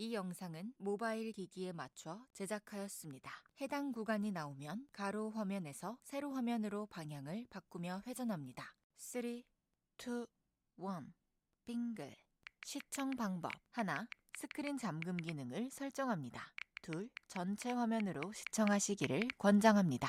이 영상은 모바일 기기에 맞춰 제작하였습니다. 해당 구간이 나오면 가로 화면에서 세로 화면으로 방향을 바꾸며 회전합니다. 3, 2, 1, 빙글. 시청 방법. 하나, 스크린 잠금 기능을 설정합니다. 둘, 전체 화면으로 시청하시기를 권장합니다.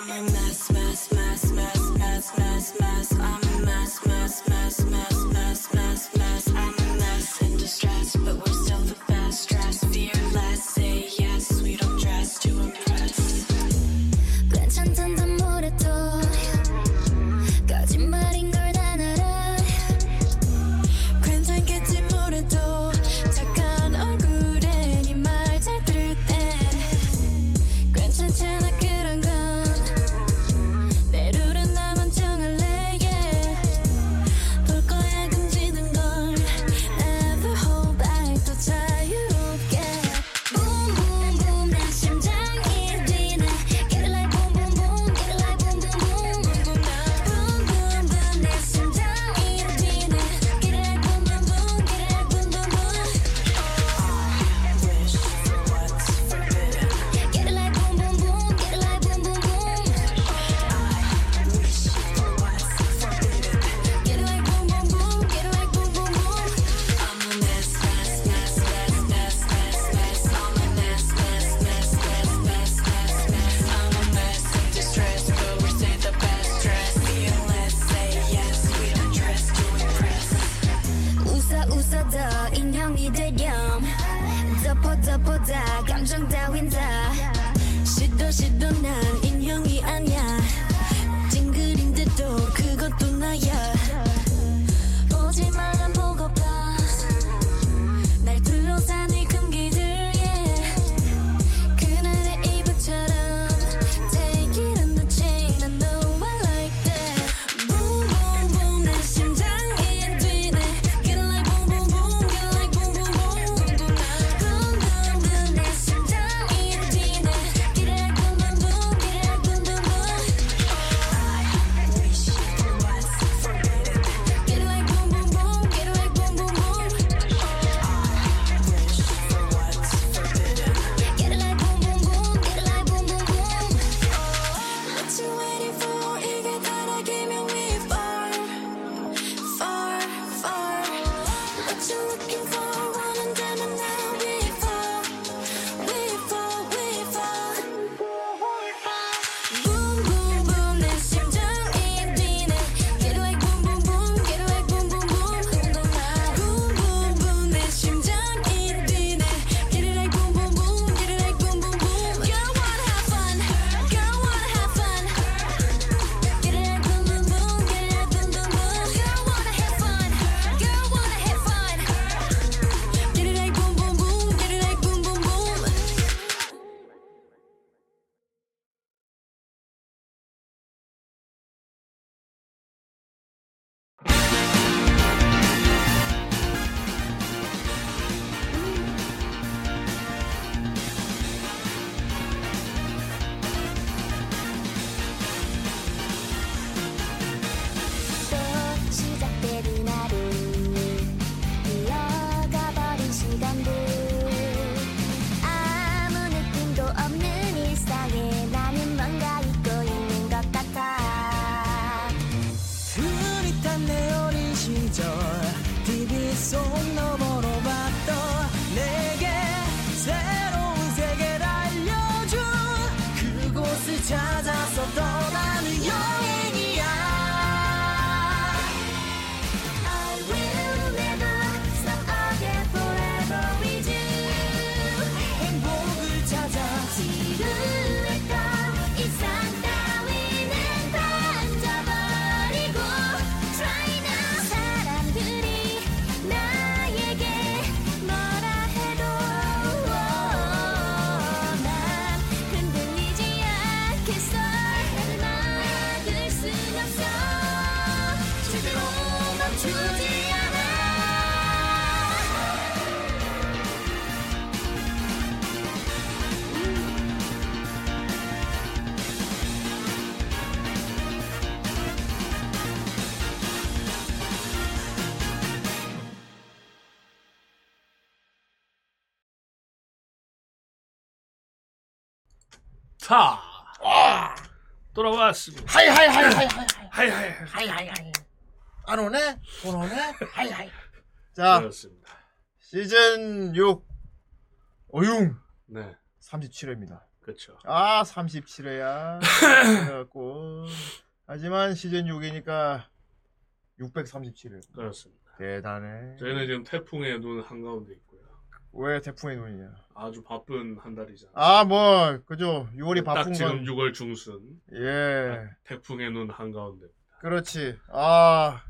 I'm a mess, mess, mess, mess, mess, mess, mess. I'm 자, 돌아왔습니다. hi hi hi hi hi hi hi. hi hi hi 안 오네? 돈 오네? hi hi 자 그렇습니다. 시즌 6 어융 네, 37회입니다 그렇죠. 아 37회야 그래갖고 하지만 시즌 6이니까 637회 그렇습니다. 대단해 저희는 지금 태풍의 눈 한가운데 있고요. 왜 태풍의 눈이냐 아주 바쁜 한 달이잖아요. 아뭐 그죠 6월이 딱 바쁜 지금 건 6월 중순. 예 태풍의 눈 한가운데. 그렇지 아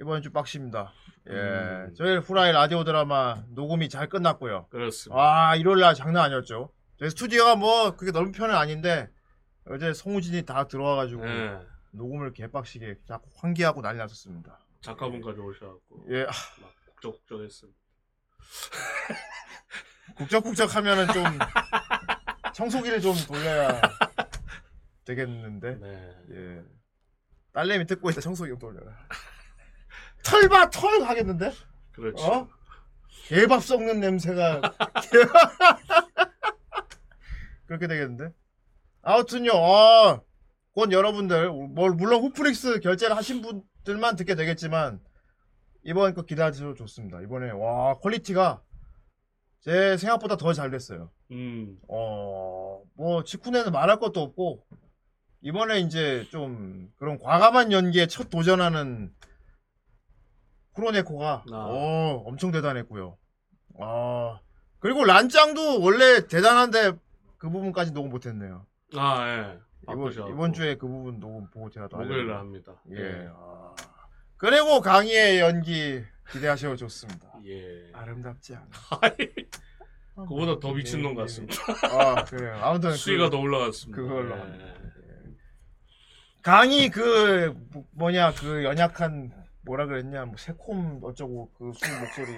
이번 주 빡십니다 예 음. 저희 후라이 라디오 드라마 녹음이 잘 끝났고요 그렇습니다. 아, 일요일 날 장난 아니었죠. 저희 스튜디오가 뭐 그게 넓은 편은 아닌데 어제 성우진이 다 들어와가지고 네, 녹음을 개빡시게 자꾸 환기하고 난리 났었습니다. 작가분까지 오셔갖고 예, 아, 막 국적국적했습니다. 국적국적 하면은 좀 청소기를 좀 돌려야 되겠는데. 네, 예. 딸내미 듣고 있다 청소기 좀 돌려라. 털봐 털 하겠는데? 그렇죠. 어? 개밥 썩는 냄새가 그렇게 되겠는데? 아무튼요, 어, 곧 여러분들, 뭐, 물론 후플릭스 결제를 하신 분들만 듣게 되겠지만, 이번 거 기대하셔도 좋습니다. 이번에, 와, 퀄리티가 제 생각보다 더 잘 됐어요. 음, 어, 뭐, 직후에는 말할 것도 없고, 이번에 이제 좀 그런 과감한 연기에 첫 도전하는 쿠로네코가, 아. 어, 엄청 대단했고요. 아, 그리고 란짱도 원래 대단한데 그 부분까지 녹음 못했네요. 아 예. 이번, 이번 주에 그 부분 녹음 보고 제가 또 목요일. 합니다. 예. 아. 그리고 강희의 연기 기대하셔도 좋습니다. 예. 아름답지 않아. 그보다 더 미친 놈 같습니다. 아 그래요. 아무튼 수위가 그, 더 올라갔습니다. 그걸로 예. 합니다. 강희 그 뭐- 뭐냐 그 연약한 뭐라 그랬냐 뭐 새콤 어쩌고 그수 목소리.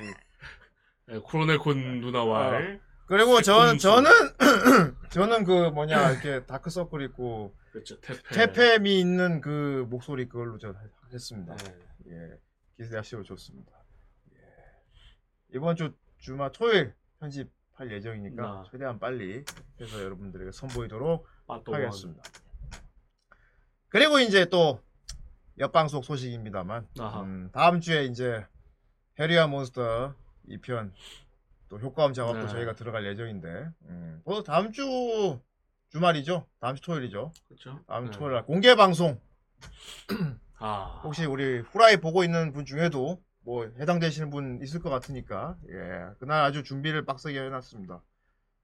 예, 코로네콘 누나와 그리고 저 저는 저는 그 뭐냐 이렇게 다크 서클 있고 그렇죠. 태페. 태페미 있는 그 목소리 그걸로 저 했습니다. 예. 예, 기대하시고 좋습니다. 예. 이번 주 주말 토요일 편집할 예정이니까 아. 최대한 빨리 해서 여러분들에게 선보이도록 맛도 하겠습니다. 그리고 이제 또 옆방송 소식입니다만. 음, 다음 주에 이제 해리아 몬스터 2편 또 효과음 작업도 네. 저희가 들어갈 예정인데 음, 뭐 다음 주 주말이죠? 다음 주 토요일이죠? 그렇죠. 다음 예. 토요일 날 공개 방송 아. 혹시 우리 후라이 보고 있는 분 중에도 뭐 해당되시는 분 있을 것 같으니까 예 그날 아주 준비를 빡세게 해놨습니다.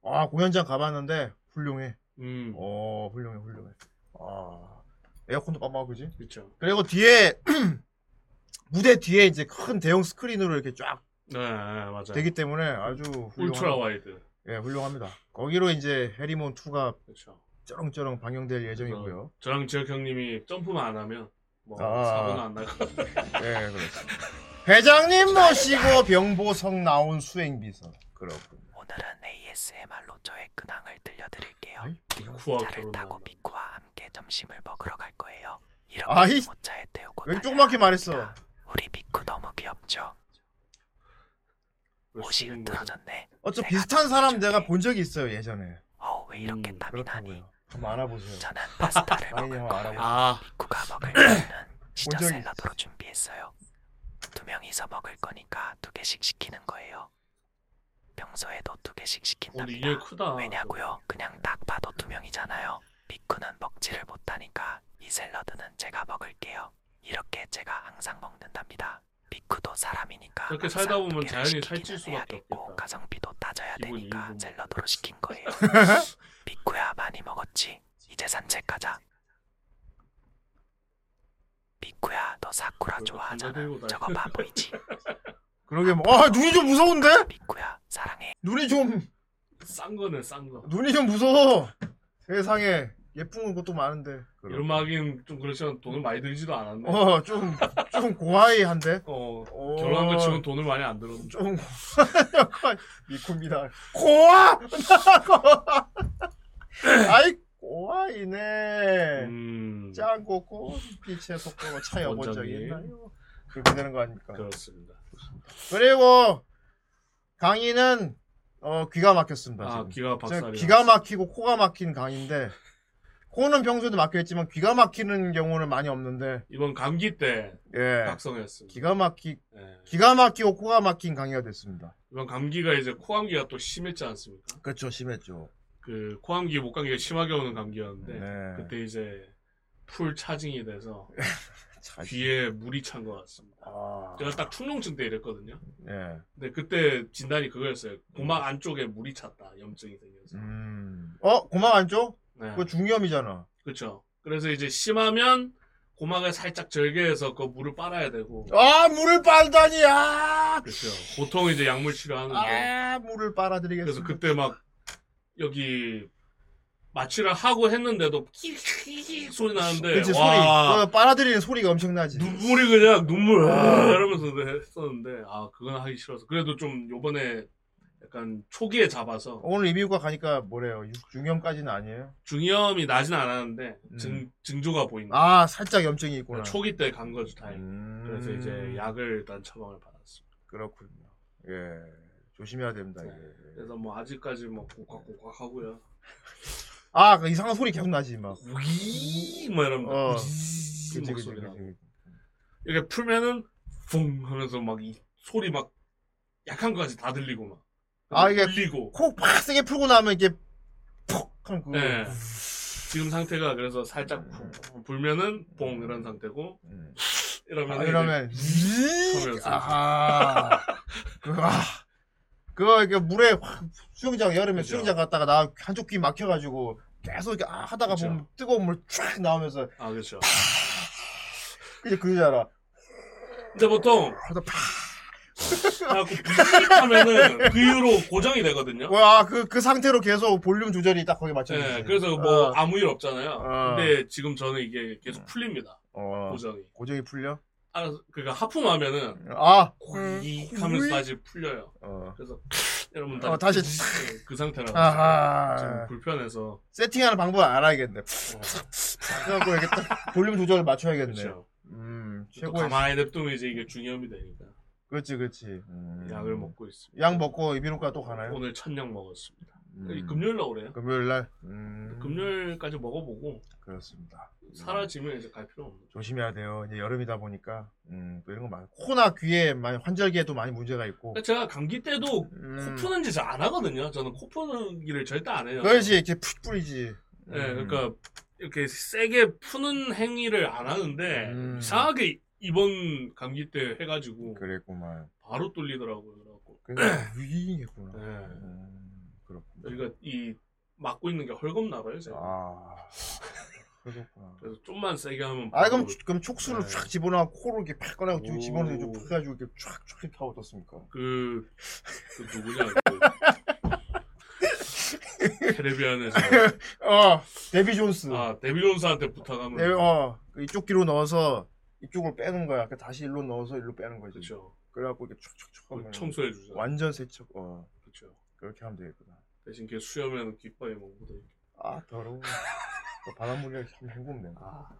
아 공연장 가봤는데 훌륭해. 음. 어 훌륭해 훌륭해. 아 에어컨도 깜빡 그지? 그렇죠. 그리고 뒤에 무대 뒤에 이제 큰 대형 스크린으로 이렇게 쫙 네, 네, 맞아요. 되기 때문에 아주 울트라 훌륭합니다. wide. 예 훌륭합니다. 거기로 이제 해리몬 2가 그렇죠. 쩌렁쩌렁 방영될 예정이고요. 저랑 지혁 형님이 점프만 안 하면 뭐 아. 사고는 안 같아요. 예 그렇습니다. 회장님 모시고 병보석 나온 수행비서 그렇군. 오늘은 ASMR로 저의 근황을 들려드릴게요. 비쿠와 차를 타고 비쿠와 함께 점심을 먹으러 갈 거예요. 이렇게 아이, 유모차에 태우고 달려갑니다. 말했어? 우리 비쿠 너무 귀엽죠? 옷이 흐트러졌네. 내가 비슷한 사람. 내가 본 적이 있어요 예전에. 어우 왜 이렇게 음, 땀이 나니? 그렇다고요. 한번 알아보세요. 저는 파스타를 당연히 먹을 한번 거예요. 아, 비쿠가 먹을 거는 시저 샐러드로 준비했어요. 두 명이서 먹을 거니까 두 개씩 시키는 거예요. 평소에도 두 개씩 오늘 시킨답니다. 이게 크다. 왜냐고요? 그냥 딱 봐도 두 명이잖아요. 비쿠는 먹지를 못하니까 이 샐러드는 제가 먹을게요. 이렇게 제가 항상 먹는답니다. 비쿠도 사람이니까 그렇게 살다 두 보면 개를 자연히 살찔 수밖에 없겠다. 가성비도 따져야 기분 되니까 이기고 뭐. 샐러드로 시킨 거예요. 비쿠야 많이 먹었지? 이제 산책 가자. 비쿠야 너 사쿠라 좋아하잖아. 저거 다녀. 바보이지? 그러게 뭐. 아 눈이 좀 무서운데? 비쿠야 사랑해. 눈이 좀 싼 거네, 싼 거. 눈이 좀 무서워. 세상에 예쁜 것도 많은데. 이런 말하긴 좀 그렇지만 돈을 많이 들지도 않았네. 어 좀 좀 고아이한데. 어, 어, 결혼한 거 치곤 돈을 많이 안 들었는데. 좀 미쿠입니다. 고아. 아이 고아이네. 음, 짱고 꽃빛의 속도가 차여본 적이 원장님. 있나요? 그렇게 되는 거 아닙니까? 그렇습니다. 그리고 강의는 어 귀가 막혔습니다. 아, 지금. 기가 저 박살이. 기가 막히고 코가 막힌 강인데 코는 평소에도 막혀있지만 귀가 막히는 경우는 많이 없는데 이번 감기 때 예 각성했습니다. 기가 막히 예. 기가 막히고 코가 막힌 강의가 됐습니다. 이번 감기가 이제 코감기가 또 심했지 않습니까? 그렇죠 심했죠. 그 코감기, 목감기가 심하게 오는 감기였는데 네. 그때 이제 풀 차징이 돼서 자, 귀에 물이 찬 것 같습니다. 아, 제가 딱 충농증 때 이랬거든요. 예. 근데 그때 진단이 그거였어요. 고막 안쪽에 물이 찼다. 염증이 생겨서. 음. 어 고막 안쪽? 네. 그거 중염이잖아. 그렇죠. 그래서 이제 심하면 고막을 살짝 절개해서 그 물을 빨아야 되고. 아 물을 빨다니 아. 그렇죠. 보통 이제 약물 치료하는데. 아 물을 빨아드리겠습니다. 그래서 그때 막 여기 마취를 하고 했는데도 킥킥 소리 나는데 그치 소리 와그 빨아들이는 소리가 엄청나지. 눈물이 그냥 눈물 아, 이러면서 했었는데 아 그건 하기 싫어서 그래도 좀 요번에 약간 초기에 잡아서 오늘 이비인후과 가니까 뭐래요? 유- 중염까지는 아니에요? 중염이 나진 않았는데 음. 증, 증조가 보인다. 아 살짝 염증이 있구나. 초기 때 간 거죠 다행. 음. 그래서 이제 약을 일단 처방을 받았습니다. 그렇군요. 예 조심해야 됩니다. 네. 예. 그래서 뭐 아직까지 뭐 곡각곡각 하고요. 아, 그 이상한 소리 계속 나지 막. 우기 뭐 어. 그치, 그치, 목소리 나고 그치. 이렇게 풀면은 퐁 하면서 막 이 소리 막 약한 거까지 다 들리고 막. 아, 이게 울리고. 코팍 세게 풀고 나면 이게 푹 하는 그거. 네. 지금 상태가 그래서 살짝 푹 불면은 뽕 이런 상태고 음. 이러면 아, 이러면. 아하. 그, 아. 그거 이렇게 물에 확 수영장 여름에 그죠. 수영장 갔다가 나 한쪽 귀 막혀가지고 계속 이렇게 아, 하다가 그죠. 보면 뜨거운 물 쫙 나오면서 아 그렇죠. 이제 그러잖아. 근데 보통 하다 팍. 그래갖고 부식하면은 그 이후로 고정이 되거든요. 와 그 그 상태로 계속 볼륨 조절이 딱 거기 맞춰. 네, 그래서 뭐 어. 아무 일 없잖아요. 어. 근데 지금 저는 이게 계속 풀립니다. 어, 고정이. 고정이 풀려? 아, 그러니까 하품하면은 아, 이 하면서 다시 풀려요. 어. 그래서 여러분 어, 다시 그 상태라서 아하. 좀 불편해서 세팅하는 방법을 알아야겠네. 어, 그래갖고 이렇게 딱 볼륨 조절을 맞춰야겠네. 그렇죠. 음, 또 최고의. 가만히 냅두면 이제 이게 중이염이 되니까 그렇지, 그렇지. 음. 약을 먹고 있습니다. 약 먹고 이비인후과 또 가나요? 오늘 첫 약 먹었습니다. 음. 금요일 날 오래요. 금요일 날. 음. 금요일까지 먹어보고 그렇습니다. 사라지면 이제 갈 필요 없는. 조심해야 돼요. 이제 여름이다 보니까 음, 또 이런 거 많아. 코나 귀에 많이 환절기에도 많이 문제가 있고. 제가 감기 때도 음. 코 푸는 짓을 안 하거든요. 저는 코 푸는기를 절대 안 해요. 그렇지 이렇게 푹 뿌리지. 네, 음. 그러니까 이렇게 세게 푸는 행위를 안 하는데 음. 이상하게 이번 감기 때 해가지고 그랬구만. 바로 뚫리더라고요. 그래갖고 그러니까 위기겠구나. 네. 음, 그렇구나. 여기가 이 막고 있는 게 헐겁나 봐요. 제가. 아, 그렇구나. 그래서 좀만 세게 하면 아 그럼 바로 그럼 촉수를 네. 쫙 집어넣어 코로 이렇게 팍 꺼내고 쭉 오. 집어넣어 좀 팍가지고 이렇게 쫙쫙 이렇게 하고 어떻습니까? 그, 그 누구냐 그 캐리비안에서 어 데비 존스. 아 데비 존스한테 부탁하면 네, 어그 이쪽 귀로 넣어서 이쪽을 빼는 거야. 그 다시 일로 넣어서 일로 빼는 거지. 그렇죠. 그래갖고 이렇게 촉촉촉 하면 청소해 주잖아. 완전 세척. 어 그렇죠. 그렇게 하면 되겠구나. 대신 걔 수염에는 묻어 있고. 아 더러워. 그 바닷물에 참 된다. 아.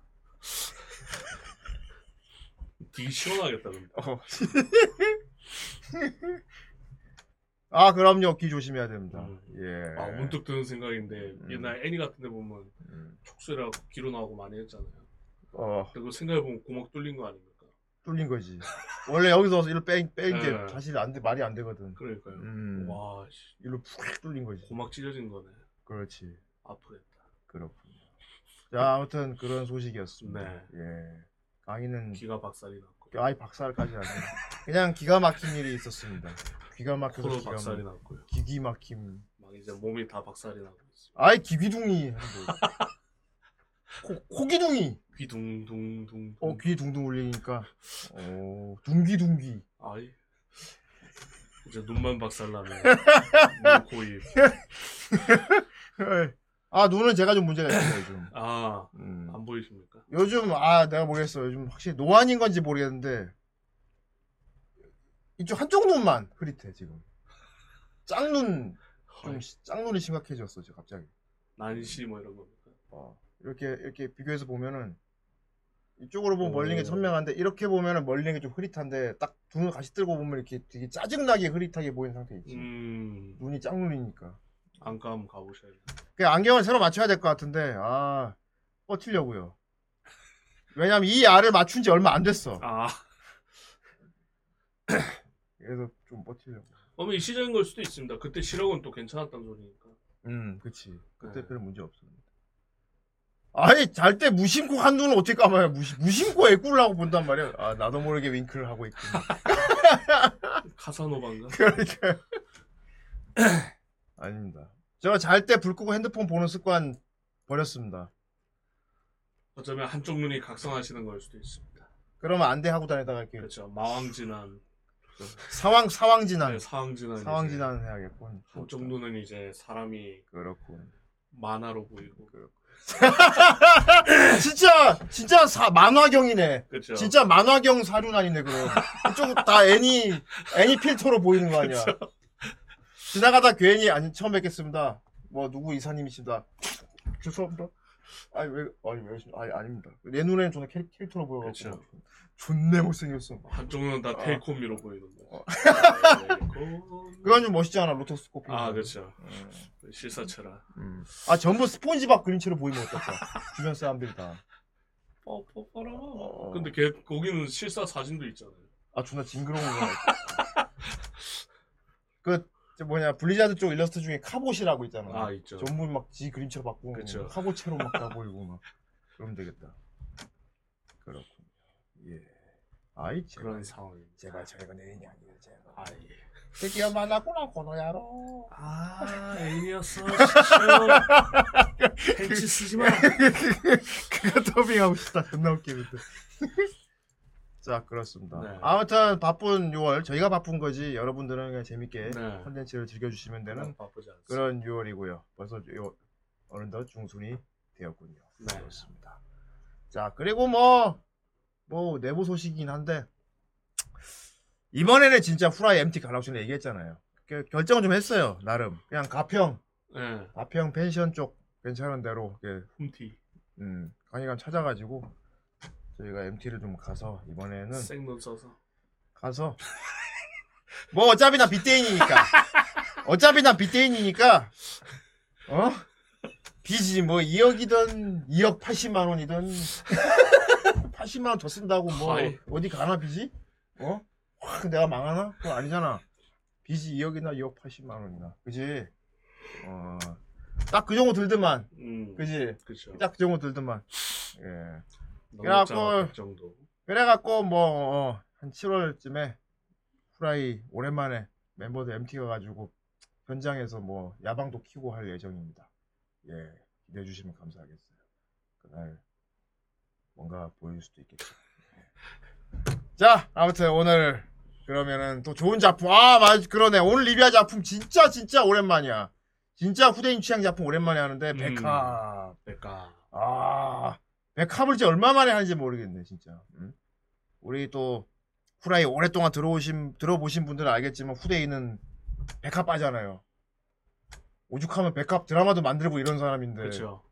되게 시원하겠다 근데. 어. 아 그럼요 귀 조심해야 됩니다. 음. 예. 아 문득 드는 생각인데 음. 옛날 애니 같은데 보면 음. 촉수라 기로 나오고 많이 했잖아요. 어 그리고 생각해 보면 고막 뚫린 거 아닙니까? 뚫린 거지. 원래 여기서 일로 빼뺀게 네. 사실 안 돼 말이 안 되거든. 그러니까요. 음. 와 씨, 일로 푹 뚫린 거지. 고막 찢어진 거네. 그렇지. 아프겠다. 그렇군요. 자 아무튼 그런 소식이었습니다. 네. 예. 강의는 귀가 박살이 났고 아예 박살까지 아니고 그냥 기가 막힌 일이 있었습니다. 귀가 막혀서 코로 기가 박살이 막 났고요. 기기 막힘. 막 이제 몸이 다 박살이 나고 있어. 아이 기귀둥이. 코 코기둥이. 귀 둥둥둥. 어 귀 둥둥 울리니까. 어 둥기둥기. 아이. 이제 눈만 박살나네. 눈, 코, 입. 아 눈은 제가 좀 문제가 있어요 요즘. 아, 음. 안 보이십니까? 요즘 아 내가 모르겠어 요즘 확실히 노안인 건지 모르겠는데 이쪽 한쪽 눈만 흐릿해 지금 짝눈 좀 시- 짝눈이 심각해졌어 지금 갑자기 난시 뭐 이런 겁니까? 어, 이렇게 이렇게 비교해서 보면은 이쪽으로 보면 오. 멀린 게 선명한데 이렇게 보면은 멀린 게좀 흐릿한데 딱 두 눈 같이 뜨고 보면 이렇게 되게 짜증나게 흐릿하게 보이는 상태 있지 음, 눈이 짝눈이니까 안감 한번 가보셔야겠네. 그 안경을 새로 맞춰야 될 것 같은데 아 버티려고요 왜냐면 이 알을 맞춘 지 얼마 안 됐어 아, 그래서 좀. 그러면 이 시절인 걸 수도 있습니다. 그때 시력은 또 괜찮았단 소리니까. 음, 그치. 그때 네. 별 문제 없었는데. 아니, 잘 때 무심코 한 눈을 어떻게 감아요? 무심, 무심코 애꾸를 하고 본단 말이야. 아, 나도 모르게 윙크를 하고 있구나. 카사노바인가? 그러니까. 아닙니다. 제가 잘 때 불 끄고 핸드폰 보는 습관 버렸습니다. 어쩌면 한쪽 눈이 각성하시는 걸 수도 있습니다. 그러면 안돼 하고 다니다가 이렇게 그렇죠. 마왕진한, 사왕, 사왕 진한. 네, 사왕진한. 이제 사왕 진한 해야겠군. 한쪽 눈은 이제 사람이 그렇군. 만화로 보이고. 진짜, 진짜 사, 만화경이네. 그렇죠. 진짜 만화경 사륜아니네 그럼. 이쪽 다 애니 애니 필터로 보이는 거 아니야. 지나가다 괜히 아니 처음 뵙겠습니다. 뭐 누구 이사님이십니다. 죄송합니다 아니 왜 아니 왜 아니 아닙니다 내 눈에는 저는 캐, 캐릭터로 보여가지고 그렇죠. 존내 못생겼어 한쪽 눈은 다 어. 테이코미로 보이는데. 어. 테이코. 그건 좀 멋있지 않아 로토스코피 아, 그렇죠. 음. 실사체라. 음. 아 전부 스폰지밥 그림체로 보이면 어떨까 주변 사람들이 다아 뻐뻐뻐라. 어. 근데 걔 거기는 실사 사진도 있잖아요. 존나 징그러운 거 그, 저 뭐냐, 블리자드 쪽 일러스트 중에 카봇이라고 있잖아. 아 있죠. 전부 막 지 그림체로 바꾸고 그쵸. 카봇체로 막 가보이고 막 그러면 되겠다. 그렇군요. 예. 아이 제발 그런 상황입니다. 제발 저희가 게 아니에요 제발. 아 예. 새끼야 만났구나 この野郎. 아 진짜 벤치 쓰지 마 그거 더빙하고 싶다. 존나 웃기는데. 자 그렇습니다. 네. 아무튼 바쁜 6월 저희가 바쁜 거지 여러분들은 그냥 재밌게 네. 콘텐츠를 즐겨주시면 되는 바쁘지 않습니다 그런 6월이고요. 벌써 요 어느덧 중순이 되었군요. 네. 그렇습니다. 자 그리고 뭐뭐 내부 소식이긴 한데 이번에는 진짜 후라이 MT 가라고 전에 얘기했잖아요. 그 결정을 좀 했어요. 나름 그냥 가평 네 가평 펜션 쪽 괜찮은 대로 이렇게 홈티 음, 강의관 찾아가지고 저희가 MT를 좀 가서 이번에는 생돈 써서. 가서 뭐 어차피 나 빚대인이니까. 어차피 난 빚대인이니까 어? 빚이 뭐 2억이든 2억 80만 원이든 80만 원 더 쓴다고 뭐 아이. 어디 가나 빚이? 어? 확 내가 망하나? 그거 아니잖아. 빚이 2억이나 2억 80만 원이나. 그지? 어 딱 그 정도 들더만. 음. 그지? 그쵸. 딱 그 정도 들더만. 예 그래갖고 그래갖고- 정도 그래갖고 뭐한 7월쯤에 후라이 오랜만에 멤버들 MT 가가지고 현장에서 뭐 야방도 키고 할 예정입니다. 예 기대해 주시면 감사하겠어요. 그날 뭔가 보여줄 수도 있겠죠. 예. 자 아무튼 오늘 그러면은 또 좋은 작품 아 맞 그러네 오늘 리뷰할 작품 진짜 진짜 오랜만이야. 진짜 후대인 취향 작품 오랜만에 하는데 음. 백합 아, 백합을 이제 얼마 만에 하는지 모르겠네, 진짜. 응? 우리 또 후라이 오랫동안 들어오신 들어보신 분들은 알겠지만 후대인은 백합 빠잖아요. 오죽하면 백합 드라마도 만들고 이런 사람인데 그쵸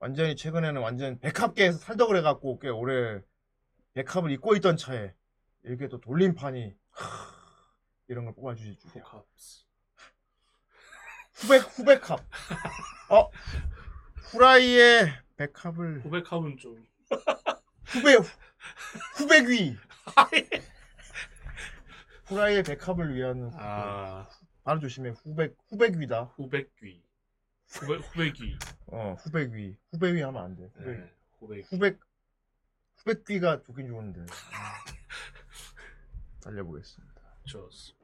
완전히 최근에는 완전 백합계에서 살덕을 해갖고 꽤 오래 백합을 입고 있던 차에 이렇게 또 돌림판이 하, 이런 걸 뽑아주실 줄이야. 후백 후백합. 어 후라이의 백합을 고백하면 좀. 후배 후배귀. 후라이의 백합을 위한 아, 바로 조심해. 후백 후배귀다. 후백귀. 후백, 후백귀. 어 후배귀. 후배귀 하면 안돼. 후배. 네, 후백. 후백 후배귀가 좋긴 좋은데. 달려보겠습니다. 좋습니다.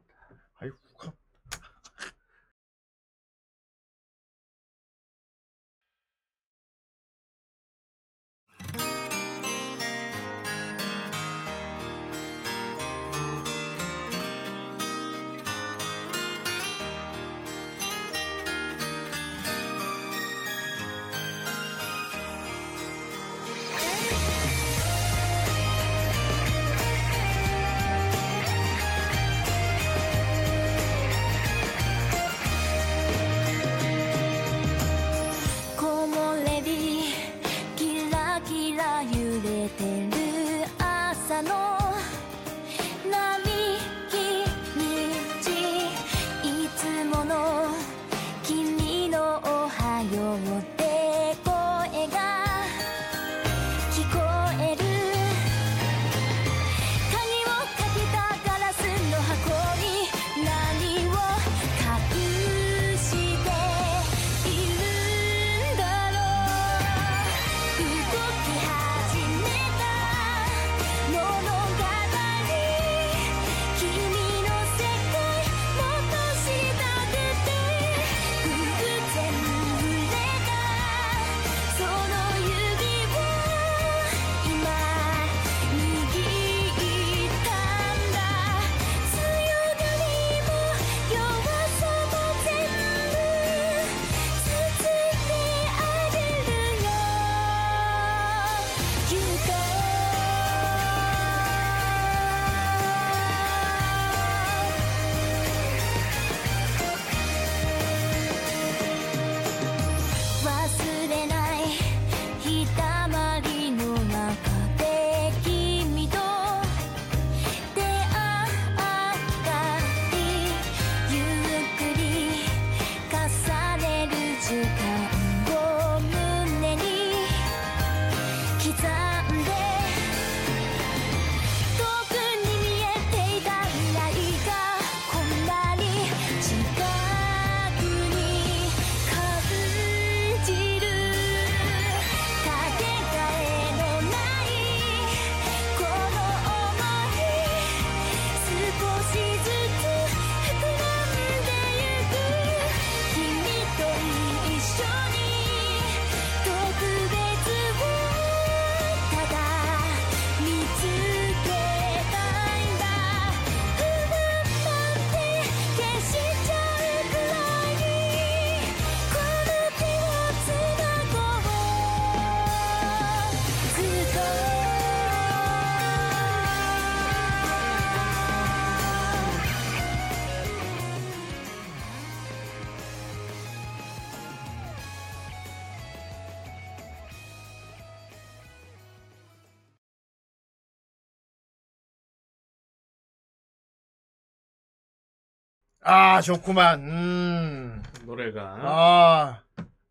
아 좋구만. 음. 노래가 아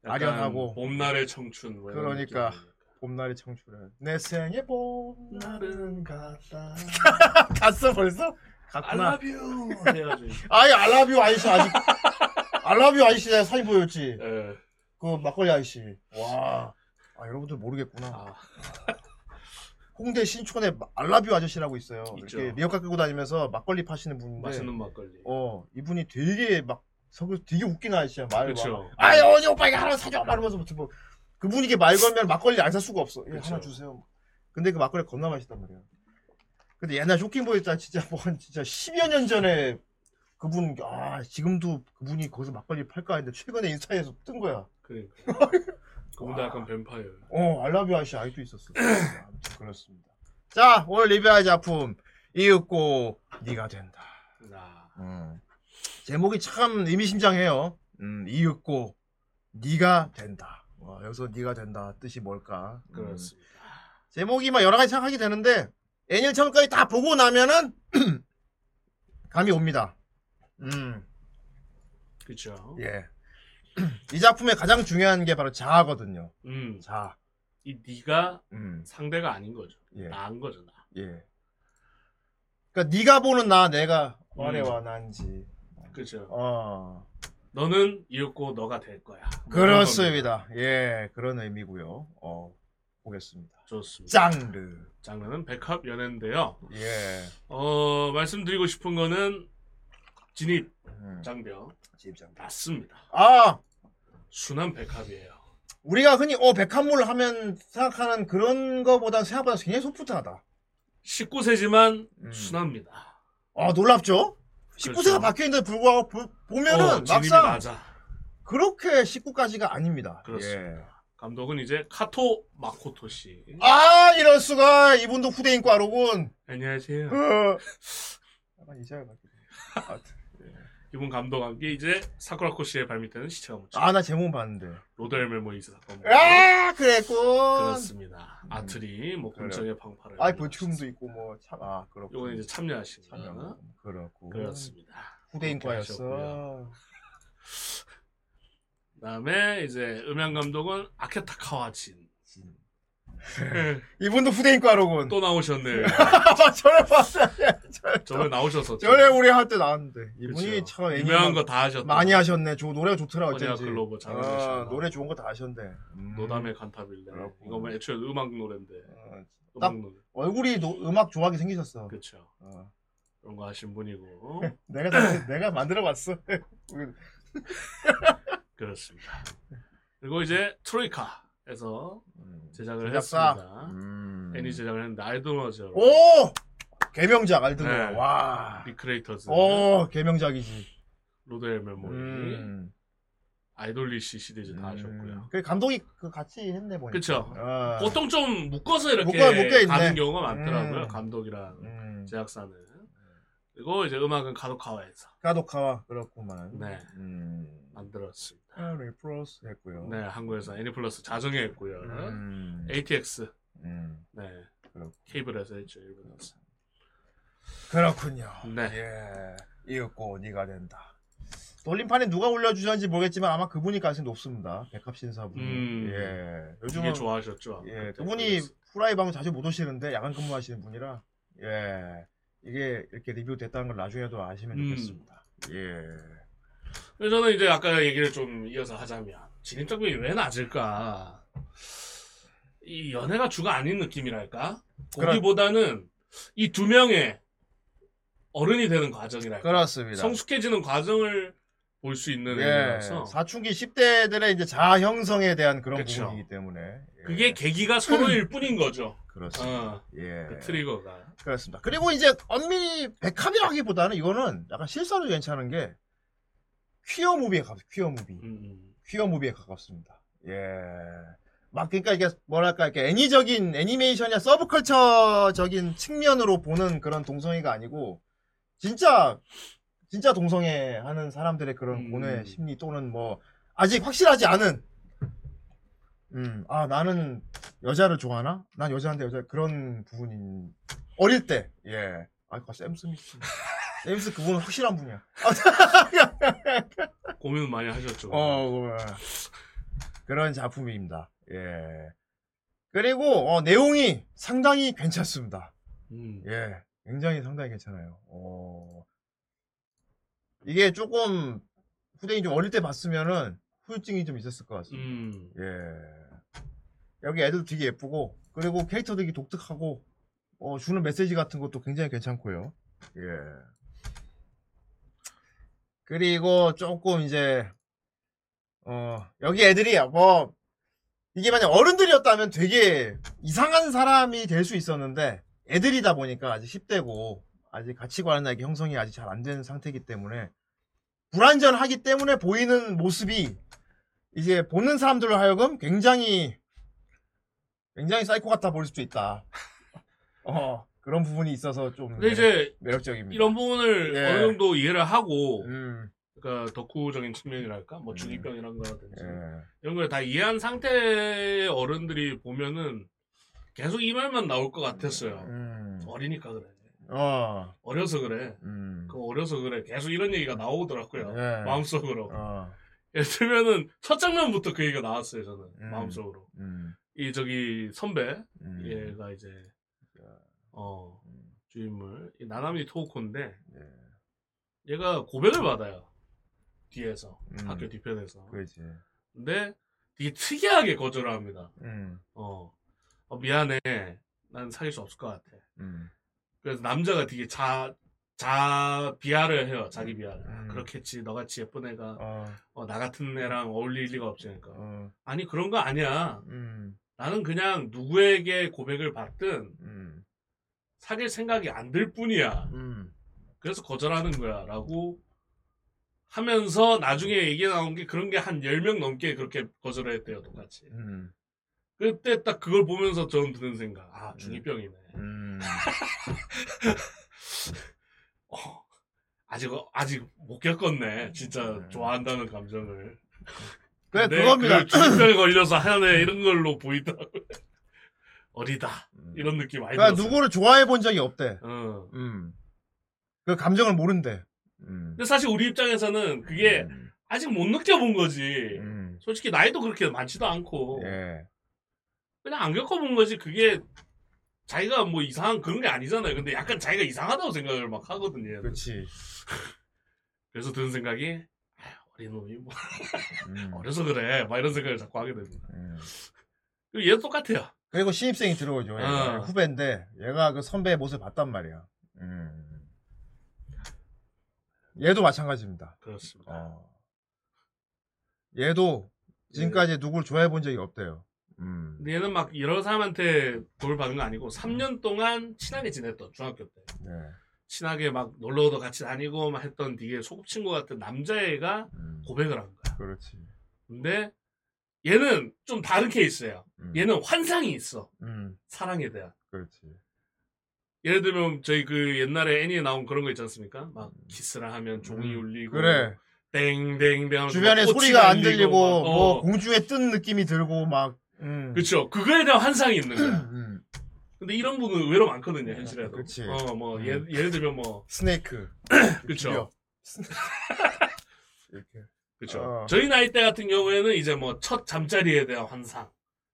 약간 아련하고. 봄날의 청춘 뭐 이런 그러니까. 봄날의 청춘은 내 생의 봄날은 갔다 갔어 벌써? I 갔구나. love you 해가지고 아이 알라뷰 아이씨 아직 알라뷰 아이씨 내가 사진 보였지. 예. 그 막걸리 아이씨. 와. 아 여러분들 모르겠구나. 아, 홍대 신촌에 알라뷰 아저씨라고 있어요. 있죠. 이렇게 리어카 끌고 다니면서 막걸리 파시는 분인데. 맛있는 막걸리 어 이분이 되게 막 성격 되게 웃긴 아저씨야 말. 그렇죠 아이 어디 오빠 이거 하나 사줘 말하면서 뭐 그분이 이게 말 걸면 막걸리 안 살 수가 없어. 예. 하나 주세요. 근데 그 막걸리 겁나 맛있단 말이야. 근데 옛날 쇼킹보이 때 진짜 뭐 한 진짜 10여 년 전에 그분 아 지금도 그분이 거기서 막걸리 팔까 했는데 최근에 인스타에서 뜬 거야. 그러니까 그분도 약간 뱀파이어 어 알라뷰 아저씨 아직도 있었어. 아무튼 그렇습니다. 자 오늘 리뷰할 작품 이윽고 네가 된다. 아, 음. 제목이 참 의미심장해요. 음, 이윽고 네가 된다. 와, 여기서 네가 된다 뜻이 뭘까? 음. 그렇습니다 제목이 막 여러 가지 생각하게 되는데 애니를 처음까지 다 보고 나면은 감이 옵니다. 음, 그렇죠 예. 이 작품의 가장 중요한 게 바로 자아거든요. 음, 자, 이 네가 음, 상대가 아닌 거죠 예, 나은 거죠 나 예. 그러니까 네가 보는 나, 내가 음. 와래와 난지. 그렇죠 어, 너는 이윽고 너가 될 거야 뭐 그렇습니다. 예, 그런 의미고요. 어, 보겠습니다. 좋습니다 장르. 장르는 백합 연애인데요 예. 어 말씀드리고 싶은 거는 진입 음, 장벽 집장. 맞습니다 아, 순한 백합이에요 우리가 흔히 어 백합물 하면 생각하는 그런 거보다 생각보다 굉장히 소프트하다. 19세지만 음. 순합니다 아 놀랍죠? 19세가 그렇죠. 바뀌어 있는데 불구하고 보, 보면은 어, 진입이 막상 낮아 그렇게 19까지가 아닙니다. 그렇습니다. 감독은 이제 카토 마코토 씨. 예. 아 이럴 수가 이분도 후대인과로군. 안녕하세요. 어. 약간 이자가 바뀌네. 아, 이분 감독 함께 이제 사쿠라코 씨의 발밑에는 시체가 묻혀. 아, 나 제목 봤는데. 로델 메모이즈 사건. 아 그랬군. 그렇습니다. 음. 아트리 뭐. 공정의 방파를. 아이 버티움도 있고 뭐 참 아 그렇고. 요건 이제 참여하신 거. 참여. 그렇고. 그렇습니다. 후대인과였어. 그다음에 이제 음향 감독은 아케타 카와진. 이분도 후대인과로군. 또 나오셨네. 아, 전에 봤어요. 저번에 나오셨었죠. 전에 우리 할 때 나왔는데 이분이 그쵸. 참 애니 유명한 막거다 하셨다. 많이 하셨네. 저 노래가 좋더라 허니와 어쩐지. 클로버 잘 아. 노래 좋은 거 다 하셨네. 음. 노다메 칸타빌레. 그렇고. 이거 뭐 애초에 음악 노래인데. 어, 음악 딱- 노래. 얼굴이 노- 음악 좋아하게 생기셨어. 그렇죠. 어. 그런 거 하신 분이고 내가 다- 내가 만들어 봤어. 그렇습니다. 그리고 이제 트로이카 에서 제작을 제작사. 했습니다. 음. 애니 제작을 했는데 아이돌머저 오 개명작 알드노아. 네. 와. 리크레이터즈 오 개명작이지. 로드 엘멜로이 음. 아이돌리쉬 시리즈 다 하셨고요. 그 감독이 그 같이 했네 보니까. 그쵸. 아. 보통 좀 묶어서 이렇게 묶어- 묶여. 가는 경우가 많더라고요. 음. 감독이랑 음. 제작사는. 그리고 이제 음악은 가도카와에서 가도카와 그렇구만. 네. 음. 만들었습니다. 아, 레프로스 했고요. 네, 한국에서 애니플러스 자정에 했고요. 음. ATX, 음. 네, 그렇고. 케이블에서 했죠, 일본에서. 그렇군요. 네. 예. 이윽고 네가 된다. 돌림판에 누가 올려주셨는지 모르겠지만 아마 그분이 가능성이 높습니다. 백합 신사분. 음. 예. 요즘은 좋아하셨죠. 예. 그분이. 후라이 방송 자주 못 오시는데 야간 근무하시는 분이라 예. 이게 이렇게 리뷰 됐다는 걸 나중에도 아시면 음. 좋겠습니다. 예. 그래서 저는 이제 아까 얘기를 좀 이어서 하자면 진입장벽이 왜 낮을까? 이 연애가 주가 아닌 느낌이랄까? 거기보다는 이 두 명의 어른이 되는 과정이랄까? 그렇습니다. 성숙해지는 과정을 볼 수 있는 예. 애니라서 사춘기 10대들의 이제 자아 형성에 대한 그런 그쵸. 부분이기 때문에 예. 그게 계기가 서로일 뿐인 거죠. 그렇습니다. 어, 예. 그 트리거가. 그렇습니다. 그리고 이제 엄밀히 백합이라기보다는 이거는 약간 실사도 괜찮은 게 queer movie에 가깝 queer movie. 음, 음. queer movie에 가깝습니다. 예. 막 그러니까 이게 뭐랄까 이렇게 애니적인 애니메이션이나 서브컬처적인 측면으로 보는 그런 동성애가 아니고 진짜 진짜 동성애 하는 사람들의 그런 음. 고뇌 심리 또는 뭐 아직 확실하지 않은 음, 아 나는 여자를 좋아하나? 난 여자인데 여자 그런 부분인 어릴 때 예. 아까 샘 스미스 제임스 그분 확실한 분이야. 고민 많이 하셨죠. 어, 어, 그런 작품입니다. 예. 그리고 어, 내용이 상당히 괜찮습니다. 음. 예, 굉장히 상당히 괜찮아요. 어, 이게 조금 후대인 좀 어릴 때 봤으면은 후유증이 좀 있었을 것 같습니다. 음. 예. 여기 애들도 되게 예쁘고 그리고 캐릭터도 되게 독특하고 어, 주는 메시지 같은 것도 굉장히 괜찮고요. 예. 그리고 조금 이제 어 여기 애들이 뭐 이게 만약 어른들이었다면 되게 이상한 사람이 될 수 있었는데 애들이다 보니까 아직 10대고 아직 가치관이나 이게 형성이 아직 잘 안 된 상태이기 때문에 불완전하기 때문에 보이는 모습이 이제 보는 사람들로 하여금 굉장히 굉장히 사이코 같아 보일 수도 있다. 어 그런 부분이 있어서 좀 근데 이제 매력적입니다. 이런 부분을 예. 어느 정도 이해를 하고 음, 그러니까 덕후적인 측면이랄까 뭐 음. 중이병 이런 거라든지 예. 이런 걸 다 이해한 상태의 어른들이 보면은 계속 이 말만 나올 것 같았어요. 음, 어리니까 그래. 어, 어려서 그래. 음, 그 어려서 그래. 계속 이런 얘기가 나오더라고요. 예. 마음속으로. 어, 예를 들면은 첫 장면부터 그 얘기가 나왔어요. 저는 음. 마음속으로. 음, 이 저기 선배 음, 얘가 이제 어 음, 주인물 이 나나미 토우코인데 예. 얘가 고백을 받아요. 뒤에서 음. 학교 뒤편에서. 그렇지. 근데 되게 특이하게 거절을 합니다. 음, 어, 어, 미안해. 난 사귈 수 없을 것 같아. 음, 그래서 남자가 되게 자, 자, 비하를 해요. 자기 비하를. 아, 음. 그렇겠지. 너같이 예쁜 애가, 어, 어, 나 같은 애랑 어울릴 리가 없으니까. 어, 아니, 그런 거 아니야. 음, 나는 그냥 누구에게 고백을 받든 음, 사귈 생각이 안 들 뿐이야. 음, 그래서 거절하는 거야. 라고 하면서 나중에 얘기 나온 게 그런 게 한 10명 넘게 그렇게 거절을 했대요. 똑같이. 음, 그때 딱 그걸 보면서 저는 드는 생각. 아, 중이병이네. 음, 어, 아직, 아직 못 겪었네. 진짜 음. 좋아한다는 감정을. 그래, 그겁니다. 그걸 중이병에 걸려서 하네. 이런 걸로 보이더라고요. 어리다. 음. 이런 느낌 많이 그러니까 들었어요. 누구를 좋아해 본 적이 없대. 어. 음. 그 감정을 모른대. 음. 근데 사실 우리 입장에서는 그게 음. 아직 못 느껴본 거지. 음. 솔직히 나이도 그렇게 많지도 않고. 예. 그냥 안 겪어본 거지. 그게 자기가 뭐 이상한 그런 게 아니잖아요. 근데 약간 자기가 이상하다고 생각을 막 하거든요. 그렇지. 그래서 드는 생각이, 아휴, 어린 놈이 뭐, 음. 어려서 그래. 막 이런 생각을 자꾸 하게 됩니다. 음. 그리고 얘도 똑같아요. 그리고 신입생이 들어오죠. 얘가 어. 후배인데 얘가 그 선배의 모습을 봤단 말이야. 음. 얘도 마찬가지입니다. 그렇습니다. 어. 얘도 지금까지 누구를 좋아해 본 적이 없대요. 음. 근데 얘는 막 여러 사람한테 돌을 받은 거 아니고 3년 동안 친하게 지냈던 중학교 때. 네. 친하게 막 놀러도 같이 다니고 막 했던 되게 소꿉친구 같은 남자애가 음. 고백을 한 거야. 그렇지. 근데 얘는 좀 다른 케이스예요. 음. 얘는 환상이 있어. 음. 사랑에 대한. 그렇지. 예를 들면 저희 그 옛날에 애니에 나온 그런 거 있지 않습니까? 막 키스를 하면 종이 음. 울리고 그래. 땡땡땡 하면서 주변에 막 꽃이 소리가 안 들리고 막, 뭐 어. 공중에 뜬 느낌이 들고 막. 음. 그쵸. 그거에 대한 환상이 있는 거야. 음. 근데 이런 분은 의외로 많거든요, 현실에도. 그치. 어, 뭐, 음. 예, 예를 들면 뭐, 스네이크. 그쵸. 비벼. 이렇게. 그쵸. 어. 저희 나이 때 같은 경우에는 이제 뭐, 첫 잠자리에 대한 환상.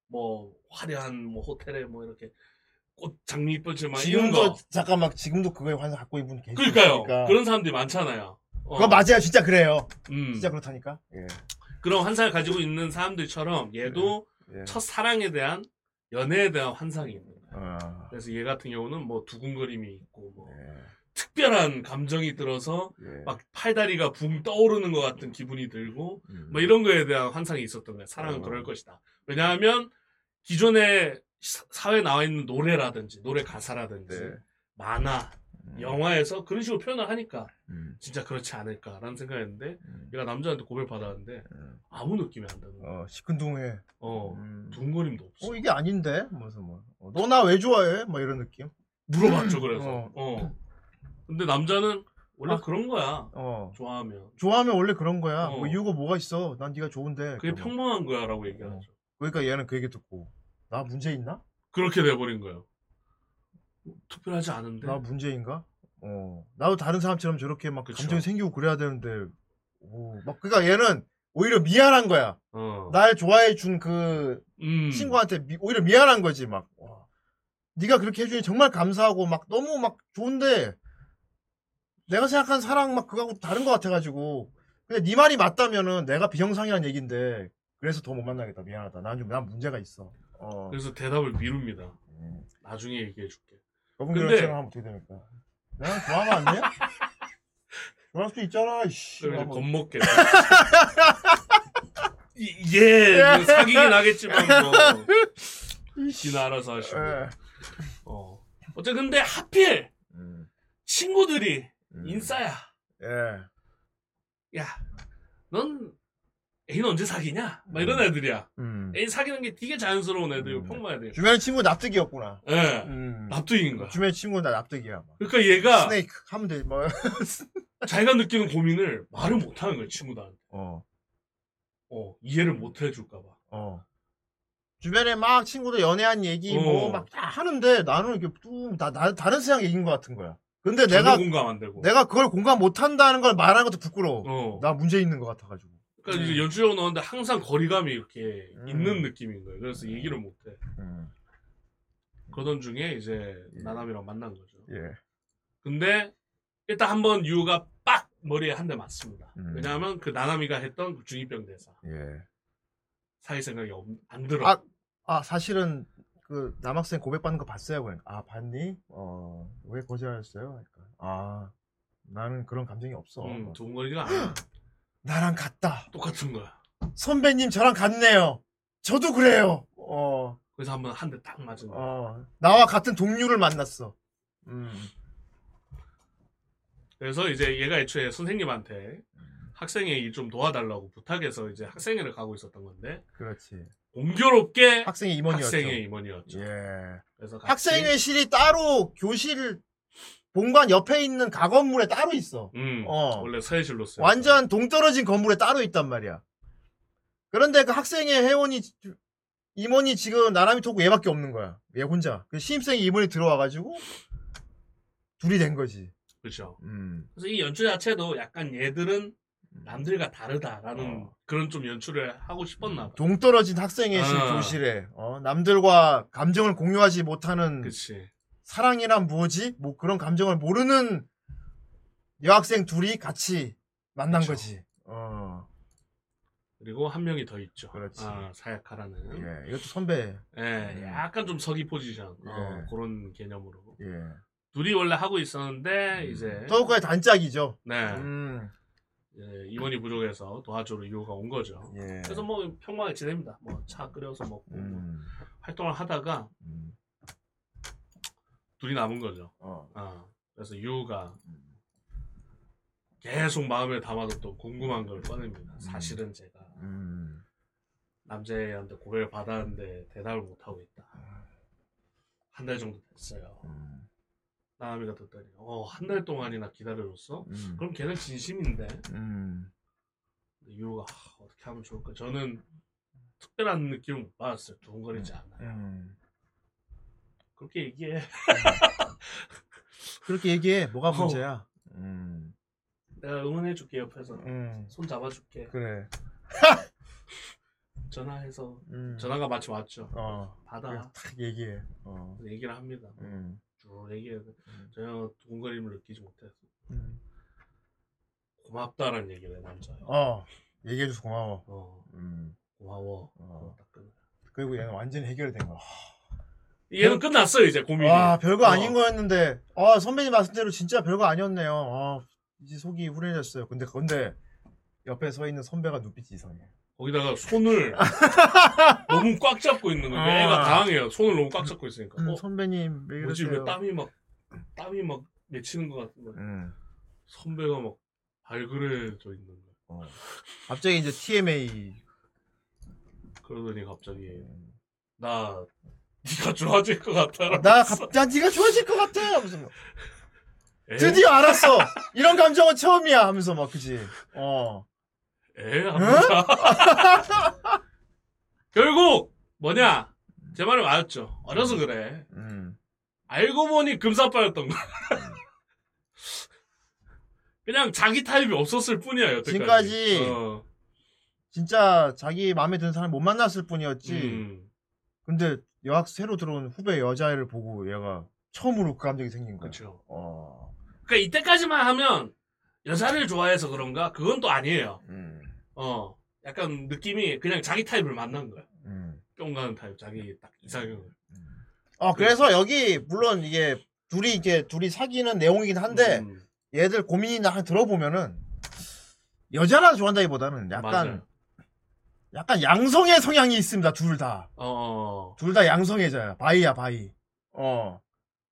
뭐, 화려한 뭐, 호텔에 뭐, 이렇게 꽃 장미꽃을 막 이런 지금도 거. 잠깐만 지금도 그거에 환상 갖고 있는 분 계시니까. 그러니까요. 그런 사람들이 많잖아요. 어, 그거 맞아요. 진짜 그래요. 음, 진짜 그렇다니까. 예. 그런 환상을 가지고 있는 사람들처럼 얘도 예. 첫 사랑에 대한 연애에 대한 환상이 있는 거야. 어. 그래서 얘 같은 경우는 뭐 두근거림이 있고 뭐 예. 특별한 감정이 들어서 예. 막 팔다리가 붕 떠오르는 것 같은 기분이 들고 음. 뭐 이런 거에 대한 환상이 있었던 거야. 사랑은 어. 그럴 것이다. 왜냐하면 기존에 사- 사회에 나와 있는 노래라든지 노래 가사라든지 네. 만화, 음. 영화에서 그런 식으로 표현을 하니까 음. 진짜 그렇지 않을까라는 생각했는데 음. 얘가 남자한테 고백 받았는데 음. 아무 느낌이 안 드는 거야. 어, 시큰둥해. 어, 음. 두근거림도 없어. 어, 이게 아닌데? 무슨 뭐. 너나 왜 좋아해? 뭐 이런 느낌. 물어봤죠 그래서. 어. 어. 근데 남자는 원래 아. 그런 거야. 어. 좋아하면 좋아하면 원래 그런 거야. 어. 뭐 이유가 뭐가 있어? 난 네가 좋은데. 그게 그러면. 평범한 거야라고 얘기하죠. 그러니까 얘는 그 얘기 듣고 나 문제 있나? 그렇게 돼버린 거예요. 특별하지 않은데. 나 문제인가? 어 나도 다른 사람처럼 저렇게 막 그쵸. 감정이 생기고 그래야 되는데 오, 막 그러니까 얘는 오히려 미안한 거야. 어. 날 좋아해 준그 음. 친구한테 미- 오히려 미안한 거지 막. 와, 네가 그렇게 해주니 정말 감사하고 막 너무 막 좋은데 내가 생각한 사랑 막 그거하고 다른 것 같아가지고. 근데 네 말이 맞다면은 내가 비정상이란 얘긴데 그래서 더 못 만나겠다 미안하다. 난 좀 난 문제가 있어. 어. 그래서 대답을 미룹니다. 음. 나중에 얘기해 줄게. 여분 근데- 결혼처럼 하면 어떻게 됩니까? 내가 좋아하면 안 돼? 좋아할 수 있잖아. 이씨. 뭐. 겁먹게. 이- 예, 뭐 사귀긴 하겠지만 뭐. 지나 알아서 하시고. 예. 어. 어째 근데 하필 음, 친구들이 음. 인싸야. 예. 야, 넌 애인 언제 사귀냐? 막 이런 애들이야. 음. 애인 사귀는 게 되게 자연스러운 애들이고 음. 평범한 애들. 주변에 친구 납득이었구나. 예. 음. 납득인 거야. 주변에 친구는 다 납득이야. 막. 그러니까 얘가 스네이크 하면 돼. 뭐. 자기가 느끼는 고민을 말을 못 하는 거야, 친구들한테. 어. 어, 이해를 못 해줄까봐. 어. 주변에 막 친구들 연애한 얘기 어. 뭐막다 하는데 나는 이게 뚝나 나, 다른 세상 얘기인 것 같은 거야. 근데 내가 공감 안 되고. 내가 그걸 공감 못 한다는 걸 말하는 것도 부끄러워. 어. 나 문제 있는 것 같아가지고. 그러니까 이제 연주자고 나오는데 항상 거리감이 이렇게 음. 있는 느낌인 거예요. 그래서 얘기를 못 해. 음. 그러던 중에 이제 예. 나남이랑 만난 거죠. 예. 근데 일단 한번 유가 빡 머리에 한 대 맞습니다. 음. 왜냐하면 그 나남이가 했던 그 중2병 대사 예. 사회 생각이 없- 안 들어. 아, 아 사실은 그 남학생 고백받는 거 봤어요. 그러니까 아 봤니? 어 왜 거절했어요? 그러니까 아 나는 그런 감정이 없어. 음, 두근거리지가 않아. 나랑 같다. 똑같은 거야. 선배님 저랑 같네요. 저도 그래요. 어, 그래서 한번 한 대 딱 맞은 거야. 어, 나와 같은 동료를 만났어. 음, 그래서 이제 얘가 애초에 선생님한테 학생회 일좀 도와달라고 부탁해서 이제 학생회를 가고 있었던 건데 그렇지. 공교롭게 학생의 임원이었죠. 학생회 임원이었죠. 예. 그래서 같이- 학생회실이 따로 교실 본관 옆에 있는 가건물에 따로 있어. 음, 어. 원래 서해실로 써요. 완전 동떨어진 건물에 따로 있단 말이야. 그런데 그 학생회 회원이 임원이 지금 나람이 토고 얘밖에 없는 거야. 얘 혼자. 그 신입생이 임원이 들어와가지고 둘이 된 거지. 그렇죠. 음. 그래서 이 연출 자체도 약간 얘들은 남들과 다르다라는 어. 그런 좀 연출을 하고 싶었나 봐. 동떨어진 학생회실 아. 교실에 어, 남들과 감정을 공유하지 못하는 그치. 사랑이란 뭐지? 뭐 그런 감정을 모르는 여학생 둘이 같이 만난 그쵸. 거지. 어. 그리고 한 명이 더 있죠. 그렇지. 아, 사약하라는. 예. 이것도 선배. 예, 음. 약간 좀 서기 포지션. 어, 예. 그런 개념으로. 예. 둘이 원래 하고 있었는데, 이제. 더욱의 단짝이죠. 네. 음. 예, 임원이 부족해서 도와주러 이유가 온 거죠. 예. 그래서 뭐 평범하게 지냅니다. 뭐 차 끓여서 먹고 뭐 음. 활동을 하다가 음. 둘이 남은 거죠. 어. 아, 그래서 유가 계속 마음에 담아뒀던 궁금한 걸 꺼냅니다. 사실은 제가 음. 남자애한테 고백을 받았는데 대답을 못 하고 있다. 한 달 정도 됐어요. 음. 나미가 듣더니 어 한 달 동안이나 기다려줬어? 음. 그럼 걔는 진심인데 음. 근데 유가 아, 어떻게 하면 좋을까? 저는 특별한 느낌을 못 받았어요. 두근거리지 않아요. 음. 그렇게 얘기해. 그렇게 얘기해. 뭐가 어. 문제야? 음. 내가 응원해줄게 옆에서. 음. 손 잡아줄게. 그래. 전화해서 음. 전화가 마침 왔죠. 어. 받아. 그래, 딱 얘기해. 어. 얘기를 합니다. 음. 쭉 얘기해. 전혀 두근거림을 느끼지 못해서 음. 고맙다라는 얘기를 해 남자요. 어. 얘기해줘서 고마워. 어, 음. 고마워. 어. 딱. 그리고 얘는 완전히 해결된 거야. 얘는 끝났어요 이제 고민이. 와, 별거 어. 아닌 거였는데, 아, 선배님 말씀대로 진짜 별거 아니었네요. 아, 이제 속이 후련해졌어요. 근데, 근데, 옆에 서 있는 선배가 눈빛이 이상해. 거기다가 손을 너무 꽉 잡고 있는 거예요. 아. 애가 당황해요. 손을 너무 꽉 잡고 있으니까. 음, 어, 선배님, 왜 뭐지? 왜 땀이 막 땀이 막 맺히는 것 같은 거야. 음, 선배가 막 발그레져 있는 거야. 어. 갑자기 이제 TMA. 그러더니 갑자기 나 네가 좋아질 것 같아. 나, 갑, 나 네가 좋아질 것 같아! 하면서 막, 에? 드디어 알았어! 이런 감정은 처음이야! 하면서 막, 그지? 어. 에? 하면서 결국 뭐냐 제 말이 맞았죠. 어려서 그래. 음. 알고 보니 금사빠였던 거야. 그냥 자기 타입이 없었을 뿐이야 여태까지. 지금까지 어. 진짜 자기 마음에 드는 사람 못 만났을 뿐이었지. 음, 근데 여학 새로 들어온 후배 여자애를 보고 얘가 처음으로 그 감정이 생긴 거야. 그렇죠. 어. 그러니까 이때까지만 하면 여자를 좋아해서 그런가? 그건 또 아니에요. 음. 어, 약간 느낌이 그냥 자기 타입을 만난 거야. 음. 뿅 가는 타입, 자기 딱 이상형을. 어 그래서 여기 물론 이게 둘이 이게 둘이 사귀는 내용이긴 한데 음, 얘들 고민이나 한 들어보면은 여자라 좋아한다기보다는 약간 맞아요. 약간 양성의 성향이 있습니다. 둘 다. 어, 둘 다 양성애자야. bi야 bi. 어.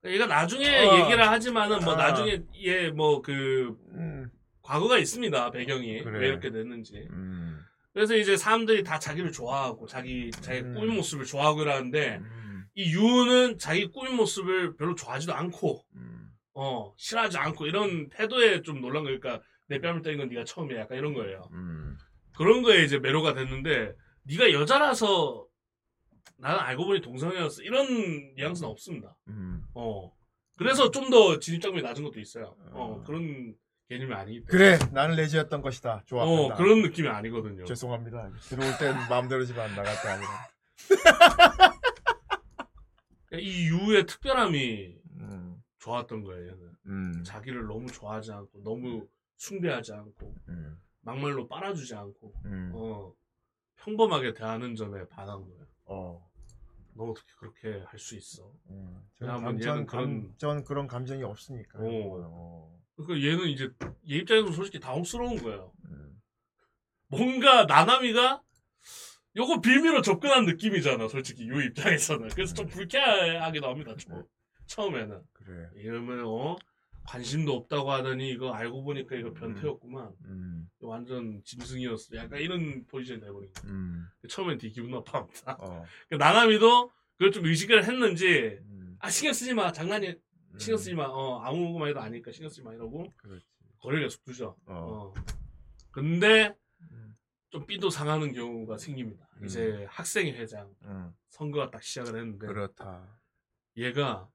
얘가 나중에 어. 얘기를 하지만은 뭐 어. 나중에 얘 뭐그 음. 과거가 있습니다 배경이 그래. 왜 이렇게 됐는지. 음. 그래서 이제 사람들이 다 자기를 좋아하고 자기 자기 음. 꾸민 모습을 좋아하고 이러는데 음. 이 유는 자기 꾸민 모습을 별로 좋아하지도 않고 음. 어 싫어하지 않고 이런 태도에 좀 놀란 거니까 내 뺨을 때린 건 네가 처음이야 약간 이런 거예요. 음. 그런 거에 이제 매료가 됐는데 네가 여자라서 나는 알고 보니 동성이었어 이런 뉘앙스는 없습니다. 음. 어 그래서 좀 더 진입장벽이 낮은 것도 있어요. 어 어. 그런 개념이 아니기 때문에. 그래 나는 레지였던 것이다. 좋아. 어 그런 느낌이 아니거든요. 죄송합니다. 들어올 땐 마음대로지만 나갈 때 아니라. 이 유의 특별함이 음. 좋았던 거예요. 얘는 음. 자기를 너무 좋아하지 않고 너무 숭배하지 않고 음. 막말로 빨아주지 않고 음. 어 평범하게 대하는 점에 반한 거예요. 어. 너 어떻게 그렇게 할 수 있어? 음. 왜냐하면 전, 얘는 감, 그런- 전 그런 감정이 없으니까. 어. 어. 그러니까 얘는 이제 얘 입장에서 솔직히 당혹스러운 거예요. 음. 뭔가 나나미가 요거 빌미로 접근한 느낌이잖아, 솔직히 요 입장에서는. 그래서 좀 불쾌하기도 합니다. 좀. 처음에는 그래. 이러면 어 관심도 없다고 하더니 이거 알고 보니까 이거 변태였구만. 음. 완전 짐승이었어. 약간 이런 포지션이 돼버린 거야. 음. 처음엔 되게 기분 나빠합니다. 어. 그 나나미도 그걸 좀 의식을 했는지 음. 아 신경 쓰지 마 장난이 음. 신경 쓰지 마. 어 아무것만 해도 아니까 신경 쓰지 마 이러고 그렇지. 거리를 계속 두죠. 어. 어. 근데 음. 좀 삐도 상하는 경우가 생깁니다. 음. 이제 학생 회장 음. 선거가 딱 시작을 했는데 그렇다. 얘가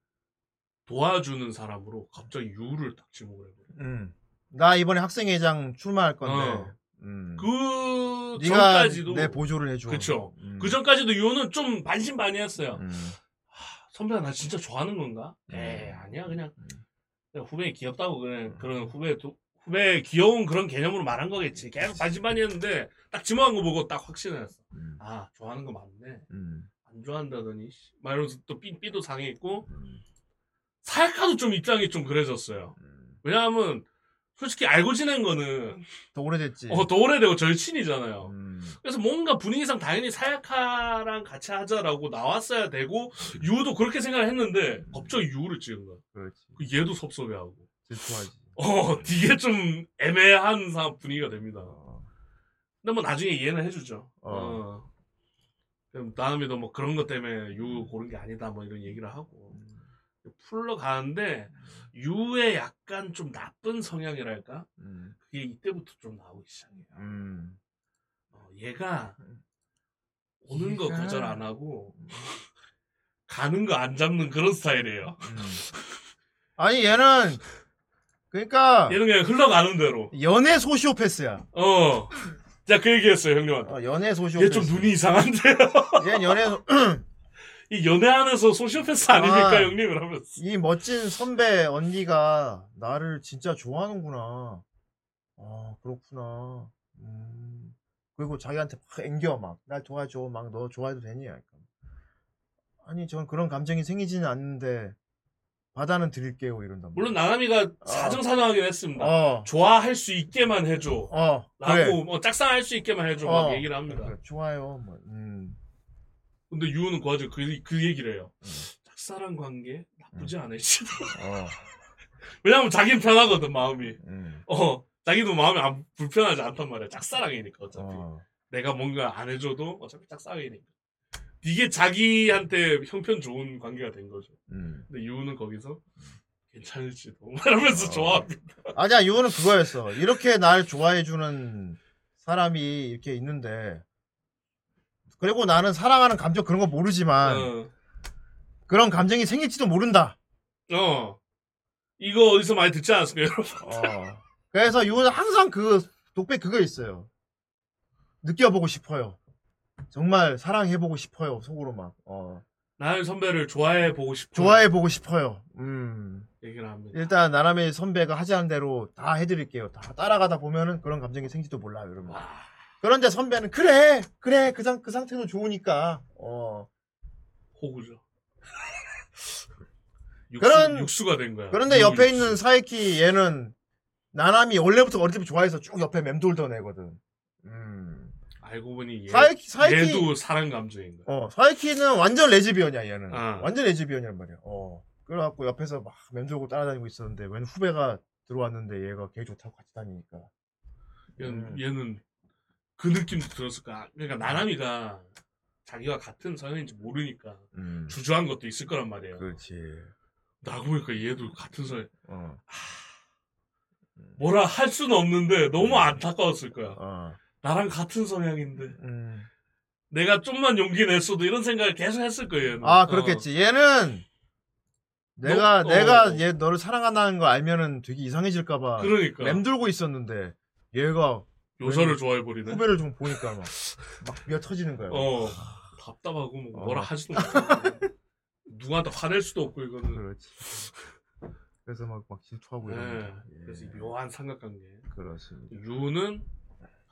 도와주는 사람으로 갑자기 유를 딱 지목을 해버려. 음. 나 이번에 학생회장 출마할 건데. 어. 음. 그 네가 전까지도 내 보조를 해줘. 그쵸. 음. 그 전까지도 유는 좀 반신반의했어요. 음. 선배가 나 진짜 좋아하는 건가? 음. 에 아니야 그냥 음. 그냥 후배 귀엽다고 그냥 그런 후배 도, 후배 귀여운 그런 개념으로 말한 거겠지. 계속 반신반의했는데 딱 지목한 거 보고 딱 확신했어. 음. 아 좋아하는 거 맞네. 음. 안 좋아한다더니 씨. 막 이러면서 또 삐, 삐도 상했고 음. 사약카도 좀 입장이 좀 그래졌어요. 음. 왜냐하면 솔직히 알고 지낸 거는 더 오래됐지. 어, 더 오래되고 절친이잖아요. 음. 그래서 뭔가 분위기상 당연히 사약카랑 같이 하자라고 나왔어야 되고 유도 그렇게 생각을 했는데 갑자기 유를 찍은 거야. 그렇지. 그 얘도 섭섭해하고. 질투하지. 어, 되게 좀 애매한 사- 분위기가 됩니다. 어. 근데 뭐 나중에 이해는 해주죠. 어. 어. 그럼 다음에도 뭐 그런 것 때문에 유 고른 게 아니다 뭐 이런 얘기를 하고 풀러 가는데 유의 약간 좀 나쁜 성향이랄까 음. 그게 이때부터 좀 나오기 시작해요. 음. 어, 얘가 오는 거 얘가- 거절 안 하고 가는 거 안 잡는 그런 스타일이에요. 음. 아니 얘는 그러니까 얘는 그냥 흘러가는 대로. 연애 소시오패스야. 어. 자, 그 얘기했어요, 형님한테. 어, 연애 소시오패스. 얘 좀 눈이 이상한데요? 얘는 연애 소- 이 연애 안에서 소시오패스 아닙니까, 아. 형님? 이러면서. 이 멋진 선배 언니가 나를 진짜 좋아하는구나. 아 그렇구나. 음. 그리고 자기한테 막 앵겨 막 날 도와줘 막 너 좋아해도 되니? 약간. 아니 전 그런 감정이 생기지는 않는데 바다는 드릴게요 말이야. 물론 나나미가 사정사정하긴 했습니다. 어. 좋아할 수 있게만 해줘. 어. 라고, 그래. 뭐, 짝사랑할 수 있게만 해줘. 어. 막 얘기를 합니다. 그래, 좋아요. 뭐. 음. 근데 유우는 그 와중에 그, 그 얘기를 해요. 음. 짝사랑 관계 나쁘지 않을지도. 어. 왜냐면 자기는 편하거든, 마음이. 음. 어, 자기도 마음이 안, 불편하지 않단 말이야. 짝사랑이니까, 어차피. 어. 내가 뭔가 안 해줘도 어차피 짝사랑이니까. 이게 자기한테 형편 좋은 관계가 된 거죠. 음. 근데 유우는 거기서 괜찮을지도. 이러면서 어. 좋아합니다. 아니야 이거는 그거였어. 이렇게 날 좋아해주는 사람이 이렇게 있는데 그리고 나는 사랑하는 감정 그런 거 모르지만 어. 그런 감정이 생길지도 모른다. 어. 이거 어디서 많이 듣지 않았습니까, 여러분? 어. 그래서 유는 항상 그 독백 그거 있어요. 느껴보고 싶어요. 정말 사랑해보고 싶어요. 속으로 막. 어. 나연 선배를 좋아해 보고 싶어. 좋아해 보고 싶어요. 음. 얘기를 합니다. 일단 나라메 선배가 하자는 대로 다 해드릴게요. 다 따라가다 보면은 그런 감정이 생지도 몰라요. 이러면. 와, 그런데 선배는 그래, 그래, 그, 상, 그 상태도 좋으니까. 어. 호구죠. 육수, 그런- 육수가 된 거야. 그런데 육 옆에 육수. 있는 사에키 얘는 나나미 원래부터 어릴 때부터 좋아해서 쭉 옆에 맴돌던 애거든. 음. 알고 보니 얘, 사에키, 사에키. 얘도 사랑 감정인 거야. 어, 사에키는 완전 레즈비언이야, 얘는. 아. 완전 레즈비언이란 말이야. 어. 그래갖고 옆에서 막 맴돌고 따라다니고 있었는데, 웬 후배가 들어왔는데 얘가 걔 좋다고 같이 다니니까. 얘는, 음. 얘는 그 느낌도 들었을 거야. 그러니까 나남이가 자기와 같은 성향인지 모르니까 음. 주저한 것도 있을 거란 말이에요. 그렇지. 나고 보니까 얘도 같은 성향. 어. 뭐라 할 수는 없는데 너무 안타까웠을 거야. 어. 나랑 같은 성향인데 음. 내가 좀만 용기 냈어도 이런 생각을 계속 했을 거예요. 얘는. 아, 어. 그렇겠지. 얘는 내가, 너- 내가 어. 얘 너를 사랑한다는 거 알면은 되게 이상해질까 봐 그러니까 맴돌고 있었는데, 얘가 요서를 좋아해 버리네. 후배를 좀 보니까 막, 막 미어 터지는 거야. 어 답답하고 뭐 어. 뭐라 하지도 못하고 누구한테 화낼 수도 없고 이거는. 그렇지. 그래서 막, 막 질투하고 이런 네. 거. 예. 그래서 이 묘한 삼각관계. 그렇습니다. 유는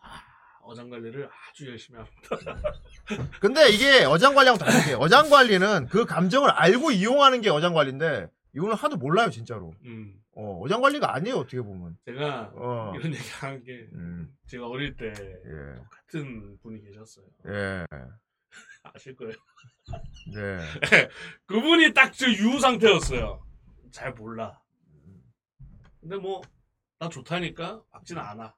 아, 어장 관리를 아주 열심히 합니다. 근데 이게 어장 관리하고 다르게 어장 관리는 그 감정을 알고 이용하는 게 어장 관리인데 이거는 하도 몰라요 진짜로. 음, 어, 어장 관리가 아니에요 어떻게 보면. 제가 어. 이런 얘기 하는 게 음. 제가 어릴 때 예. 같은 분이 계셨어요. 예. 아실 거예요. 네. 그분이 딱 저유 상태였어요. 잘 몰라. 근데 뭐 나 좋다니까 박지는 않아.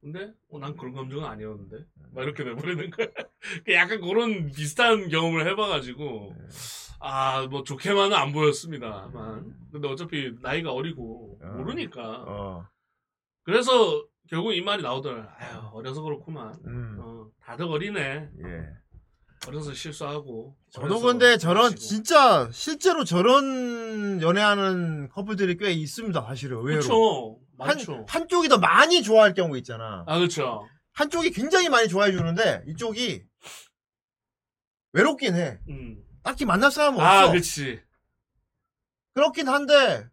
근데 어, 난 그런 감정은 아니었는데 막 이렇게 돼버리는 거야. 그 약간 그런 비슷한 경험을 해봐가지고 아 뭐 좋게만은 안 보였습니다만 근데 어차피 나이가 어리고 어. 모르니까 어. 그래서 결국 이 말이 나오더라. 아유 어려서 그렇구만. 음. 어, 다들 어리네. 예. 어려서 실수하고. 저도 근데 저런 마시고. 진짜 실제로 저런 연애하는 커플들이 꽤 있습니다 사실은 의외로. 그렇죠. 한, 많죠. 한쪽이 더 많이 좋아할 경우 있잖아. 아 그렇죠. 한쪽이 굉장히 많이 좋아해 주는데 이쪽이 외롭긴 해. 음. 딱히 만날 사람은 없어. 아 그렇지. 그렇긴 한데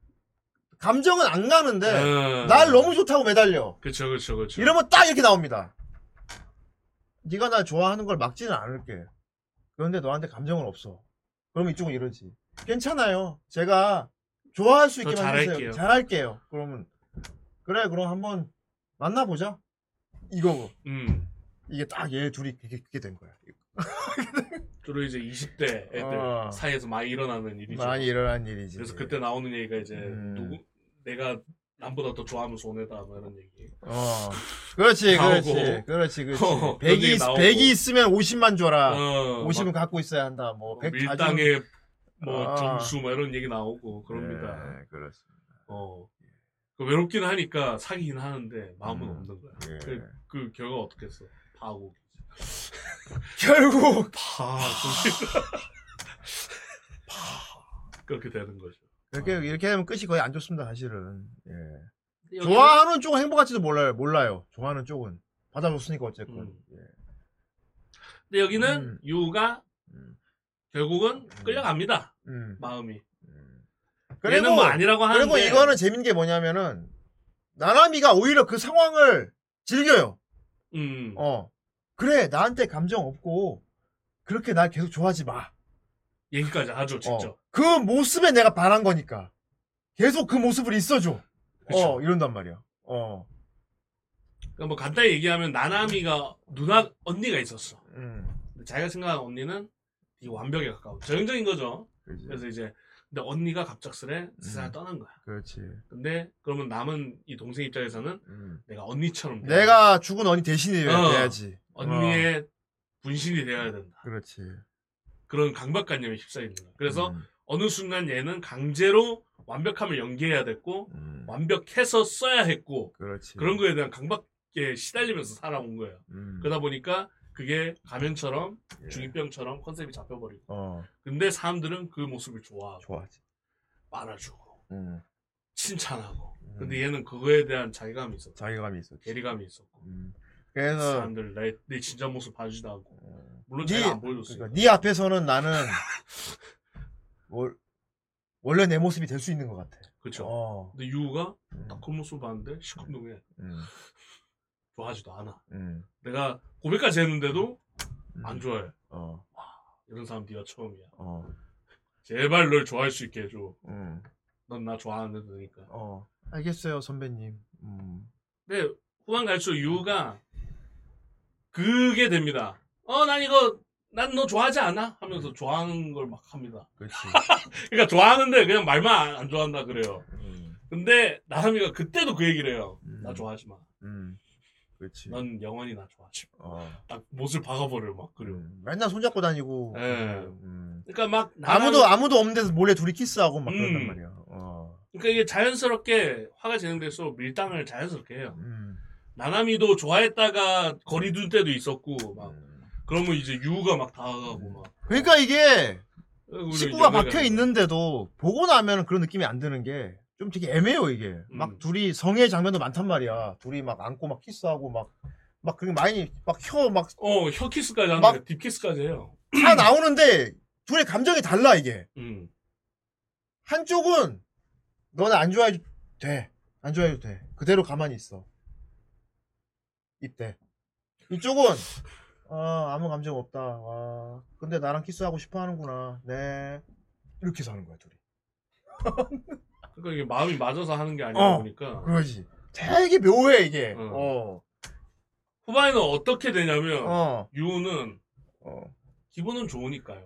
감정은 안 가는데 어. 날 너무 좋다고 매달려. 그렇죠 그렇죠 그렇죠. 이러면 딱 이렇게 나옵니다. 네가 날 좋아하는 걸 막지는 않을게. 그런데 너한테 감정은 없어. 그러면 이쪽은 이러지. 괜찮아요. 제가 좋아할 수더 있게만 잘할게요. 해주세요. 잘할게요. 그러면 그래 그럼 한번 만나보자. 이거고 음. 이게 딱 얘 둘이 그게, 그게 된 거야. 주로 이제 20대 애들 어. 사이에서 많이 일어나는 일이죠. 많이 일어난 일이지. 그래서 그때 나오는 얘기가 이제 음. 누구 내가 남보다 더 좋아하면 손해다 뭐 이런 얘기. 어. 그렇지, 그렇지, 나오고. 그렇지, 그렇지. 어, 100이, 그런 게 나오고. 100이 있으면 50만 줘라. 어, 50은 막 갖고 있어야 한다. 뭐, 100 밀당의 뭐 아. 점수 뭐 이런 얘기 나오고 그럽니다. 네, 그렇습니다. 어. 그 외롭긴 하니까 사귀긴 하는데 마음은 음. 없는 거야. 예. 그, 그 결과 어떻겠어? 파고. 결국, 파. 파. 그렇게 되는 거죠. 이렇게, 이렇게 되면 끝이 거의 안 좋습니다, 사실은. 예. 좋아하는 쪽은 행복할지도 몰라요, 몰라요. 좋아하는 쪽은. 받아줬으니까, 어쨌건. 음. 예. 근데 여기는 음. 유가 음. 결국은 끌려갑니다. 음. 마음이. 음. 얘는 뭐 아니라고 하는데. 그리고 이거는 재밌는 게 뭐냐면은, 나나미가 오히려 그 상황을 즐겨요. 음. 어. 그래, 나한테 감정 없고, 그렇게 날 계속 좋아하지 마. 얘기까지 하죠, 직접. 어. 그 모습에 내가 반한 거니까. 계속 그 모습을 있어줘. 그쵸. 어, 이런단 말이야. 어. 그러니까 뭐 간단히 얘기하면 나나미가 누나 언니가 있었어. 음. 자기가 생각하는 언니는 이 완벽에 가까워. 전형적인 거죠. 그렇지. 그래서 이제 근데 언니가 갑작스레 세상을 음. 떠난 거야. 그렇지. 근데 그러면 남은 이 동생 입장에서는 음. 내가 언니처럼 돼야 내가 죽은 언니 대신이 어. 돼야지. 언니의 분신이 되어야 된다. 어, 그렇지. 그런 강박관념에 휩싸이는 거야. 그래서 음. 어느 순간 얘는 강제로 완벽함을 연기해야 됐고 음. 완벽해서 써야 했고 그렇지. 그런 거에 대한 강박에 시달리면서 살아온 거예요. 음. 그러다 보니까 그게 가면처럼 예. 중이병처럼 컨셉이 잡혀버리고 어, 근데 사람들은 그 모습을 좋아하고 좋아하지. 빨아주고 음. 칭찬하고. 음. 근데 얘는 그거에 대한 자괴감이 있었고, 자기감이 있었지. 괴리감이 있었고. 음. 그 그래서 사람들 내, 내 진짜 모습 봐주지도 않고. 물론 네, 제가 안 보여줬어요. 그러니까 네 앞에서는 나는 월, 원래 내 모습이 될 수 있는 것 같아. 그쵸. 어. 근데 유우가 음, 딱그 모습 봤는데 시큰둥해. 음, 좋아하지도 않아. 음, 내가 고백까지 했는데도 음. 안 좋아해. 어, 이런 사람 네가 처음이야. 어, 제발 널 좋아할 수 있게 해줘. 음, 넌 나 좋아하는 애들이니까. 어. 알겠어요, 선배님. 음, 근데 후반 갈수록 유우가 그게 됩니다. 어, 난 이거 난 너 좋아하지 않아? 하면서 좋아하는 걸 막 합니다. 그렇지. 그러니까 좋아하는데 그냥 말만 안, 안 좋아한다 그래요. 음, 근데 나람이가 그때도 그 얘기를 해요. 음. 나 좋아하지 마. 음, 그렇지. 넌 영원히 나 좋아하지 마. 어. 딱 못을 박아버려 막 그래요. 음, 맨날 손잡고 다니고. 예. 음. 그러니까 막 아무도 나람이- 아무도 없는 데서 몰래 둘이 키스하고 막 그런단 음. 말이야. 어. 그러니까 이게 자연스럽게 화가 진행될수록 밀당을 자연스럽게 해요. 음. 나남이도 좋아했다가 거리 둘 때도 있었고 막 음. 그러면 이제 유우가 막 다가가고 막 그러니까 이게 식구가 박혀 있는데도 보고 나면 그런 느낌이 안 드는 게 좀 되게 애매해요 이게. 막 음. 둘이 성의 장면도 많단 말이야. 둘이 막 안고 막 키스하고 막막 그렇게 많이 막혀막차 어, 혀 키스까지 하는 막- 거야. 딥 키스까지 해요. 나오는데 둘의 감정이 달라 이게. 음. 한쪽은 너는 안 좋아해도 돼. 안 좋아해도 돼. 그대로 가만히 있어. 입대. 이쪽은 아 아무 감정 없다. 와 근데 나랑 키스하고 싶어 하는구나. 네. 이렇게 사는 거야 둘이. 그러니까 이게 마음이 맞아서 하는 게 아니다 어. 보니까 그러지. 되게 묘해 이게. 어. 어. 후반에는 어떻게 되냐면 어. 유우는 어. 기분은 좋으니까요.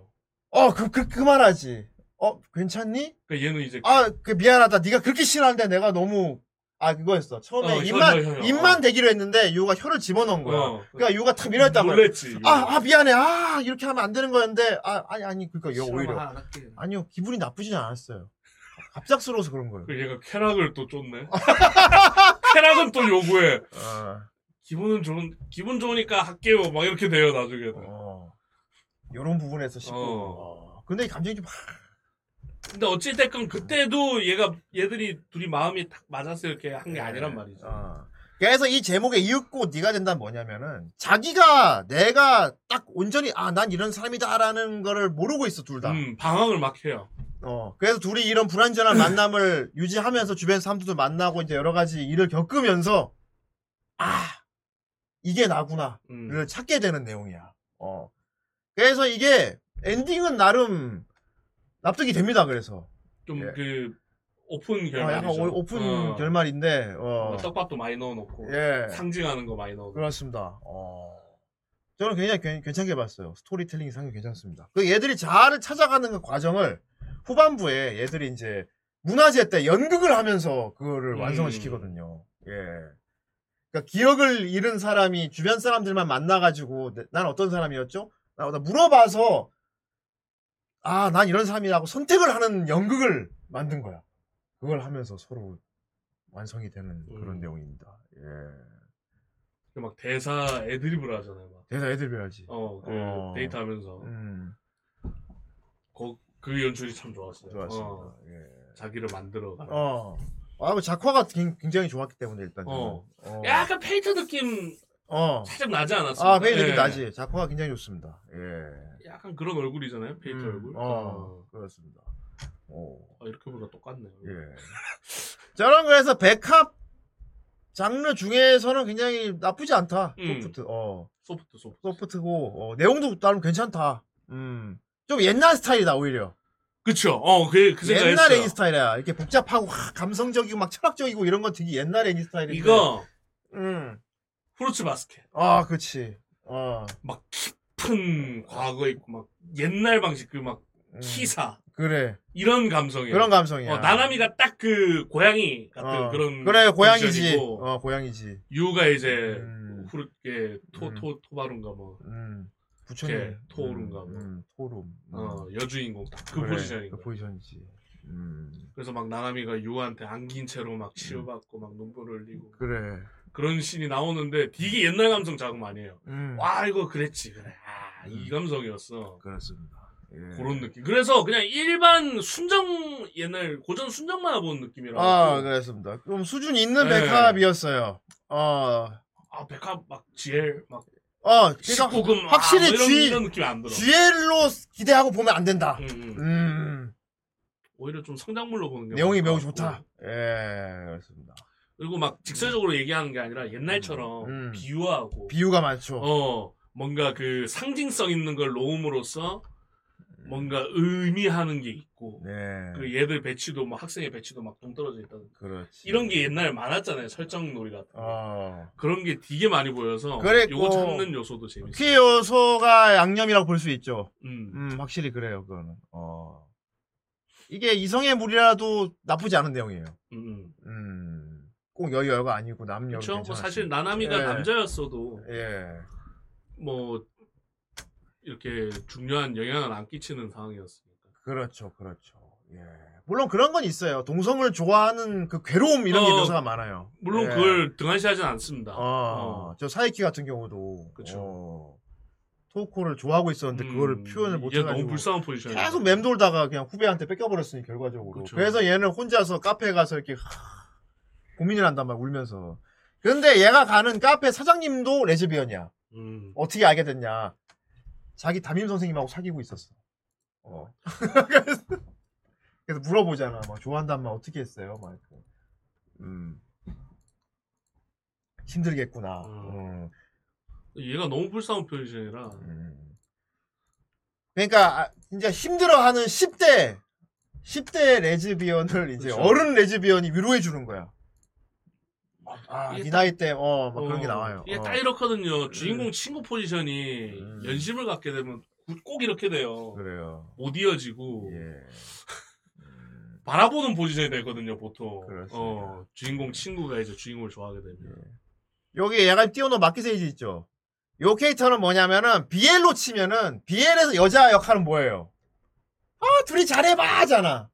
어, 그, 그, 그만하지. 어, 괜찮니? 그러니까 얘는 이제 아, 그, 미안하다. 네가 그렇게 싫어하는데 내가 너무, 아, 그거였어. 처음에 어, 혀, 입만, 혀, 혀, 혀. 입만 어. 대기로 했는데, 유가 혀를 집어넣은 거야. 어. 그러니까 유가 탁 밀어했단 말이야. 놀랬지. 아, 아, 미안해. 아, 이렇게 하면 안 되는 거였는데, 아, 아니, 아니, 그니까, 러 싫어, 오히려. 안 할게. 아니요, 기분이 나쁘진 않았어요. 갑작스러워서 그런 거예요. 그 얘가 쾌락을 또 쫓네. 쾌락은 또 요구해. 어, 기분은 좋은 기분 좋으니까 할게요. 막 이렇게 돼요 나중에는. 어. 요런 부분에서 싶고. 어. 어. 근데 감정이 좀, 근데 어찌 됐건 그때도 얘가 얘들이 둘이 마음이 딱 맞았어 이렇게 한 게 아니란 말이죠. 어. 그래서 이 제목의 이윽고 네가 된다는 뭐냐면은 자기가 내가 딱 온전히 아 난 이런 사람이다라는 거를 모르고 있어 둘 다. 음, 방황을 막 해요. 어 그래서 둘이 이런 불안전한 만남을 유지하면서 주변 사람들도 만나고 이제 여러 가지 일을 겪으면서 아 이게 나구나를 음. 찾게 되는 내용이야. 어 그래서 이게 엔딩은 나름 납득이 됩니다. 그래서 좀 예. 그 오픈 어, 결말이죠. 약간 오- 오픈 어. 결말인데 어뭐 떡밥도 많이 넣어놓고 예. 상징하는 거 많이 넣어. 그렇습니다. 어. 저는 굉장히 괜- 괜찮게 봤어요. 스토리텔링이 상당히 괜찮습니다. 그 얘들이 자아를 찾아가는 그 과정을 후반부에 얘들이 이제 문화제 때 연극을 하면서 그거를 음. 완성을 시키거든요. 예. 그러니까 기억을 잃은 사람이 주변 사람들만 만나가지고 내- 난 어떤 사람이었죠? 나, 나 물어봐서 아, 난 이런 사람이라고 선택을 하는 연극을 만든 거야. 그걸 하면서 서로 완성이 되는 그런 음. 내용입니다. 예. 막 대사 애드립을 하잖아요. 막. 대사 애들 배야지. 어, 그 어. 데이트 하면서 음, 거, 그 연출이 참 좋았어요. 좋았습니다. 어, 예. 자기를 만들어. 가. 어. 아, 그 작화가 굉- 굉장히 좋았기 때문에 일단. 어. 어. 약간 페이트 느낌 어. 살짝 나지 않았습니까? 아, 페이트 느낌 예. 나지. 작화가 굉장히 좋습니다. 예. 약간 그런 얼굴이잖아요. 페이트 음, 얼굴. 어, 어. 그렇습니다. 어. 아, 이렇게 보니까 똑같네요. 예. 저런 거에서 백합 장르 중에서는 굉장히 나쁘지 않다. 음. 소프트. 어. 소프트 소프트. 소프트고 어, 내용도 나름 괜찮다. 음. 좀 옛날 스타일이다 오히려. 그쵸. 어, 그, 그 옛날. 애니 스타일이야. 이렇게 복잡하고 하, 감성적이고 막 철학적이고 이런 건 되게 옛날 애니 스타일인데. 이거 음. 프루츠 바스켓. 아, 그렇지. 어. 막 깊은 과거에 있고 막 옛날 방식 그 막 음. 키사 그래. 이런 감성이에요. 그런 감성이야. 어, 나나미가 딱 그 고양이 같은 어. 그런 그래, 고양이지. 포지션이고, 어, 고양이지. 유가 이제 음. 후르게 토, 음. 토, 토바룬가 뭐 음. 걔, 부처님. 토오른가 뭐. 음, 토룸. 음. 어, 여주인공 딱 그 그래, 포지션인 그 거야. 포지션이지. 음. 그래서 막 나나미가 유한테 안긴 채로 막 치유받고 막 눈물을 흘리고 그래. 그런 씬이 나오는데 되게 옛날 감성 자금 아니에요. 음. 와 이거 그랬지 그래. 아, 이 음. 감성이었어. 그렇습니다. 예. 그런 느낌. 그래서 그냥 일반 순정 옛날 고전 순정 만화 보는 느낌이라. 아 그렇습니다. 그럼 수준 있는 네. 백합이었어요. 어, 아 백합 막 GL 막 어, 그러니까 19금 확실히 아, 뭐 이런, G- 이런 느낌이 안 들어. GL로 기대하고 보면 안 된다. 음, 음. 음, 오히려 좀 성장물로 보는 게 내용이 매우 것 좋다. 같고. 예, 그렇습니다. 그리고 막 직설적으로 얘기하는 게 아니라 옛날처럼 음. 비유하고 비유가 많죠. 어 뭔가 그 상징성 있는 걸 놓음으로써 뭔가 의미하는 게 있고 네, 그 얘들 배치도 뭐 학생의 배치도 막 동떨어져 있다는 그렇지. 이런 게 옛날에 많았잖아요 설정 놀이 같은 거 어, 그런 게 되게 많이 보여서 그랬고, 요거 찾는 요소도 재밌어 피 요소가 양념이라고 볼 수 있죠. 음. 음, 확실히 그래요. 그거는. 어, 이게 이성의 물이라도 나쁘지 않은 내용이에요. 음. 음, 꼭 여여가 아니고 남녀. 그렇죠 뭐 사실 나나미가 예. 남자였어도 예, 뭐 이렇게 중요한 영향을 안 끼치는 상황이었으니까 그렇죠, 그렇죠. 예. 물론 그런 건 있어요. 동성을 좋아하는 그 괴로움 이런 게 어, 묘사가 많아요. 물론 예. 그걸 등한시하진 않습니다 어, 어. 저 사이키 같은 경우도 그쵸. 어, 토코를 좋아하고 있었는데 그거를 음, 표현을 못 이게 너무 해가지고 불쌍한 포지션이 계속 맴돌다가 그냥 후배한테 뺏겨버렸으니 결과적으로. 그쵸. 그래서 얘는 혼자서 카페에 가서 이렇게 하, 고민을 한단 말이야 울면서. 근데 얘가 가는 카페 사장님도 레즈비언이야. 음. 어떻게 알게 됐냐? 자기 담임 선생님하고 사귀고 있었어. 어. 그래서, 그래서 물어보잖아. 막 좋아한다면 어떻게 했어요? 막 이렇게. 음. 힘들겠구나. 음. 음. 얘가 너무 불쌍한 포지션이라 음. 그러니까 아, 진짜 힘들어하는 10대 10대 레즈비언을 이제 그쵸. 어른 레즈비언이 위로해 주는 거야. 아, 딱- 나이 때, 어, 막 그런 게 어, 나와요. 이게 어. 딱 이렇거든요. 주인공 친구 포지션이 음. 연심을 갖게 되면 구- 꼭 이렇게 돼요. 그래요. 못 이어지고 예. 음, 바라보는 포지션이 되거든요, 보통. 그렇습니다. 어, 주인공 친구가 이제 주인공을 좋아하게 되면. 여기 약간 띄워놓은 마키세이지 있죠. 요 캐릭터는 뭐냐면은 BL로 치면은 BL에서 여자 역할은 뭐예요? 아 둘이 잘해봐 하잖아.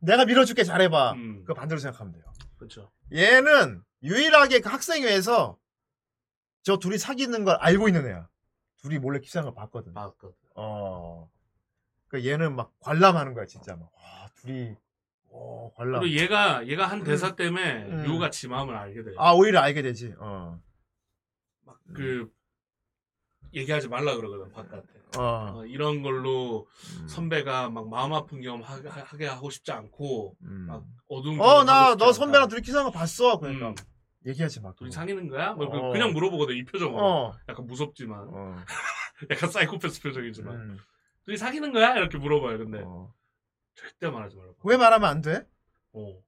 내가 밀어줄게 잘해봐. 음, 그거 반대로 생각하면 돼요. 그렇죠. 얘는 유일하게 그 학생회에서 저 둘이 사귀는 걸 알고 있는 애야. 둘이 몰래 키스한 걸 봤거든. 맞거든. 어. 그 얘는 막 관람하는 거야 진짜 막. 와 둘이 어 관람. 그리고 얘가 얘가 한 대사 때문에 음. 류가 지 마음을 알게 돼요. 아 오히려 알게 되지. 어. 막그 얘기하지 말라 그러거든 바깥에. 어. 어, 이런 걸로 음. 선배가 막 마음 아픈 경험 하- 하- 하게 하고 싶지 않고 음. 막 어두운 어, 나, 너. 선배랑 둘이 키스한 거 봤어. 그러니까. 음. 얘기하지 마. 둘이. 사귀는 거야? 뭐 어. 그냥 물어보거든 이 표정으로. 어. 약간 무섭지만 어. 약간 사이코패스 표정이지만 음. 둘이 사귀는 거야? 이렇게 물어봐요. 근데 어. 절대 말하지 말라고. 왜 말하면 안 돼? 어.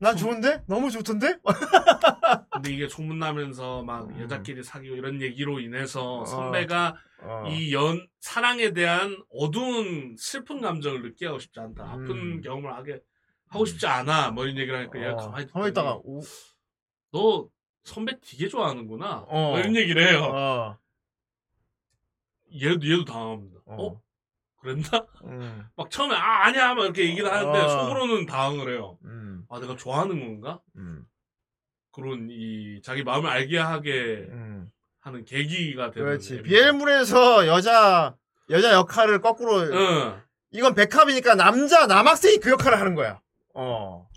난 좋은데? 너무 좋던데? 근데 이게 소문나면서 막 음. 여자끼리 사귀고 이런 얘기로 인해서 어. 선배가 어. 이 연 사랑에 대한 어두운 슬픈 감정을 느끼게 하고 싶지 않다. 아픈 음. 경험을 하게 하고 싶지 않아. 뭐 이런 얘기를 하니까 얘가 어. 가만히 가만히 있다가, 오, 너 선배 되게 좋아하는구나. 어. 뭐 이런 얘기를 해요. 어. 얘도 얘도 당합니다. 어. 어? 그랬나? 음. 막 처음에 아 아니야 막 이렇게 얘기를 하는데 어. 속으로는 당황을 해요. 음. 아 내가 좋아하는 건가? 음. 그런 이 자기 마음을 알게 하게 음. 하는 계기가 되는. 그렇지. 비엘물에서 여자, 여자 역할을 거꾸로, 응. 이건 백합이니까 남자, 남학생이 그 역할을 하는 거야. 어.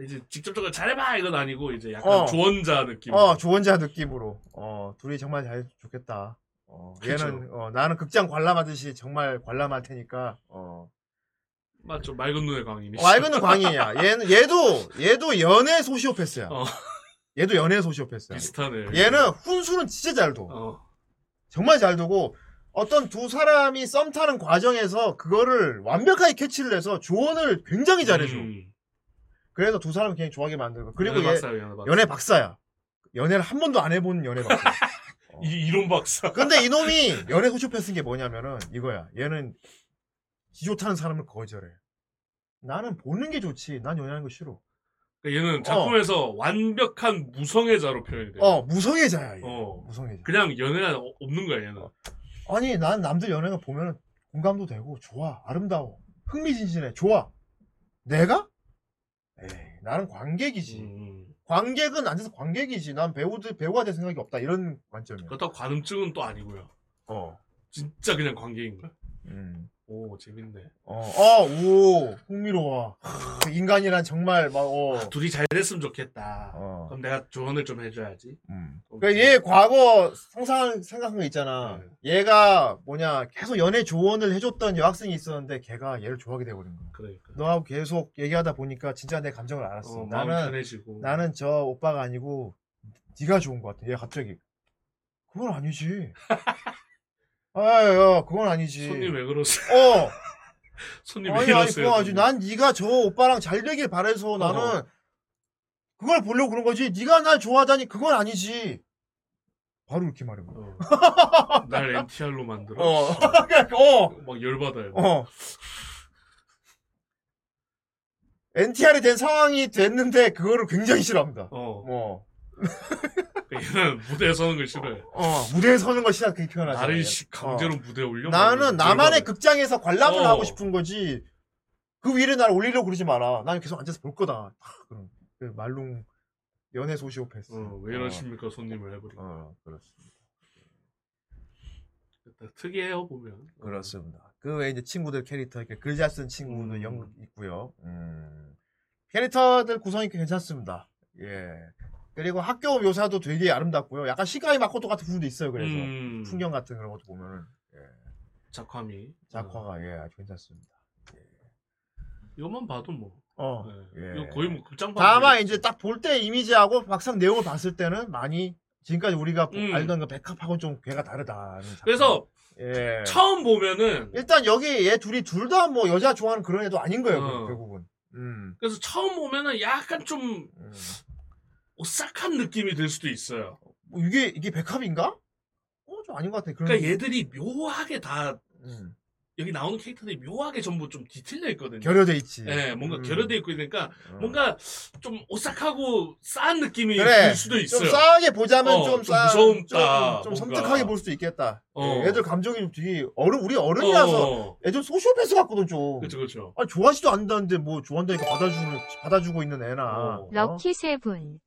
이제 직접적으로 잘해봐 이건 아니고 이제 약간 어. 조언자 느낌. 어, 조언자 느낌으로. 어, 둘이 정말 잘 좋겠다. 어. 얘는, 어, 나는 극장 관람하듯이 정말 관람할 테니까, 어. 맞죠. 맑은 눈의 광인이. 맑은 광이야. 얘는, 얘도, 얘도 연애 소시오패스야. 어. 얘도 연애 소시오패스야. 비슷하네. 얘는 훈수는 진짜 잘 둬. 어. 정말 잘 두고 어떤 두 사람이 썸 타는 과정에서 그거를 완벽하게 캐치를 해서 조언을 굉장히 잘해줘. 음. 그래서 두 사람을 굉장히 좋아하게 만들고 그리고 연애 얘 박사예요, 연애 박사. 연애 박사야. 연애를 한 번도 안 해본 연애 박사. 어. 이, 이론 박사. 근데 이놈이 연애 소시오패스인 게 뭐냐면은 이거야. 얘는 지 좋다는 사람을 거절해. 나는 보는 게 좋지. 난 연애하는 거 싫어. 그러니까 얘는 작품에서 완벽한 무성애자로 표현이 돼. 어 무성애자야. 얘. 어. 무성애자. 그냥 연애가 어- 없는 거야 얘는. 아니 난 남들 연애가 보면은 공감도 되고 좋아 아름다워 흥미진진해 좋아 내가 에이 나는 관객이지 음. 관객은 앉아서 관객이지 난 배우들 배우가 될 생각이 없다 이런 관점이야 그렇다고 관음증은 또 아니고요. 어 진짜 그냥 관계인 거야. 음. 오 재밌네. 어, 어, 오, 흥미로워. 크, 인간이란 정말 막, 어. 아, 둘이 잘 됐으면 좋겠다. 어. 그럼 내가 조언을 좀 해줘야지. 음. 그러니까 얘 과거 상상 생각한 거 네. 있잖아. 얘가 뭐냐 계속 연애 조언을 해줬던 여학생이 있었는데 걔가 얘를 좋아하게 돼버린 거야. 그러니까. 너하고 계속 얘기하다 보니까 진짜 내 감정을 알았어. 어, 마음 나는 편해지고. 나는 저 오빠가 아니고 네가 좋은 것 같아. 얘 갑자기 그건 아니지. 아야 그건 아니지. 손님 왜 그러세요? 어. 손님 왜 아니 아니 이러세요? 그건 아니지. 난 네가 저 오빠랑 잘 되길 바래서 나는 그걸 보려고 그런 거지. 네가 날 좋아하다니 그건 아니지. 바로 이렇게 말해. 어. 날 NTR로 만들어. 어. 어. 막 열받아요. 어. NTR이 된 상황이 됐는데 그거를 굉장히 싫어합니다. 어. 어. 얘는 무대에 서는 걸 싫어해. 어. 무대에 서는 것이라 그렇게 표현하잖아. 나를 씨 강제로 무대에 올려. 나는 나만의 극장에서 관람을 어. 하고 싶은 거지. 그 위를 날 올리려고 그러지 마라. 나는 계속 앉아서 볼 거다. 탁, 그런. 그 말롱 연애 소시오패스. 어, 왜 이러십니까 손님을 해버리고. 어, 그렇습니다. 특이해요 보면. 그렇습니다. 그 외에 이제 친구들 캐릭터 이렇게 글잘쓴 친구들 음. 연극 있고요. 음. 캐릭터들 구성이 괜찮습니다. 예. 그리고 학교 묘사도 되게 아름답고요. 약간 시가이 마코토 같은 부분도 있어요. 그래서 음, 풍경 같은 그런 것도 보면은 예. 작화미. 어, 작화가 예 아주 괜찮습니다. 이것만 봐도 뭐. 어. 네. 예. 이거 거의 뭐 극장판. 다만. 이제 딱 볼 때 이미지하고 막상 내용을 봤을 때는 많이 지금까지 우리가 음. 알던 그 백합하고 좀 괴가 다르다. 그래서 예. 처음 보면은 일단 여기 얘 둘이 둘 다 뭐 여자 좋아하는 그런 애도 아닌 거예요. 어. 결국은. 음. 그래서 처음 보면은 약간 좀 음. 오싹한 느낌이 들 수도 있어요. 뭐 이게 이게 백합인가? 어, 좀 아닌 것 같아. 그런 그러니까 얘들이 묘하게 다 음. 여기 나오는 캐릭터들이 묘하게 전부 좀 디테일려 있거든요. 결여돼 있지. 예, 뭔가 음. 결여돼 있고 그러니까 어. 뭔가 좀 오싹하고 싸한 느낌이 그래. 들 수도 있어요. 좀 싸하게 보자면 어, 좀, 좀 싸, 무서움다, 좀, 좀 뭔가. 섬뜩하게 볼 수도 있겠다. 어. 예, 애들 감정이 좀 되게 어른 우리 어른이라서 어, 애들 소시오패스 같거든 좀. 그렇죠, 그렇죠. 아 좋아하지도 않는다는데 뭐 좋아한다니까 받아주는 받아주고 있는 애나. 어. 어? 럭키 세븐.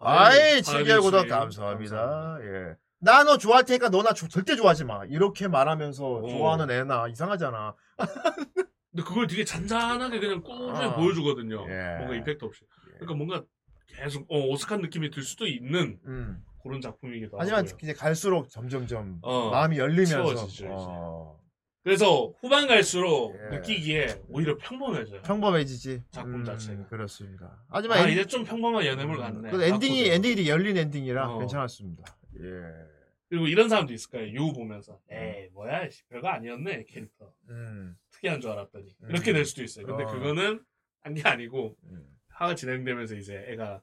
아이 아이, 칠개월 구독 칠. 감사합니다. 예. 나 너 좋아할 테니까 너 나 절대 좋아하지 마. 이렇게 말하면서 어. 좋아하는 애나 이상하잖아. 근데 그걸 되게 잔잔하게 그냥 꾸준히 아. 보여주거든요. 예. 뭔가 이펙트 없이. 예. 그러니까 뭔가 계속 어, 오싹한 느낌이 들 수도 있는 음. 그런 작품이기도 하지만 하고요. 이제 갈수록 점점점 어, 마음이 열리면서 채워지죠, 이제. 어, 그래서 후반 갈수록 예. 느끼기에 오히려 평범해져요. 평범해지지. 작품 자체가. 그렇습니다. 하지만 아, 엔- 이제 좀 평범한 연애물 같네. 그 엔딩이 바코드. 엔딩이 열린 엔딩이라 어. 괜찮았습니다. 예. 그리고 이런 사람도 있을 거예요. 유우 보면서 에이 뭐야 씨, 별거 아니었네 캐릭터 음. 특이한 줄 알았더니 음. 이렇게 될 수도 있어요. 근데 어. 그거는 한 게 아니고 음. 화가 진행되면서 이제 애가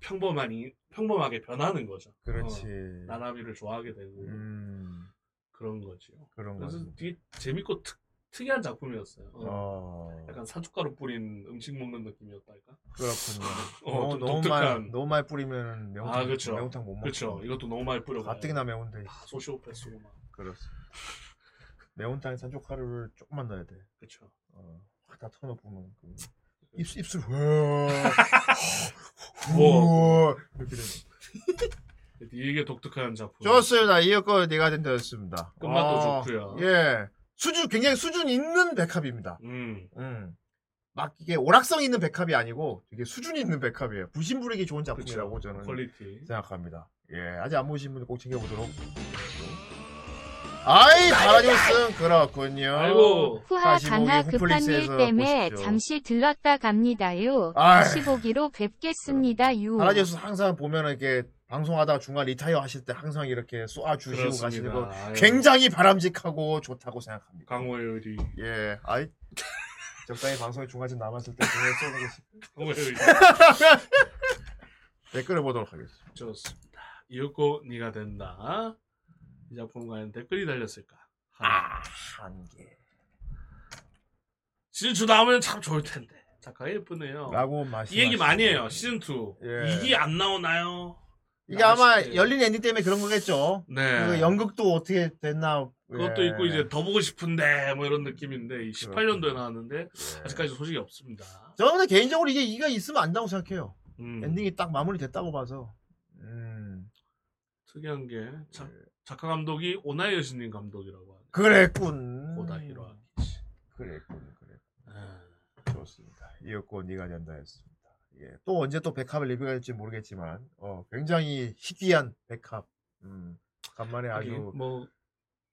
평범하니 평범하게 변하는 거죠. 그렇지. 어, 나나미를 좋아하게 되고 음. 그런 거죠. 그런 그래서 거. 되게 재밌고 특, 특이한 작품이었어요. 어. 어. 약간 산초가루 뿌린 음식 먹는 느낌이었달까? 그렇군요. 어, 너무, 좀 너무 독특한. 말 너무 많이 뿌리면 매운탕 아, 그쵸. 매운탕 못 먹죠. 그렇죠. 이것도 너무 많이 뿌려. 가뜩이나 매운데. 소시오패스고 막. 그렇습니다. 매운탕에 산초가루를 조금만 넣어야 돼. 그렇죠. 어, 확다 털어보면 그 입술 입술 뭐. 이렇게 돼. 이게 독특한 작품. 좋습니다. 이윽고 네가 된다였습니다. 끝맛도 아, 좋고요. 예, 수준 굉장히 수준 있는 백합입니다. 음. 음. 막 이게 오락성 있는 백합이 아니고 되게 수준 있는 백합이에요. 부심부리기 좋은 작품이라고 그렇죠. 저는 퀄리티. 생각합니다. 예, 아직 안 보신 분들 꼭 챙겨보도록. 아이, 바라디우스 그렇군요. 아이고. 후하 45기 강하 급한 일 때문에 보십시오. 잠시 들렀다 갑니다요. 아이. 다시 보기로 뵙겠습니다. 유. 바라디우스 항상 보면은 이렇게 방송하다가 중간 리타이어 하실 때 항상 이렇게 쏘아주시고 가시는 거 아유, 굉장히 바람직하고 좋다고 생각합니다. 의리. 예, 아이. 적당히 방송에 중간쯤 남았을 때 그걸 쏘는 것이 의리. 댓글을 보도록 하겠습니다. 좋습니다. 이윽고 네가 된다. 이 작품 과연 댓글이 달렸을까? 아, 한 개. 시즌 2 나오면 참 좋을 텐데. 작화가 예쁘네요. 라고. 이 얘기 많이 해요. 시즌 2. 예. 2기 안 나오나요? 이게 아마 아쉽게. 열린 엔딩 때문에 그런 거겠죠. 네. 그 연극도 어떻게 됐나. 그것도 예. 있고 이제 더 보고 싶은데 뭐 이런 느낌인데 이 18년도에 그렇군요. 나왔는데 예. 아직까지 소식이 없습니다. 저는 근데 개인적으로 이게 2기가 있으면 안 된다고 생각해요. 음, 엔딩이 딱 마무리 됐다고 봐서. 음. 특이한 게 자- 예. 작가 감독이 오 나의 여신님 감독이라고 하네요. 그랬군. 고다 히로아키치. 그랬군. 그래. 아, 좋습니다. 이었고 네가 된다 했습니다. 예. 또 언제 또 백합을 리뷰가 될지 모르겠지만 어, 굉장히 희귀한 백합. 음. 간만에 아주 하긴 뭐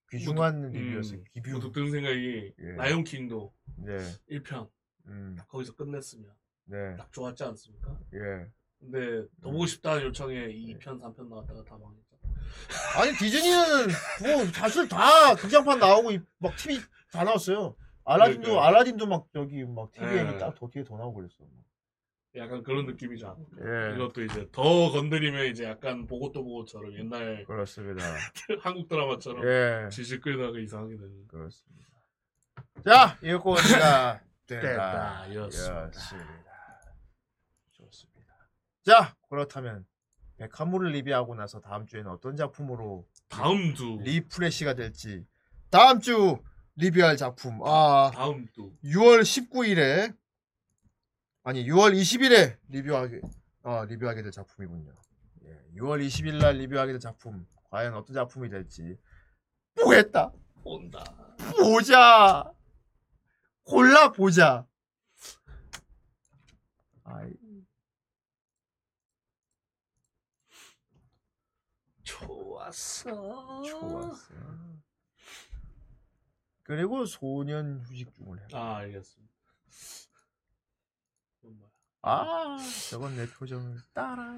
귀중한 음, 리뷰였어요. 기뷰. 문득 든 생각이 예. 라이온 킹도 네. 1편 음. 거기서 끝냈으면 네. 딱 좋았지 않습니까? 예. 근데 더 보고 싶다는 요청에 2편, 3편 나왔다가 다 망했죠. 아니 디즈니는 뭐 사실 다 극장판 나오고 이- 막 TV 다 나왔어요. 알라딘도 그러니까요. 알라딘도 막 저기 막 TV에 예. 딱 더 뒤에 더 나오고 그랬어. 약간 그런 느낌이죠. 예. 이것도 이제 더 건드리면 이제 약간 보고 또 보고처럼 옛날 그렇습니다. 한국 드라마처럼 예. 지질 끌다가 이상하게 되는. 그렇습니다. 자, 이거 제가 된다. 됐다. 였습니다. 좋습니다. 자, 그렇다면 백합물을 리뷰하고 나서 다음 주에는 어떤 작품으로 다음 주, refresh가 될지 다음 주 리뷰할 작품 아 다음 주. 6월 19일에 아니 6월 20일에 리뷰하게 어, 리뷰하게 될 작품이군요. 예, 6월 20일 날 리뷰하게 될 작품 과연 어떤 작품이 될지 보겠다. 온다. 보자. 골라 보자. 아이, 좋았어. 좋았어. 그리고 소년 휴식 중을 해. 아, 알겠습니다. 아, 저건 내 표정을 따라.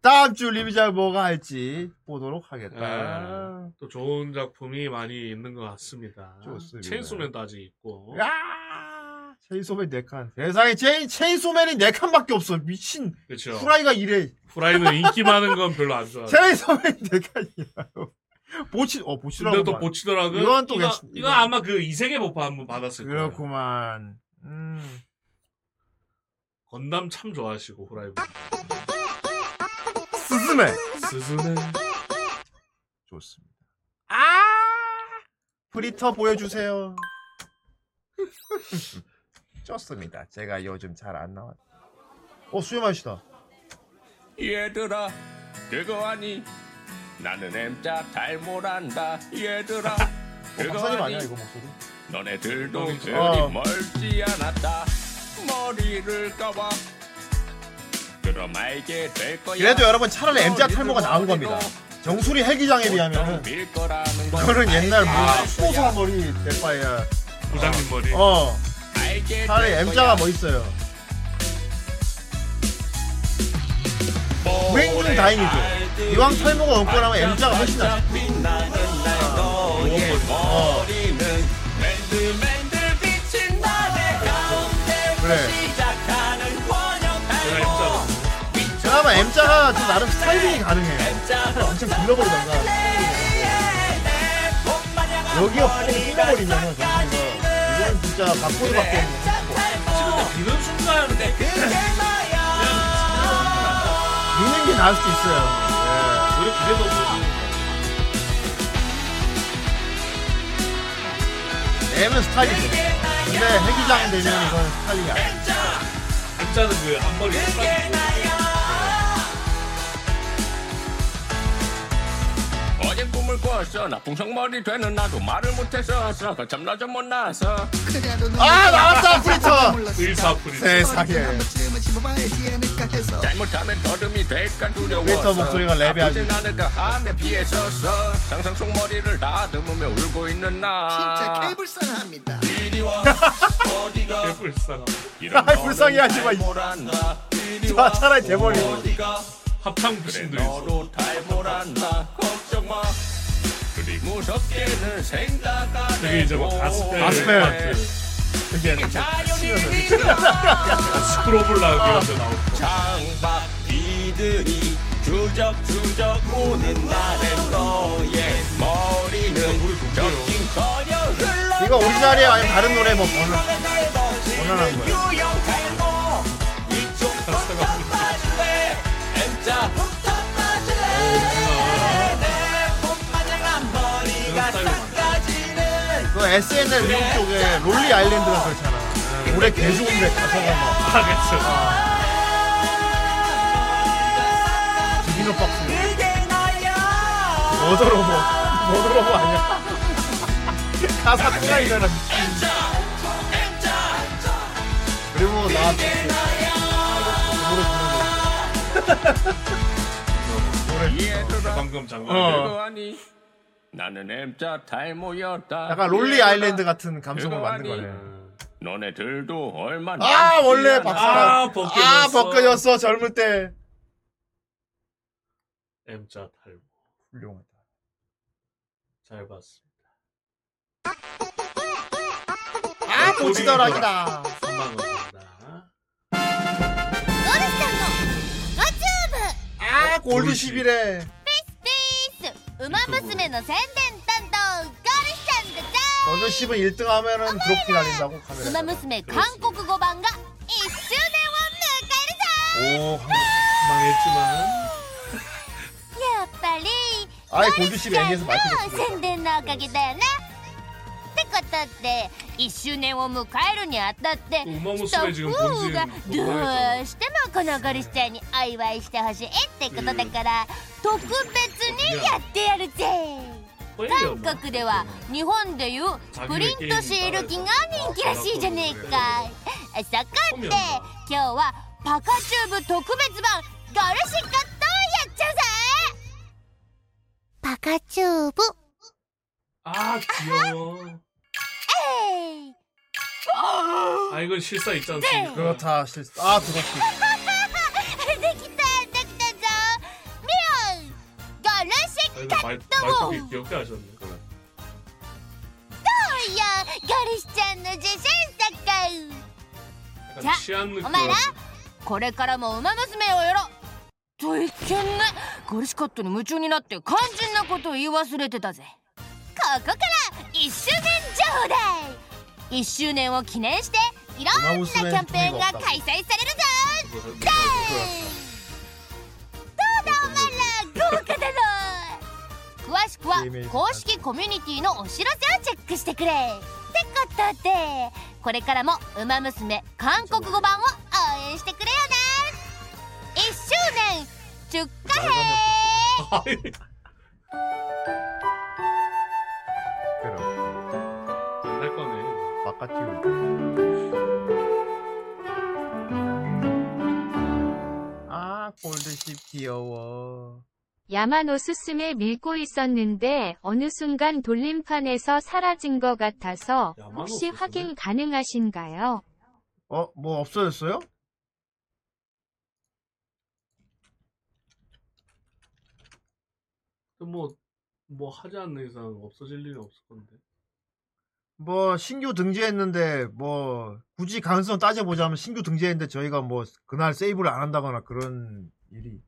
다음 주 리뷰자 뭐가 할지 보도록 하겠다. 예, 또 좋은 작품이 많이 있는 것 같습니다. 좋습니다. 체인소맨도 아직 있고. 야, 체인소맨 네 칸. 세상에 체인 체인소맨이 네 칸밖에 없어. 미친. 그렇죠. 후라이가 이래. 후라이는 인기 많은 건 별로 안 좋아. 체인소맨 네 칸이야. 보치, 어 보치라고. 근데 또 말- 보치더라고. 이건 또 이거, 괜찮- 이거 아마 그 이세계 buff 한번 받았을 거예요. 그렇구만. 음. 건담 참 좋아하시고 후라이. 스즈메. 스즈메. 좋습니다. 아! 프리터 보여주세요. 좋습니다. 제가 요즘 잘 안 나왔. 어 수염하시다. 얘들아 그거 아니 나는 M자 탈모란다 얘들아 어, 그거 박사님 아니 아니야 이거 목소리? 너네들도 어. 그리 어. 멀지 않았다 머리를 까봐 그럼 알게 될 거야 그래도 여러분 차라리 M자 탈모가 나은 겁니다. 정수리 헬기장에 비하면 그거는 옛날 뭐 아, 수호사 머리 될 바에야. 부장님 머리. 어 차라리 될 M자가. 멋있어요. 불행중 다행이죠. 이왕 탈모가 없고 나면 M자가 훨씬 어. M자. M자가 좀 나름 스타일링이 가능해요. 엄청 굴러버리던가. 여기가 뻥 뚫려버리면은 정수리가 이건 진짜 각본밖에 없는 비는 순간 믿는 게 나을 수도 있어요. 우리 그게 더 보지. 예. 내면 스타일이죠. 근데 해기장 되면 이건 스타일이 아니야. M자는 그 앞머리 꿈을 꿨어 나 풍성머리 되는 나도 말을 못했었어 거참 나좀 못나서 아 나왔다 프리터. 의사풀이. 세상에. 잘못하면 더듬이 될까 두려워서 웨이터 목소리가 랩이 아주- 아프진 않을까 하며 피해 섰어 상상 속 머리를 다듬으며 울고 있는 나 진짜 개불쌍합니다 이리 와 어디가 개불쌍. 이런 아이, 불쌍해 하지 마, 이- 탈모란다 이리 자, 와 차라리 대머리. 어디가 합창 부신도 있어. 너도 탈모란다 걱정 마 무섭게는 생각 안 되게 이제 막 해도 가스펠. 가스펠. 이게 자연이 스크로블 나오면서 나오고. 창밖 비들이 주적주적 오는 날엔 너의 머리는 적긴거려 흘러 이거 오리지널이에요 아니면 다른 노래 뭐 번안 번안한 거예요. 그 SNL 미국 쪽에 롤리 아일랜드가 그렇잖아. 노래 개 좋은데 가사가 막 하겠죠. 디비노 박스. 그게 나야 머더로버. 머더로버 아니야? 가사 또라이잖아. 그리고 나 얘들아 방금 장면. 어. 그거 아니 나는 M자 탈모였다 약간 롤리 아일랜드 같은 감성을 만든? 거네. 너네들도 얼마 아 원래. 박사가 아, 아 벗겨졌어. 벗겨졌어 젊을 때. M자 탈모. 훌륭하다. 잘 봤습니다. 아 고치더락이다. 3만 원입니다. 아 골드 11에. ウ 음악 부스메노 샌덴 딴도 까리산다 어느 씹은 1등 하면은 드롭킥 날린다고 카메라. 음악 부스메 한국어 방가 이슈 대원 느까리 짱오망했지만 야 빨리 아이 골드십 애니에서 마이크 샌덴 나가게 되나? ったって一周年を迎えるにあたってスタッフがどうしてもこのゴリスちゃんにお祝いしてほしいってことだから特別にやってやるぜ。韓国では日本でいうプリントシール機が人気らしいじゃねえかそこで今日はパカチューブ特別版ガルシカとやっちゃうぜ。パカチューブ。あー、器用。 えい 아 이건 실사 있지 않습니까? 그렇다 실수. 아 드롭키. できたできたぞミオンゴルシ 아, カ 이거 ッ 말 ト 말투 귀엽게 하셨네. いやゴリスちゃんの自信作 약간 자, 취한 느낌. お前らこれからもウマ娘をやろうと一見ねゴリシカットに夢中になって肝心なことを言い忘れてたぜ ここから1周年情報だ1周年を記念していろんなキャンペーンが開催されるぞ。だどうだお前ら豪華だろ詳しくは公式コミュニティのお知らせをチェックしてくれ。ってことでこれからも「ウマ娘韓国語版」を応援してくれよね。1周年出荷編！바깥이고. 아 골드 10 귀여워. 야마노 스승을 밀고 있었는데 어느 순간 돌림판에서 사라진 것 같아서 혹시? 확인 가능하신가요? 어 뭐 없어졌어요? 뭐, 뭐 하지 않는 이상 없어질 일은 없을 건데. 뭐 신규 등재했는데 뭐 굳이 가능성 따져보자면 신규 등재했는데 저희가 뭐 그날 세이브를 안 한다거나 그런 일이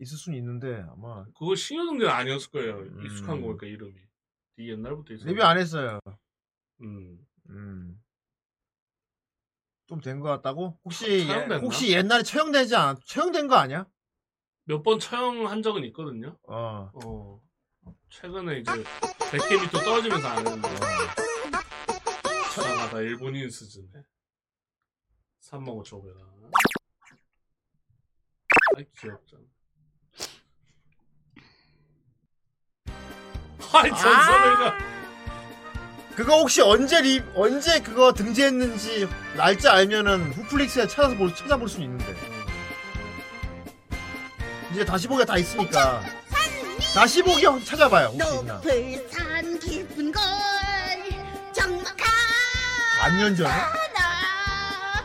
있을 수는 있는데 아마 그거 신효등대는 아니었을 거예요. 음. 익숙한 거니까 이름이. 되게 옛날부터 있어. 리뷰 안 했어요. 음. 음. 좀 된 것 같다고? 혹시 처형됐나? 예- 혹시 옛날에 처형되지 않 처형된 거 아니야? 몇 번 처형한 적은 있거든요. 어. 어. 최근에 이제 100개 밑으로 떨어지면서 안 했는데. 이상하다. 일본인 수준에. 35,500원. 아이, 귀엽잖아. 아이, 전설이가. 그거 혹시 언제 리 언제 그거 등재했는지 날짜 알면은 후플릭스에 찾아서 볼, 찾아볼 수는 있는데 이제 다시 보기가 다 있으니까 다시 보기 한번 찾아봐요 혹시 있나 높을 산 깊은 걸 반년 전에 나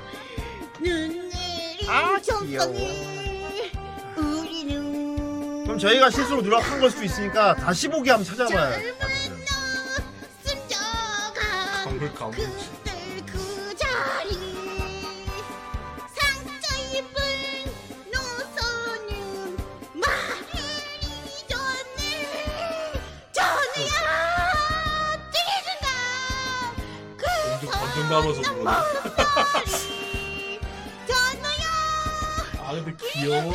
눈내리 아, 종성이 우리는 그럼 저희가 실수로 누락한 걸 수도 있으니까 다시 보기 한번 찾아봐요. 숨져가 정글 가무치. 감아서 부르네. 전우야 아, 근데 귀여워.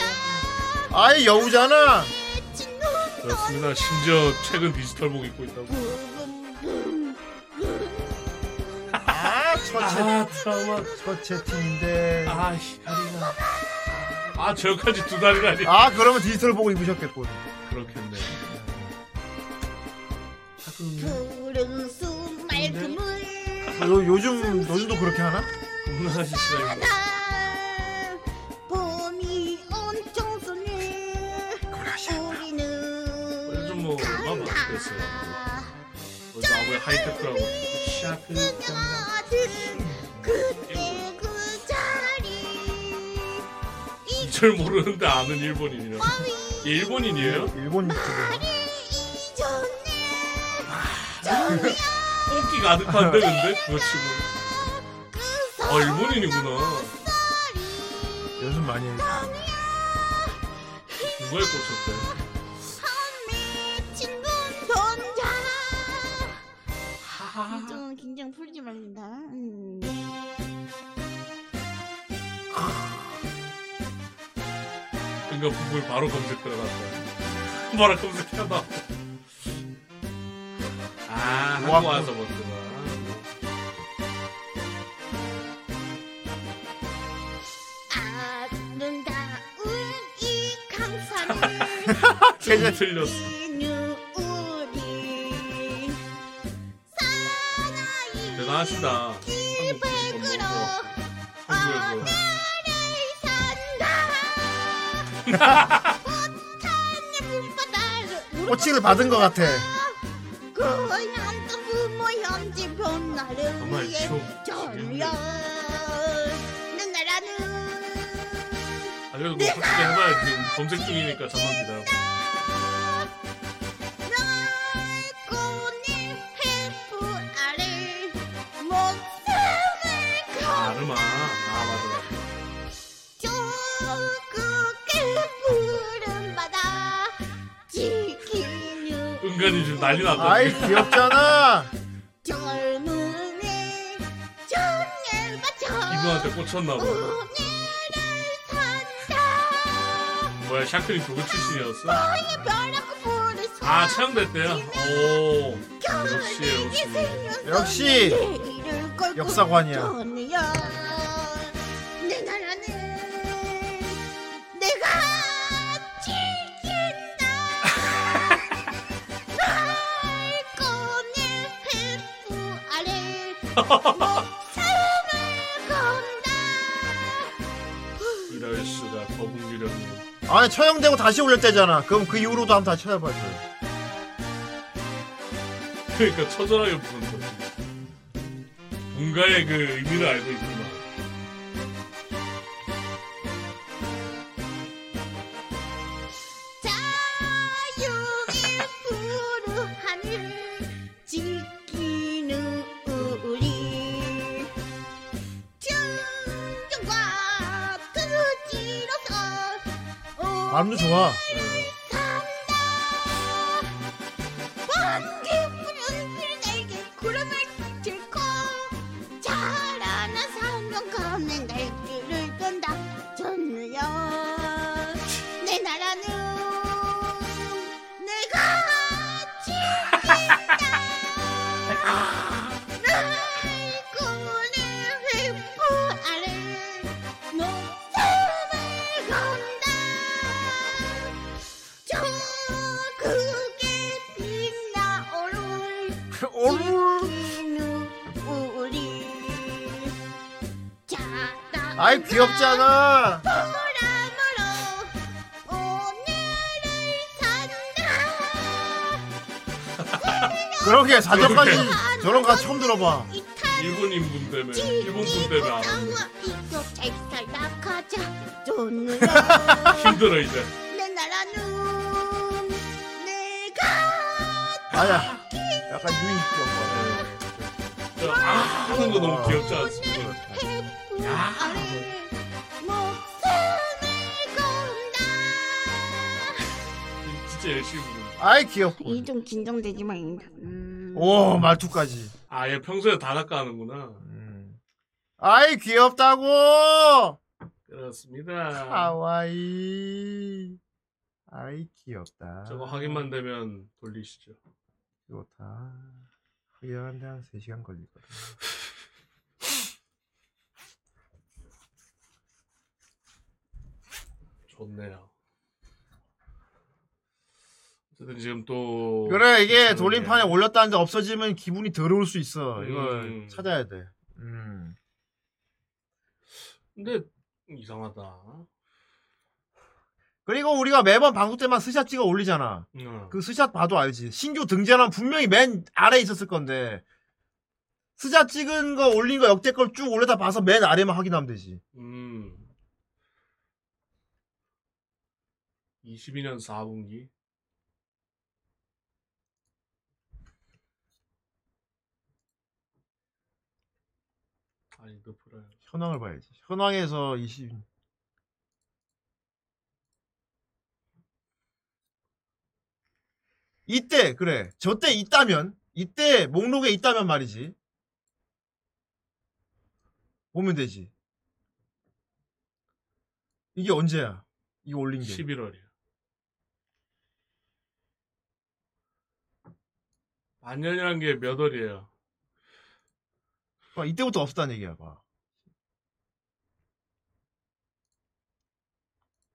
아예 여우잖아 그렇습니다. 심지어 최근 디지털복 입고 있다고. 아 처채 아, 트라우마. 처채팅인데 아, 히카리가. 아, 저까지 두 달이라니. 아 그러면 디지털 보고 입으셨겠군 아, 요, 요즘 요즘도 그렇게 하나? 봄이 엄청 쏘네 우리는 요즘 뭐 바뀌었어요. 요즘 아무리 하이테크라고 샤크 그때 그 자리 절 모르는데 아는 일본인이라. 얘 일본인이에요? 일본 유튜브. 잊었네 뽑기 가득한데 근데 그거 치고. 아 일본인이구나. 연습 많이 해. 누가에 꽂혔대? 친구 던져라 좀 긴장 풀지 말린다 음. 그러니까 부부에 바로 검색 들어갔다. 뭐라 검색해봐. 아 한국 우와, 와서 봤구나. 아름다운 이 강산을 좀 틀렸어. 우리 사나이 대단하시다. 한국 한국에서. 산다 불바다를 코칭을 받은 것 같아. 뭐 솔직히 해봐야 지금 검색 중이니까 잠만 기다려. 꽃잎 횃불 아래 목숨을 아 아르마. 아 맞아. 조국의 푸른 바다 지키는 은간히 지금 난리 났다. 아이 귀엽잖아. 젊음의 정열과 정 이분한테 꽂혔나 봐. 뭐야 샤크님 그거 출신이었어? 불을 아 채용됐대요. 오 역시 역시. 역시 역사관이야. 아니 처형되고 다시 올렸대잖아. 그럼 그 이후로도 한번 다시 찾아봐줘. 그러니까 처절하게 부른 거지. 뭔가의 그 의미를 알고 있구 발 아이 귀엽잖아. 그러게 사전까지 저런 거 처음 들어봐. 일본인 분 때문에 일본 분 때문에 좋느라 힘들어 이제. 내 나라는 내가 아야. 약간 유인 귀여운 저, 아 하는 거 너무 귀엽지 않습니까? 횃불 아래 목숨을 건다 진짜 열심히 부르는. 거. 아이 귀엽고. 이좀 긴장되지 말인다 음. 오 말투까지. 아얘 평소에 다 낚아하는구나. 음. 아이 귀엽다고. 그렇습니다. 하와이. 아이 귀엽다. 저거 확인만 되면 돌리시죠. 좋다. 확인하는데 한 3시간 걸리거든. 좋네요. 어쨌든 지금 또 그래 이게 돌림판에 게- 올렸다는데 없어지면 기분이 더러울 수 있어. 이걸 음. 찾아야 돼. 음. 근데 이상하다. 그리고 우리가 매번 방송 때만 스샷 찍어 올리잖아. 응. 그 스샷 봐도 알지. 신규 등재는 분명히 맨 아래에 있었을 건데 스샷 찍은 거 올린 거 역대 걸 쭉 올려다 봐서 맨 아래만 확인하면 되지. 음. 22년 4분기. 아니, 너 풀어요. 현황을 봐야지. 현황에서 20 이때 그래. 저때 있다면 이때 목록에 있다면 말이지. 보면 되지. 이게 언제야? 이거 올린 게. 11월이야. 만년이란 게 몇 월이에요? 봐, 이때부터 없었다는 얘기야, 봐.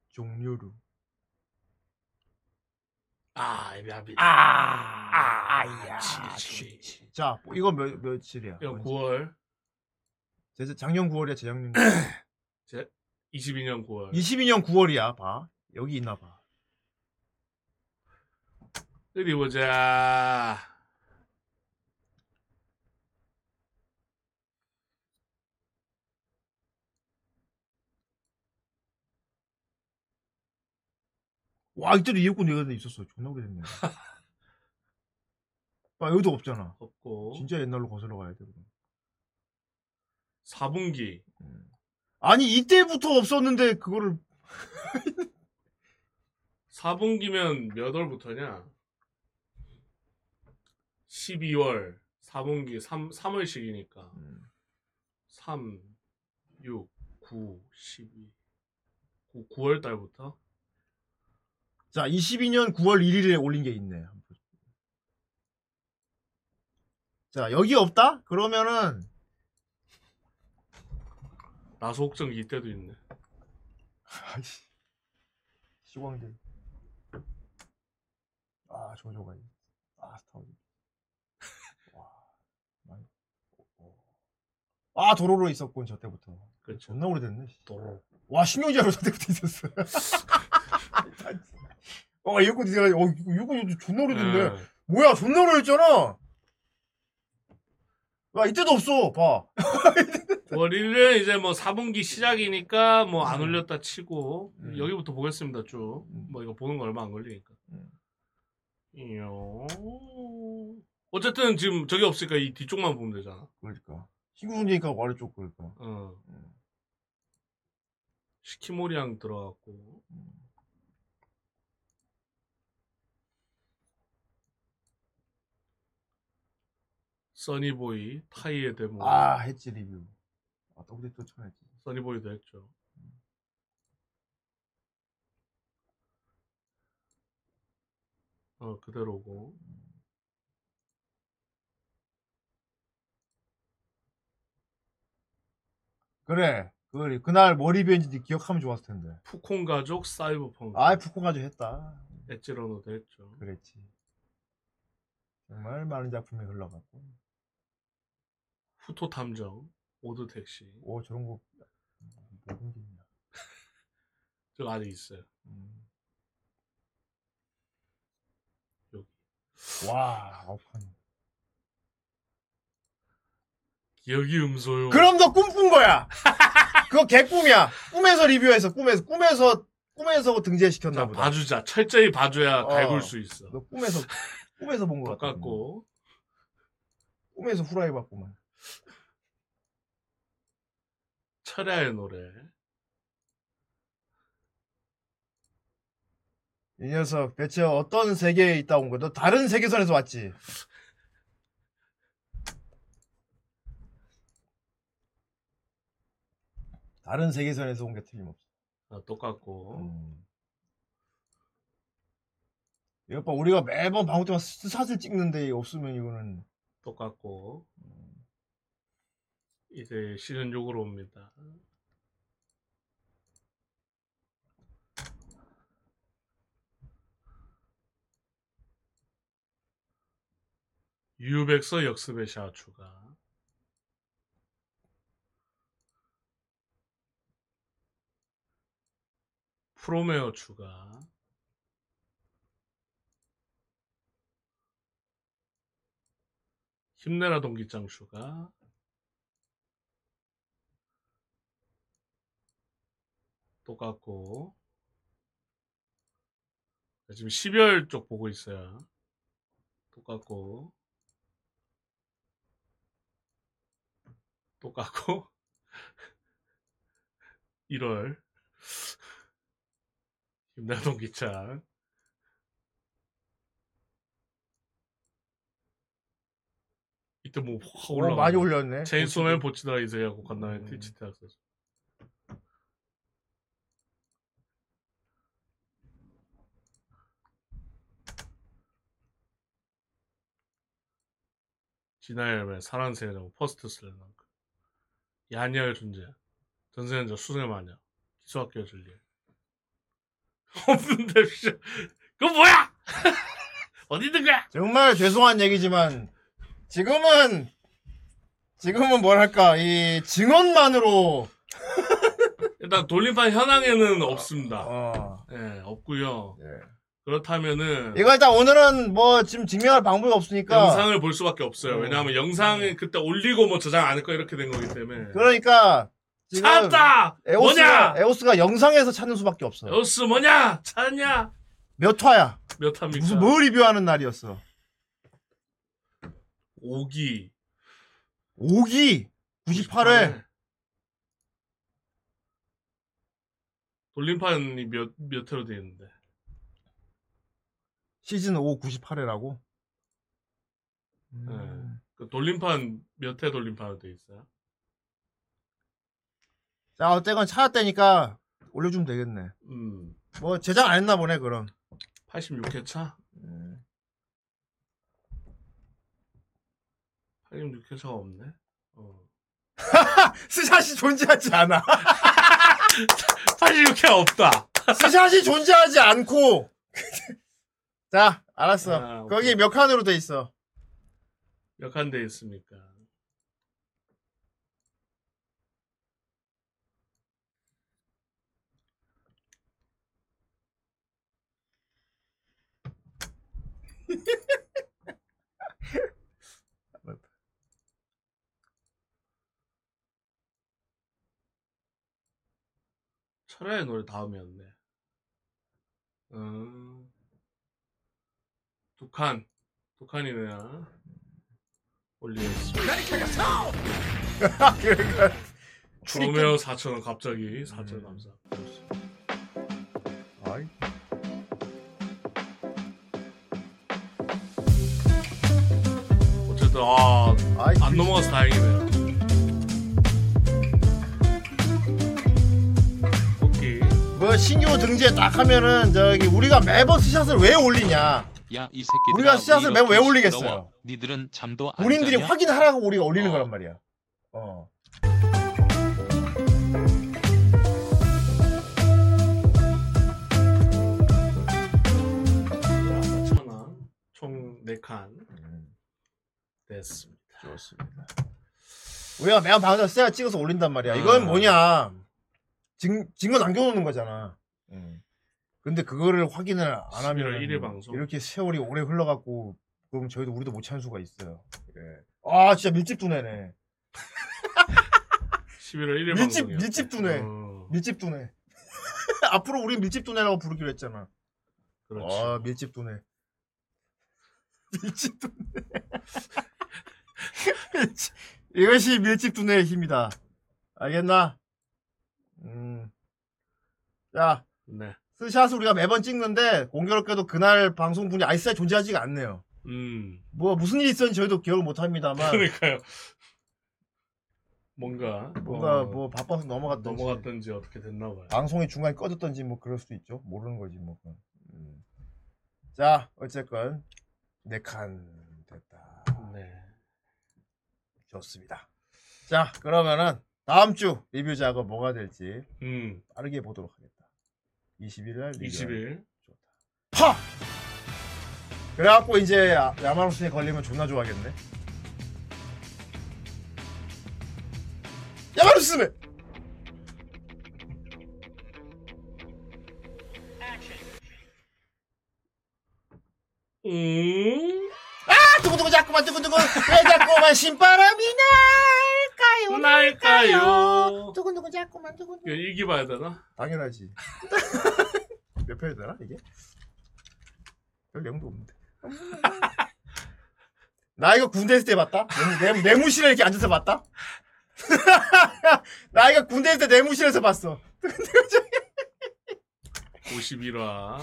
종료루. 아, 야비. 아, 아야. 자, 이거 몇, 며칠이야? 이거 언제? 9월. 제 작년 9월이야, 재작년. 22년 9월. 22년 9월이야, 봐. 여기 있나 봐. 어디 보자. 와, 이때도 이해권 얘가 있었어. 존나 오래됐네. 아, 여기도 없잖아. 없고. 진짜 옛날로 거슬러 가야 돼. 그럼. 4분기. 아니, 이때부터 없었는데, 그거를. 4분기면 몇 월부터냐? 12월 4분기 3, 3월씩이니까 3, 6, 9, 12 9, 9월 달부터 자, 22년 9월 1일에 올린 게 있네. 자, 여기 없다? 그러면은, 나소옥정기 때도 있네. 아이씨. 시광대. 아, 조조가. 아, 스타워즈. 와. 많이. 어. 아, 도로로 있었군, 저 때부터. 그렇죠. 존나 오래됐네. 씨. 도로. 와, 신경제로 저 때부터 있었어. 어, 이거 내가, 어, 이거, 이거 존나 오래됐네. 네. 뭐야, 존나 오래됐잖아. 야, 이때도 없어, 봐. 월일은 이제 뭐 4분기 시작이니까 뭐안 음. 올렸다 치고 음. 여기부터 보겠습니다 쭉. 음. 뭐 이거 보는 거 얼마 안 걸리니까. 음. 이요. 어쨌든 지금 저기 없으니까 이 뒤쪽만 보면 되잖아. 그러니까. 신구 문제니까 아래쪽 그러니까. 어. 음. 시키모리양 들어갔고. 써니보이 타이의 데모. 아, 했지, 리뷰. 아, 또 그때 또 쳐냈지. 써니보이도 했죠. 어 그대로고. 그래. 그, 그날 뭐 리뷰했는지 기억하면 좋았을 텐데. 푸콘 가족 사이버펑크. 아이, 푸콘 가지고 했다. 엣지러너도 했죠. 그랬지. 정말 많은 작품이 흘러갔고. 후토 탐정. 오드 택시. 오, 저런 거, 게 있냐. 저 아직 있어요. 음. 여기. 와, 아홉 칸. 기억이 음소요. 그럼 너 꿈꾼 거야! 그거 개꿈이야! 꿈에서 리뷰해서, 꿈에서, 꿈에서, 꿈에서 등재시켰나 자, 보다. 봐주자. 철저히 봐줘야 어. 갈굴 수 있어. 너 꿈에서, 꿈에서 본거 같아. 똑같고. 꿈에서 후라이 봤구만. 철야의 노래. 이 녀석 대체 어떤 세계에 있다 온 거야? 너 다른 세계선에서 왔지? 다른 세계선에서 온 게 틀림없어. 아, 똑같고. 음. 이거 봐, 우리가 매번 방송 때마다 샷을 찍는데 없으면 이거는 똑같고. 이제 시즌 6으로 옵니다. 유백서 역습의 샤 추가. 프로메어 추가. 힘내라 동기장 추가. 똑같고. 지금 12월 쪽 보고 있어요. 똑같고. 똑같고. 1월. 힘내라 동기장. 이때 뭐 확 올라. 어, 많이 올렸네. 체인소맨 보치다 이제야고 간다에 음. 트위치 대학서. 진화열매 사랑세라고 퍼스트 슬래망크 야니얼 존재. 전생연자 수생의 마녀. 기수학교 진리 없는데 씨. 그거 뭐야? 어디 있는 거야? 정말 죄송한 얘기지만 지금은 지금은 뭐랄까? 이 증언만으로. 일단 돌림판 현황에는 없습니다. 어, 예 없고요. 예. 그렇다면은 이거 일단 오늘은 뭐 지금 증명할 방법이 없으니까 영상을 볼 수밖에 없어요. 음. 왜냐하면 영상을 그때 올리고 뭐 저장 안 할 거 이렇게 된 거기 때문에. 그러니까 지금 찾았다. 에오스가, 뭐냐? 에오스가 영상에서 찾는 수밖에 없어. 에오스 뭐냐? 찾았냐? 몇 화야? 몇 합니까? 무슨 뭐 리뷰하는 날이었어? 5기. 5기 98회. 돌림판이 몇, 몇 회로 되어 있는데. 시즌 5 98회라고? 네. 그 돌림판 몇 회 돌림판으로 되어 있어요? 자, 어쨌건 찾았다니까 올려주면 되겠네. 음. 뭐 제작 안 했나 보네 그럼. 86회 차? 음. 86회 차가 없네. 어. 스샷이 존재하지 않아. 86회 없다. 스샷이 존재하지 않고. 자, 알았어. 아. 거기 몇 칸으로 돼 있어? 몇칸 되어 있습니까? 철야의 노래 다음이었네. 음. 두 칸. 두 칸이네요. 올리겠습니다. 그러니까 로메오 4,000원 갑자기 4,000원 감사. 아이. 어쨌든 아, 아이, 안 넘어가서 다행이네요. 오케이. 뭐 신규 등재 딱 하면은 저기 우리가 매번 스샷을 왜 올리냐? 야, 이 새끼들. 우리가 씨앗을 매번 왜 올리겠어요? 니들은 잠도 안 본인들이 자냐? 확인하라고 우리가 올리는 어. 거란 말이야. 어. 자, 4,000원. 총 4칸. 됐습니다. 좋습니다. 우리가 매번 방송 쎄야 찍어서 올린단 말이야. 이건 아. 뭐냐? 증, 증거 남겨놓는 거잖아. 음. 근데 그거를 확인을 안 11월 하면 1일 방송. 이렇게 세월이 오래 흘러갖고 그럼 저희도 우리도 못 찾을 수가 있어요. 예. 아 진짜 밀집 두뇌네. 11월 1일 밀집 방송이요. 밀집 두뇌. 어, 밀집 두뇌. 앞으로 우리 밀집 두뇌라고 부르기로 했잖아. 그렇지. 아 밀집 두뇌. 밀집 두뇌. 밀집- 이것이 밀집 두뇌의 힘이다. 알겠나? 음. 자, 네. 스샷을 우리가 매번 찍는데 공교롭게도 그날 방송분이 아이스에 존재하지가 않네요. 음. 뭐 무슨 일이 있었는지 저희도 기억을 못 합니다만 그러니까요. 뭔가 뭔가 어, 뭐 바빠서 넘어갔던지 넘어갔던지 어떻게 됐나 봐요. 방송이 중간에 꺼졌던지 뭐 그럴 수도 있죠. 모르는 거지 뭐. 음. 자, 어쨌건 네칸 됐다. 네. 좋습니다. 자, 그러면은 다음 주 리뷰 작업 뭐가 될지 음. 빠르게 보도록 하겠다. 20일 날 리뷰. 20일. 파! 그래갖고 이제 야- 야마노스에 걸리면 존나 좋아하겠네. 야마노스메! 음. 아 두구두구 자꾸만 두구두구 왜 자꾸만 신바람이 날까요 날까요? 두구두구 자꾸만 이거 일기 봐야 되나? 당연하지. 몇 편이 되나 이게? 별 내용도 없는데. 나 이거 군대 있을 때 봤다? 내, 내, 내무실에 이렇게 앉아서 봤다? 나 이거 군대 있을 때 내무실에서 봤어. 51화.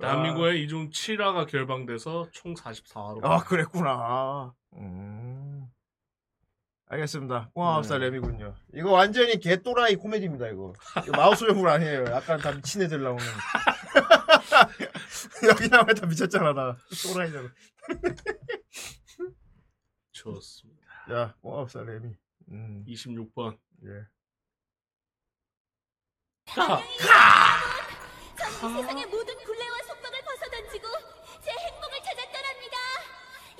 대한민국에 이중 7화가 결방돼서 총 44화로. 아 그랬구나. 음. 알겠습니다. 꽁아홉살 램이군요. 이거 완전히 개또라이 코미디입니다 이거. 이거 마우스용물 아니에요. 약간 다 미친 애들 나오는. 여기 나오면 다 미쳤잖아 나. 또라이잖아. 좋습니다. 야 꽁아홉살 램이. 음. 26번. 예. 하. 전 세상의 모든 굴레와 속박을 벗어던지고 제 행복을 찾아 떠납니다.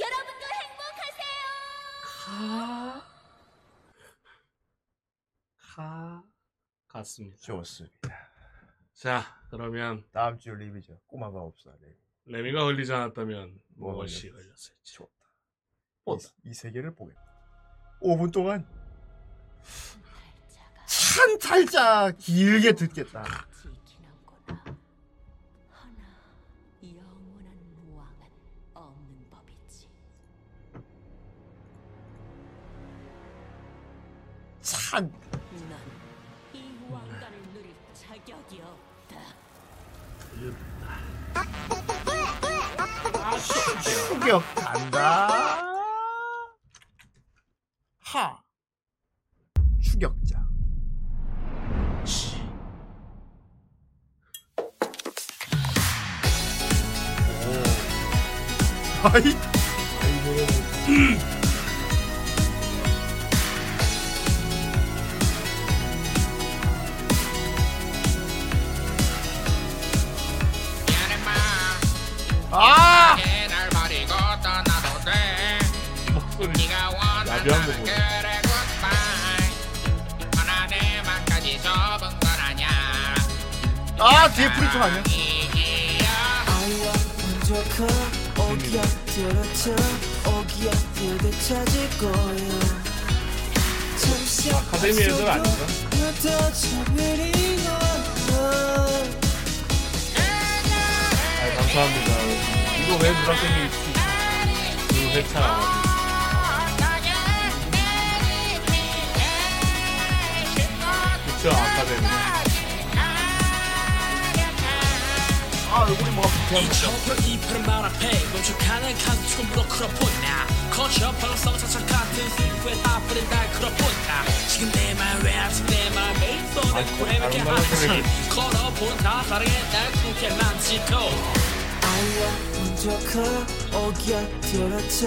여러분도 행복하세요. 가. 갔습니다. 좋습니다. 자, 그러면 다음 주 리뷰죠. 꼬마가 없어. 네. 레미가 걸리지 않았다면 뭐가 무엇이 걸렸을지. 좋다. 보다. 이, 이 세계를 보겠다. 5분 동안 참 살짝 길게 듣겠다. 지 충격 간다. 하. 추격자. 오. 아이. 아이고. 아! 원하는 야비한 거 보네. 그래 굿바이 하나의 맘까지 접은 건 아냐 아, 뒤에 프리톤 아니야? 아이와 먼저 가 오기야 들어쳐 오기야 그대 찾을 거야 잠시 아카데미 애들 아닌가? 아, 감사합니다. 이거 왜 생기 그 회차. 그쵸, 아카데미. 아, 얼굴이 뭐가 이 좁은 이 푸른 말 앞에 멈춰가는 가슴 조금으로 끌어본다 거쳐 벌써 차차 같은 슬프에 다 뿌린 날 끌어본다. 지금 내말왜 아직 내 맘에 있어 내 코에 맺게 다른 말로 하지 걸어본다? 사랑에 날 굳게 만지고. 아이와 먼저 가. 오기야 들어쳐.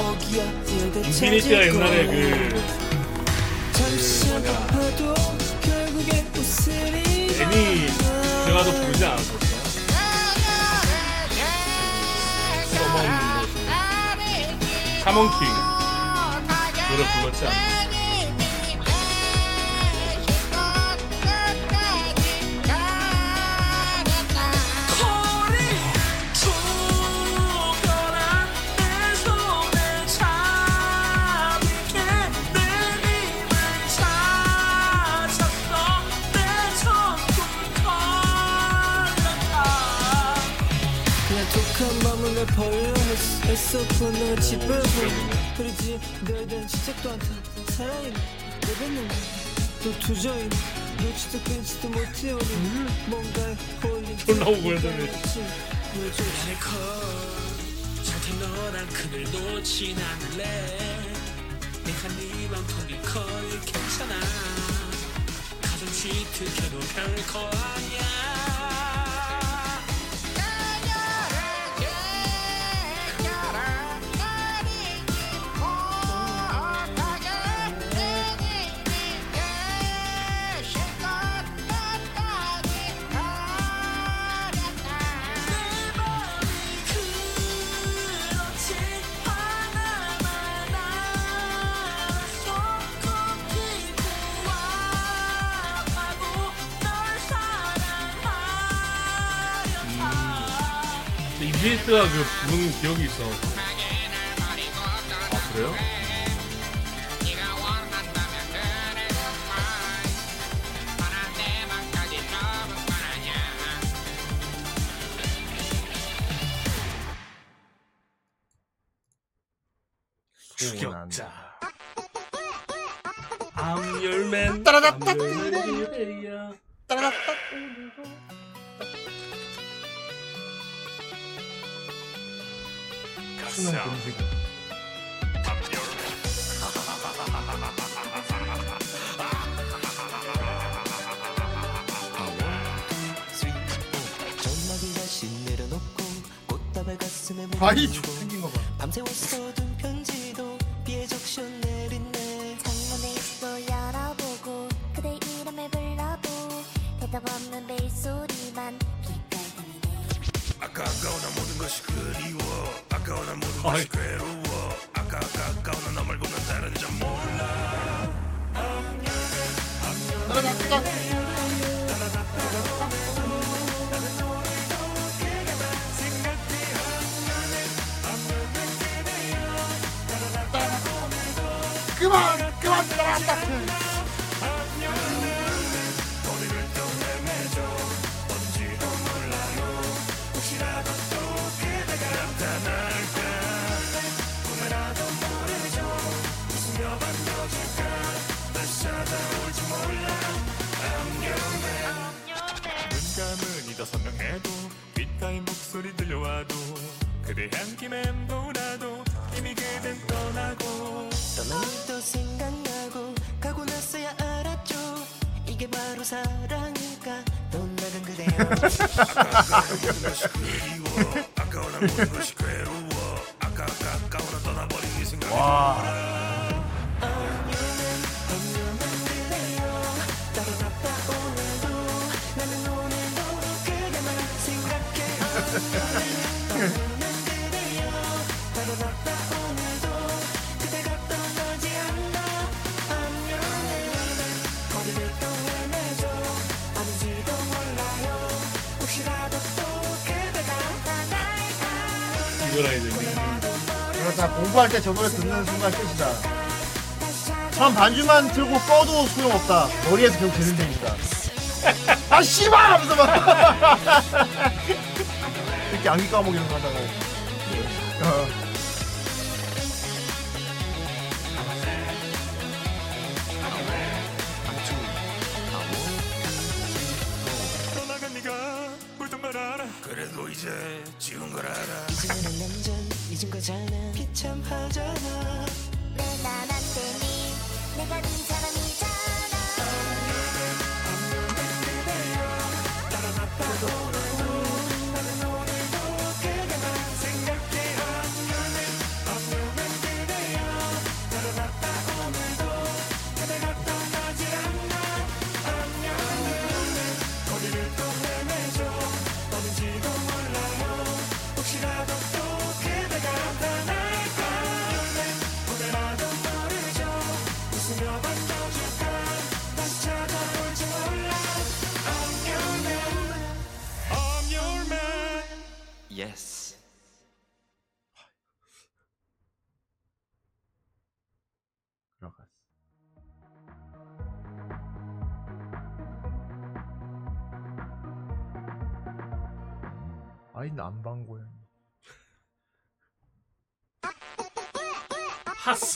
오기야 그대 인피니티가 찾을 옛날에 그, 뭐냐. 애니 드라마도 부르지 않았었어. 서먼, 사먼킹. 노래 불렀지 않나? 애써 본능을 짓밟고 그러지 너에 대한 집착도 않다 사랑이 내뱉는 또 두저인 놓치도 끊지도 못해 오는 뭔가에 홀린 졸라 오글거리네. 미안해 절대 너랑 그늘 놓진 않을래. 내가 네 맘통이 거의 괜찮아. 가슴 쥐특해도 별거 아니야 BTS가 그 부른 기억이 있어. 아 그래요? 추격자. 암열맨. 따라다 따 검색. 전화기 다시 내려놓고 꽃다발 가슴에 아이 묻 your man 눈 감은 이더 선명해도 귓가에 목소리 들려와도 그대 향기 맴돌아도 이미 그댄 떠나고 떠나니 또 생각나고 가고 나서야 알았죠. 이게 바로 사랑일까? 돈 나간 그대여 아까운 모든 것이 그리워 아까운 것이 괴로워. 아까 아까운 나 떠나버린 이 생각이 와. 그렇다 공부할 때저 노래 듣는 순간 끝이다. 처음 반주만 틀고 꺼도 소용없다. 머리에서 결국 되는 데입니다. 아 씨발 하면서 막 이렇게 안기 까먹 이런 거 하다가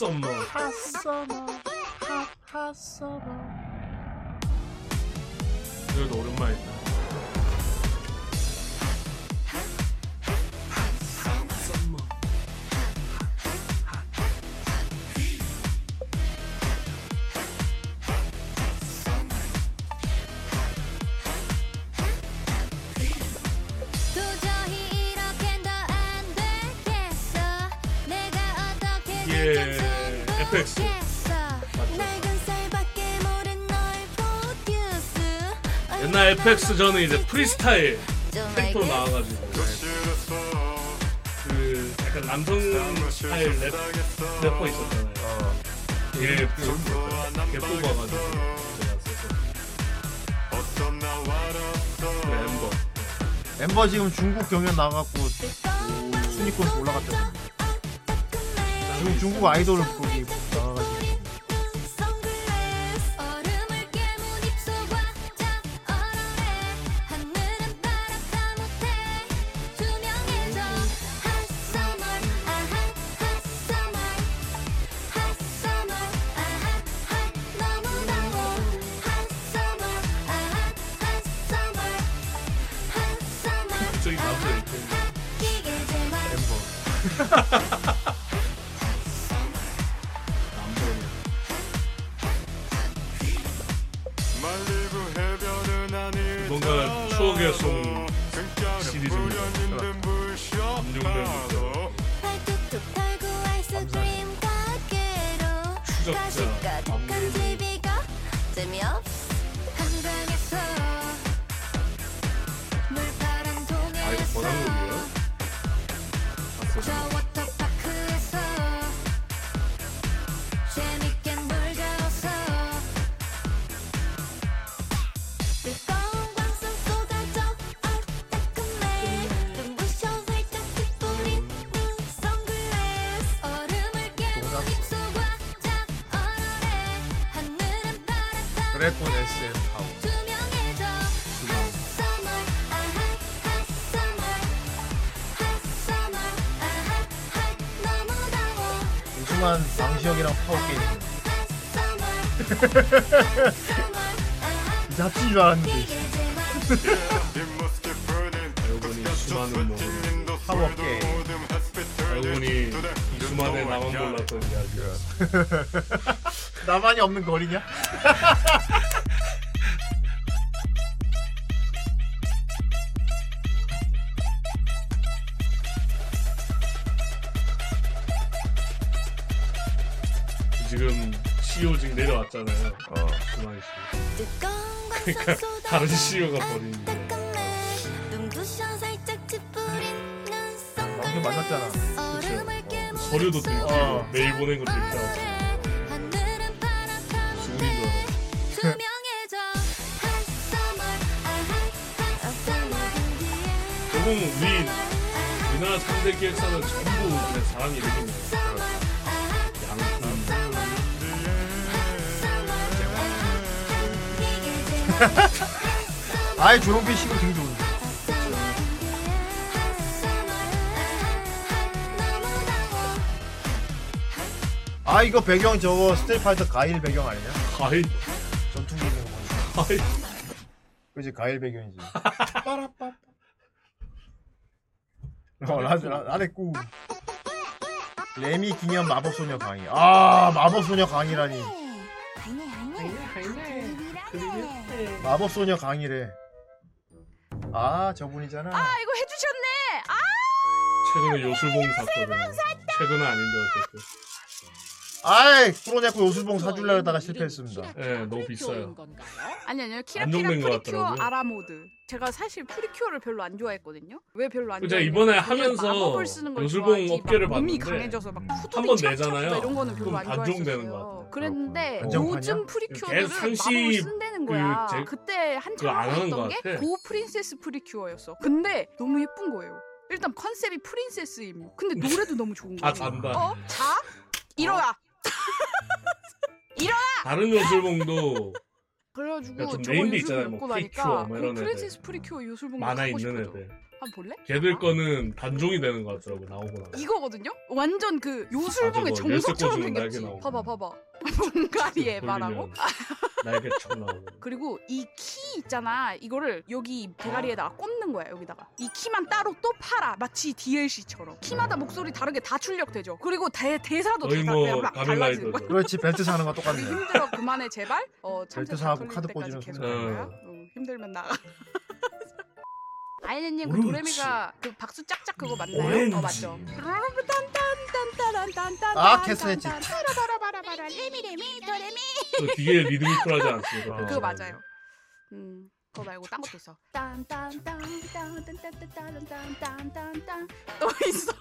핫썸머. 핫서머 핫 핫서머. 그래도 오랜만이다. FX 저는 이제 프리스타일 캐릭터로 나와가지고 그 약간 남성 스타일 랩 래퍼 있었잖아요. 얘 뽑- 얘 뽑아가지고 제가 써서 그 멤버. 멤버 지금 중국 경연 나가고 순위권 올라갔잖아. 지금 중국 아이돌 거기 줄 알았는데. 보니 수많은 뭐 파워 게임. 알고 보니 이 수많은 나만 몰랐던 이야기야 나만이 없는 거리냐? 그러니까 다른 시어가 버린 일. 방금 만났잖아. 어, 서류도 들고 어. 아, 메일 보낸 것도 있다. 결국 우리 우리나라 3대 기획사는 전부 사람이 이름입니다. 아예 조용필 씨도 되게 좋은데. 아 이거 배경 저거 스테이파이터 가일 배경 아니냐? 가일 전투기 있는 거. 가일 그지 가일 배경이지. 빠라빠. 어 라드 라- 라데꾸. 레미 기념 마법소녀 강의. 아 마법소녀 강의라니. 마법소녀 강의래. 아 저분이잖아. 아 이거 해주셨네. 아 최근에 요술봉 샀거든요 최근은 아닌데 어쨌든 아이 프로네코 요술봉 사주려 하다가 실패했습니다. 예 너무 비싸요 아니 아니요 안정된 키라키라 것 프리큐어 같더라고요. 아라모드. 제가 사실 프리큐어를 별로 안 좋아했거든요. 왜 별로 안 제가 좋아했냐면 이번에 하면서 마법을 쓰는 걸 요술봉 좋아하지, 업계를 막 몸이 봤는데 강해져서 막한 후드리 번 찹찹 내잖아요. 이런 거는 별로 그럼 안 것. 같아요. 그랬는데 단종판이야? 요즘 프리큐어들은 계속 상시 마법을 쓴다는 거야. 그 제- 그때 그거 안 한참 하는 했던 것게 같아. 고 프린세스 프리큐어였어. 근데 너무 예쁜 거예요. 일단 컨셉이 프린세스임. 근데 노래도 너무 좋은 거야. 아, 잔다. 어? 자? 일어나. 일어나. 다른 요술봉도 그래가지고 그러니까 좀 저거 네임드 요술봉 있잖아요. 뭐 입고 나니까 프리큐어 뭐그 이런 애들. 프리큐어 요술봉 만화 갖고 있는 싶어져. 애들 한번 볼래? 걔들 거는 단종이 되는 것 같더라고 나오고 나서 이거거든요? 완전 그 요술봉의 아, 저거 정석처럼 꽂으면 날개 생겼지. 나오고. 봐봐 봐봐. 봉가리 에바라고? 돌리면 날개처럼 나오고 그리고 이 키 있잖아. 이거를 여기 대가리에다가 꽂는 거야. 여기다가 이 키만 따로 또 팔아. 마치 DLC처럼. 키마다 목소리 다르게 다 출력되죠. 그리고 대 대사도 거의 다뭐 가면라이더죠. 거야. 그렇지 벨트 사는 거 우리 똑같네. 힘들어 그만해 제발. 어 참새 벨트 다 사고 털릴 카드 때까지 꽂으면 계속 할 거야. 거야. 어, 힘들면 나가. 아이네님 그. 도레미가 그 박수 짝짝 그거 맞나요? 오렌지. 어 맞죠. 아, 캐스네치. 따라바라바라바라 레미 레미 도레미. 그 뒤에 리드미컬하지 않습니까? 그거 맞아요. 음 그거 말고 딴 것도 있어. 딴딴딴딴딴딴딴딴딴딴딴 또 있어?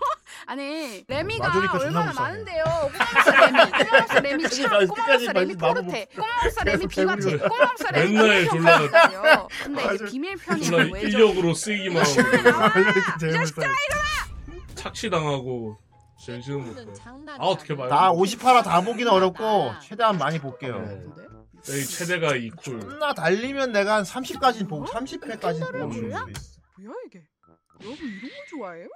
아니 레미가 마조리카 존나 얼마나. 많은데요. 꼬마무사 레미, 꼬마무사 레미 참, 끝까지 레미 말- 포르테, 꼬마무사 레미 맨날 졸라 요 근데 이제 비밀 편이 왜죠? 인력으로 쓰이기만 하고 일어나! 착취당하고 못. 아 어떻게 봐요? 다 50화라 다 보기는 어렵고 최대한 많이 볼게요. 여기 최대가 이쿨. 존나 달리면 내가 한 30까지 보고 30회까지 보고 줄 수도 있어. 뭐야 이게? 여러분 이런 거 좋아해요?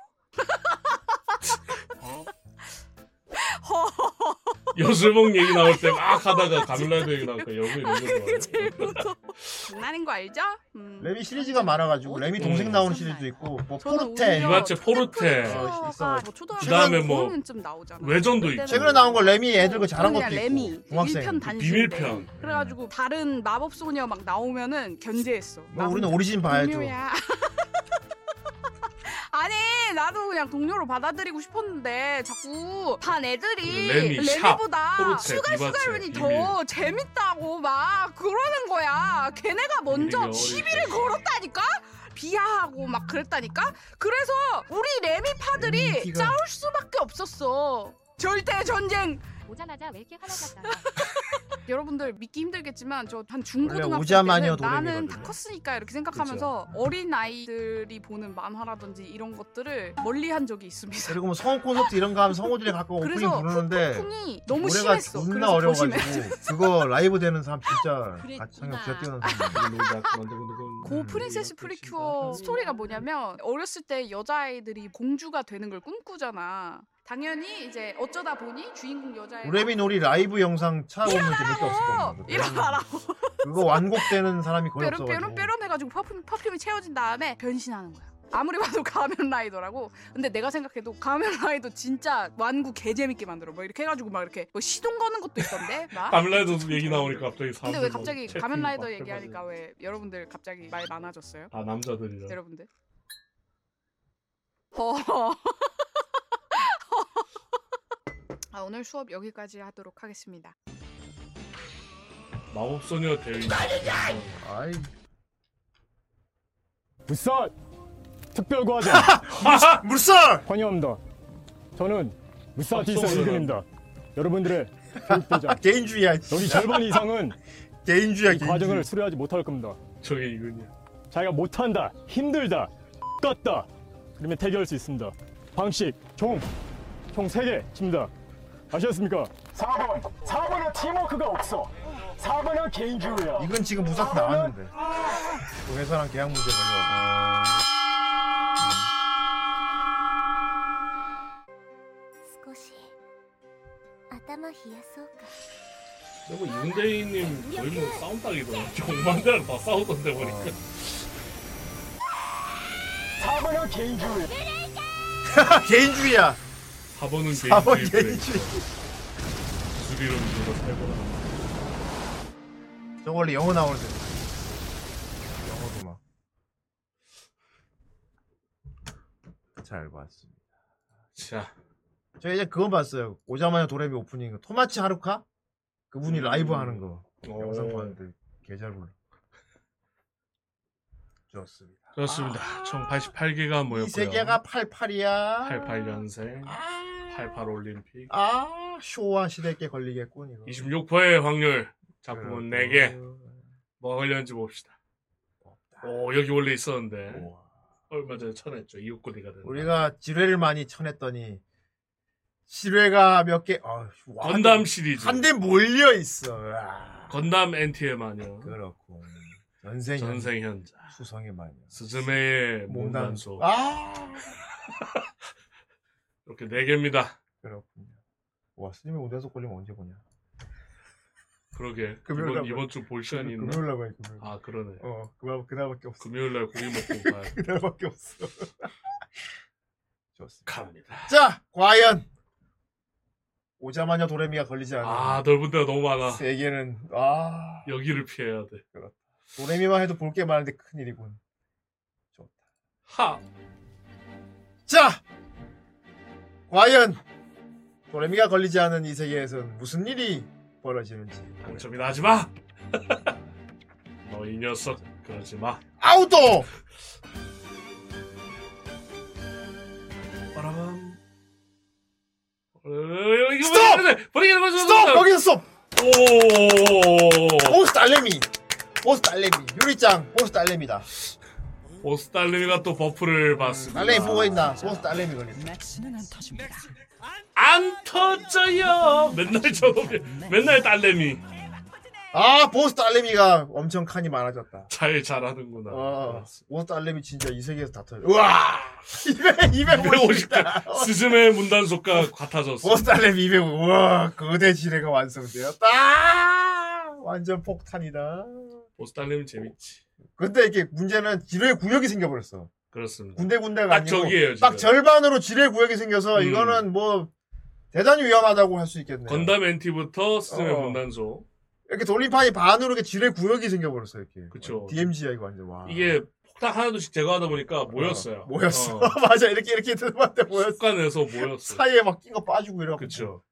여술봉 얘기 나올 때 막 하다가 가밀라이더 얘기 나올까 여기 이런 거 좋아해요? 장난인 거 알죠? 음. 레미 시리즈가 많아가지고 레미 동생 나오는 시리즈도 있고 뭐 포르테 이마체 포르테. 어, 있어. 그다음에 뭐좀 나오잖아. 외전도 있고. 최근에 나온 거 레미 애들 그 잘한 것도 레미 있고 중학생. 비밀편. 그래가지고 다른 마법 소녀 막 나오면은 견제했어. 뭐나 우리는 오리진 봐야죠. 아니 나도 그냥 동료로 받아들이고 싶었는데 자꾸 반 애들이 레미, 샵, 레미보다 포르테, 비바체, 수가윤이 비밀. 더 재밌다고 막 그러는 거야. 걔네가 먼저 시비를 걸었다니까. 비하하고 막 그랬다니까. 그래서 우리 레미파들이 레미기가- 싸울 수밖에 없었어. 절대 전쟁. 오자마자 왜 이렇게 화나셨어요? 여러분들 믿기 힘들겠지만 저 한 원래 중고등학교 오자마녀 때는 나는. 다 컸으니까 이렇게 생각하면서 어린 아이들이 보는 만화라든지 이런 것들을 멀리한 적이 있습니다. 그리고 뭐 성우 콘서트 이런 거 하면 성우들이 가끔 오프닝 그래서 부르는데 풍이 너무 노래가 심했어. 존나 그래서 어려워가지고 조심해. 그거 라이브 되는 사람 진짜 같이 참여 쥐어띄우는 사람 고 프린세스 프리큐어 스토리가 뭐냐면 어렸을 때 여자아이들이 공주가 되는 걸 꿈꾸잖아. 당연히 이제 어쩌다 보니 주인공 여자애 우레미 놀이 라이브 영상 찾아보면 재밌게 없을 겁니다. 일어나라고 그거 완곡되는 사람이 거의 없어가지고 뾰름 해가지고 퍼퓸, 퍼퓸이 채워진 다음에 변신하는 거야. 아무리 봐도 가면 라이더라고. 근데 내가 생각해도 가면 라이더 진짜 완구 개 재밌게 만들어. 뭐 이렇게 해가지고 막 이렇게 뭐 시동 거는 것도 있던데. 막. 가밀라이더 얘기 나오니까 갑자기 근데 사람들 왜막 갑자기 가면 막 라이더. 얘기하니까 왜 여러분들 갑자기 말 많아졌어요? 아 남자들이라. 여러분들. 어. 아, 오늘 수업 여기까지 하도록 하겠습니다. 마법소녀 대위. 아이. 물살 특별과제 물살 환영합니다. 저는 물살 아. 1군입니다. 여러분들의 교육대장 개인주의야. 여기 절반 이상은 개인주의야. 이 과정을 수료하지 못할 겁니다. 저게 이군이야. 자기가 못한다, 힘들다, 껐다. 그러면 태교할 수 있습니다. 방식, 총, 총 3개 칩니다. 아셨습니까? 4번. 4번은 팀워크가 없어. 4번은 개인주의야. 이건 지금 무작 나왔는데. 회사랑 계약 문제 걸려. 그리고 윤대희님 거의 싸움 딱이더라. 경만대랑 다 싸우던데 보니까. 4번은 개인주의. 개인주의야. 4번은 4번 개인주의. 개인주의. 수리로 누가 살거나. 저거 원래 영어 나오는데. 영어도 막 잘 봤습니다. 자. 저 이제 그거 봤어요. 오자마자 도레미 오프닝. 토마치 하루카? 그분이 라이브 하는 거. 영상 봤는데 개 잘 불러 좋습니다 그렇습니다. 총 88개가 모였고요. 이 세계가 88이야 88년생, 88 올림픽, 아 쇼와 시대께 걸리겠군 이거 26%의 확률. 작품은 4개. 뭐가 걸렸는지 봅시다. 오 여기 원래 있었는데 얼마 전에 쳐냈죠. 이웃고리가 된. 우리가 지뢰를 많이 쳐냈더니 지뢰가 몇 개, 어, 와, 건담 시리즈. 한 대 몰려 있어. 아, 건담 NT의 마녀. 그렇고 전생 전생 현자. 수성의 마녀. 스즈메의 몽단소. 몽단소. 아 이렇게 네 개입니다. 그렇군요. 와 스님의 우대소 걸리면 언제 보냐? 그러게. 이번 날 이번 주 볼 시간이 있나? 금요일 날 봐요. 금요일. 아 그러네. 어 그날 그날밖에 없어. 금요일 날 고기 먹고 돼. 그날밖에 없어. 좋습니다. 갑니다. 자 과연 오자마녀 도레미가 걸리지 않아. 아 넓은 데가 너무 많아. 세 개는 아 여기를 피해야 돼. 도레미만 해도 볼 게 많은데 큰 일이군. 하. 자, 과연 도레미가 걸리지 않은 이 세계에선 무슨 일이 벌어지는지. 당첨이나 하지 마. 너 이 녀석 그러지 마. 아우도. 바람. 스톱! 버리는 거죠. 스톱! 거기서 스톱! 오. 보스 딸내미. 보스 딸내미. 유리짱 보스 딸내미다. 보스 딸내미가 또 버프를 받습니다. 딸내미 보고 있나? 보스 딸내미 걸렸다. 맥스는 안 터집니다. 안 터져요. 맨날 저놈이 맨날 딸내미. 아 보스 딸내미가 엄청 칸이 많아졌다. 잘 잘하는구나. 어, 보스 딸내미 진짜 이 세계에서 다 터져. 우와 200 250. 250대 스즈메 문단속과 같아졌어. 보스 딸내미 200. 우와 거대 지뢰가 완성되었다. 완전 폭탄이다. 보스 딸내미 재밌지. 근데 이게 문제는 지뢰 구역이 생겨버렸어. 그렇습니다. 군데 군데가 딱 아니고 저기예요, 딱 지금. 절반으로 지뢰 구역이 생겨서 음. 이거는 뭐 대단히 위험하다고 할 수 있겠네요. 건담 NT부터 스즈메 어. 문단속. 이렇게 돌림판이 반으로 이렇게 지뢰 구역이 생겨버렸어 이렇게. 그쵸. DMZ야 이거 완전 와. 이게 폭탄 하나둘씩 제거하다 보니까 모였어요. 어, 모였어. 어. 맞아 이렇게 이렇게 들어봤는데 모였어. 습관에서 모였어. 사이에 막 낀 거 빠지고 이러고. 그쵸.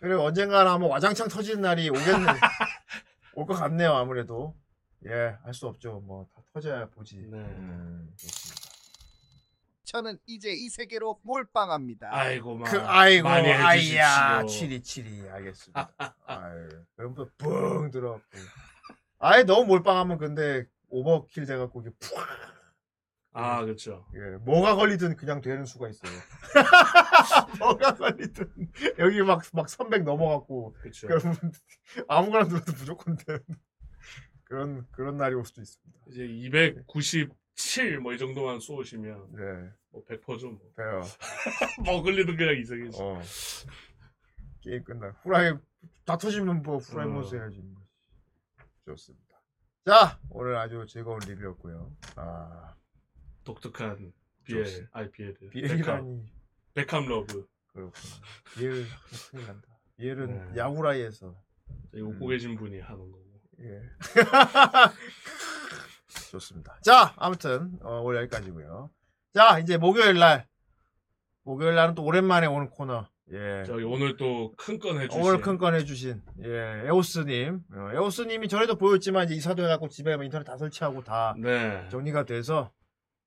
그래 언젠가는 한번 와장창 터지는 날이 오겠네. 올 것 같네요 아무래도. 예, 할 수 없죠. 뭐 다 터져야 보지. 네. 음, 좋습니다. 저는 이제 이 세계로 몰빵합니다. 아이고 마. 그 아이고 많이 아이야 해주십시오. 치리 치리 알겠습니다. 아유, 그럼 또붕 들어갖고. 아예 너무 몰빵하면 근데 오버킬 돼갖고 이게 푹. 아 그렇죠. 예, 뭐가 걸리든 그냥 되는 수가 있어요. 뭐가 걸리든 여기 막 막 300 넘어갖고 그쵸. 그러면 아무거나 눌러도 무조건 되는 그런 그런 날이 올 수도 있습니다. 이제 297 뭐 이 정도만 쏘시면 네, 뭐 100%죠 뭐. 돼요. 뭐 걸리든 그냥 이상해지. 어. 게임 끝나. 후라이 다 터지면 뭐 후라이 어. 모스 해야지. 뭐. 좋습니다. 자 오늘 아주 즐거운 리뷰였고요. 아 독특한 비엘, 좋습니다. 아이 비엘. 비엘이라니 백함 러브. 그렇구나. 비엘 큰일 난다. 비엘은 네. 야구라이에서 저희 웃고 계신 분이 하는 거고. 예. 좋습니다. 자, 아무튼 어, 오늘 여기까지고요. 자, 이제 목요일 날 목요일 날은 또 오랜만에 오는 코너. 예. 저기 오늘 또 큰 건 해주신. 오늘 큰 건 해주신 예 에오스님, 어, 에오스님이 전에도 보였지만 이제 이사도 해갖고 집에 뭐 인터넷 다 설치하고 다 네. 정리가 돼서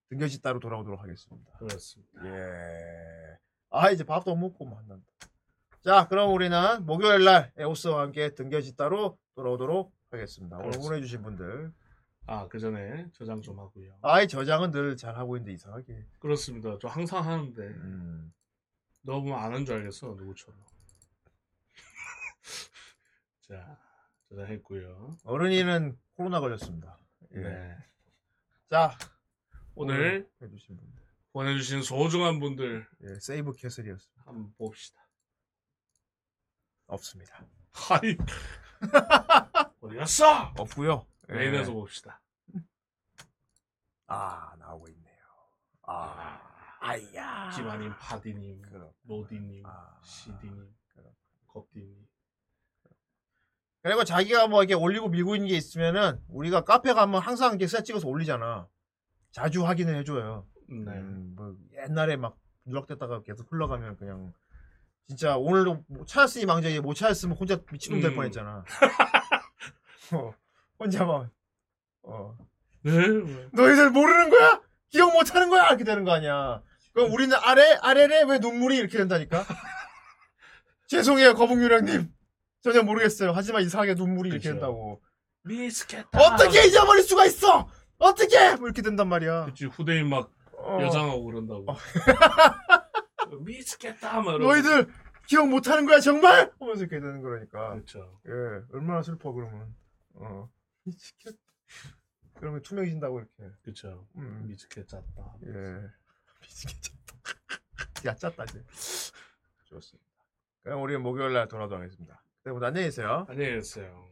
등교시 따로 돌아오도록 하겠습니다. 그렇습니다. 예. 아 이제 밥도 못 먹고 만난다. 자, 그럼 우리는 목요일 날 에오스와 함께 등교시 따로 돌아오도록 하겠습니다. 오늘 그렇습니다. 응원해주신 분들. 아, 그 전에 저장 좀 하고요. 아이 저장은 늘 잘 하고 있는데 이상하게. 그렇습니다. 저 항상 하는데 음. 너무 안 한 줄 알겠어 누구처럼. 자, 저장했고요. 어른이는 코로나 걸렸습니다. 예. 네. 자, 오늘 해주신 분들. 보내주신 소중한 분들 예, 세이브 캐슬이었습니다. 한번 봅시다. 없습니다. 하이 어디 갔어? 없고요. 예. 봅시다. 아 나오고 있네요. 아, 아이야. 김아님, 파디님, 그럼. 로디님, 아. 시디님, 겁디님. 그리고 자기가 뭐 이렇게 올리고 밀고 있는 게 있으면은 우리가 카페 가면 항상 이렇게 셋 찍어서 올리잖아. 자주 확인을 해줘요. 네. 음, 뭐 옛날에 막 누락됐다가 계속 흘러가면 그냥 진짜 오늘도 못 찾았으니 망정이 못 찾았으면 혼자 미친놈 될 음. 뻔했잖아. 어, 혼자 막 어. 네. 뭐. 너희들 모르는 거야? 기억 못 하는 거야? 이렇게 되는 거 아니야. 그럼 우리는 아래 아래래 왜 눈물이 이렇게 된다니까? 죄송해요 거북유령님 전혀 모르겠어요. 하지만 이상하게 눈물이 이렇게 그쵸. 된다고. 미스케타. 어떻게 잊어버릴 수가 있어? 어떻게? 뭐 이렇게 된단 말이야. 그치 후대인 막 어. 여장하고 그런다고. 미스케타 막 이러고. 너희들 기억 못 하는 거야 정말? 하면서 이렇게 되는 거라니까. 그렇죠. 예, 얼마나 슬퍼 그러면. 어. 미치겠다. 그러면 투명해진다고 이렇게. 그쵸. 음. 짰다. 예. 미치겠다. 야 짰다 이제. 좋습니다. 그럼 우리는 목요일 날 돌아오도록 하겠습니다. 그때부터 안녕히 계세요. 안녕히 계세요.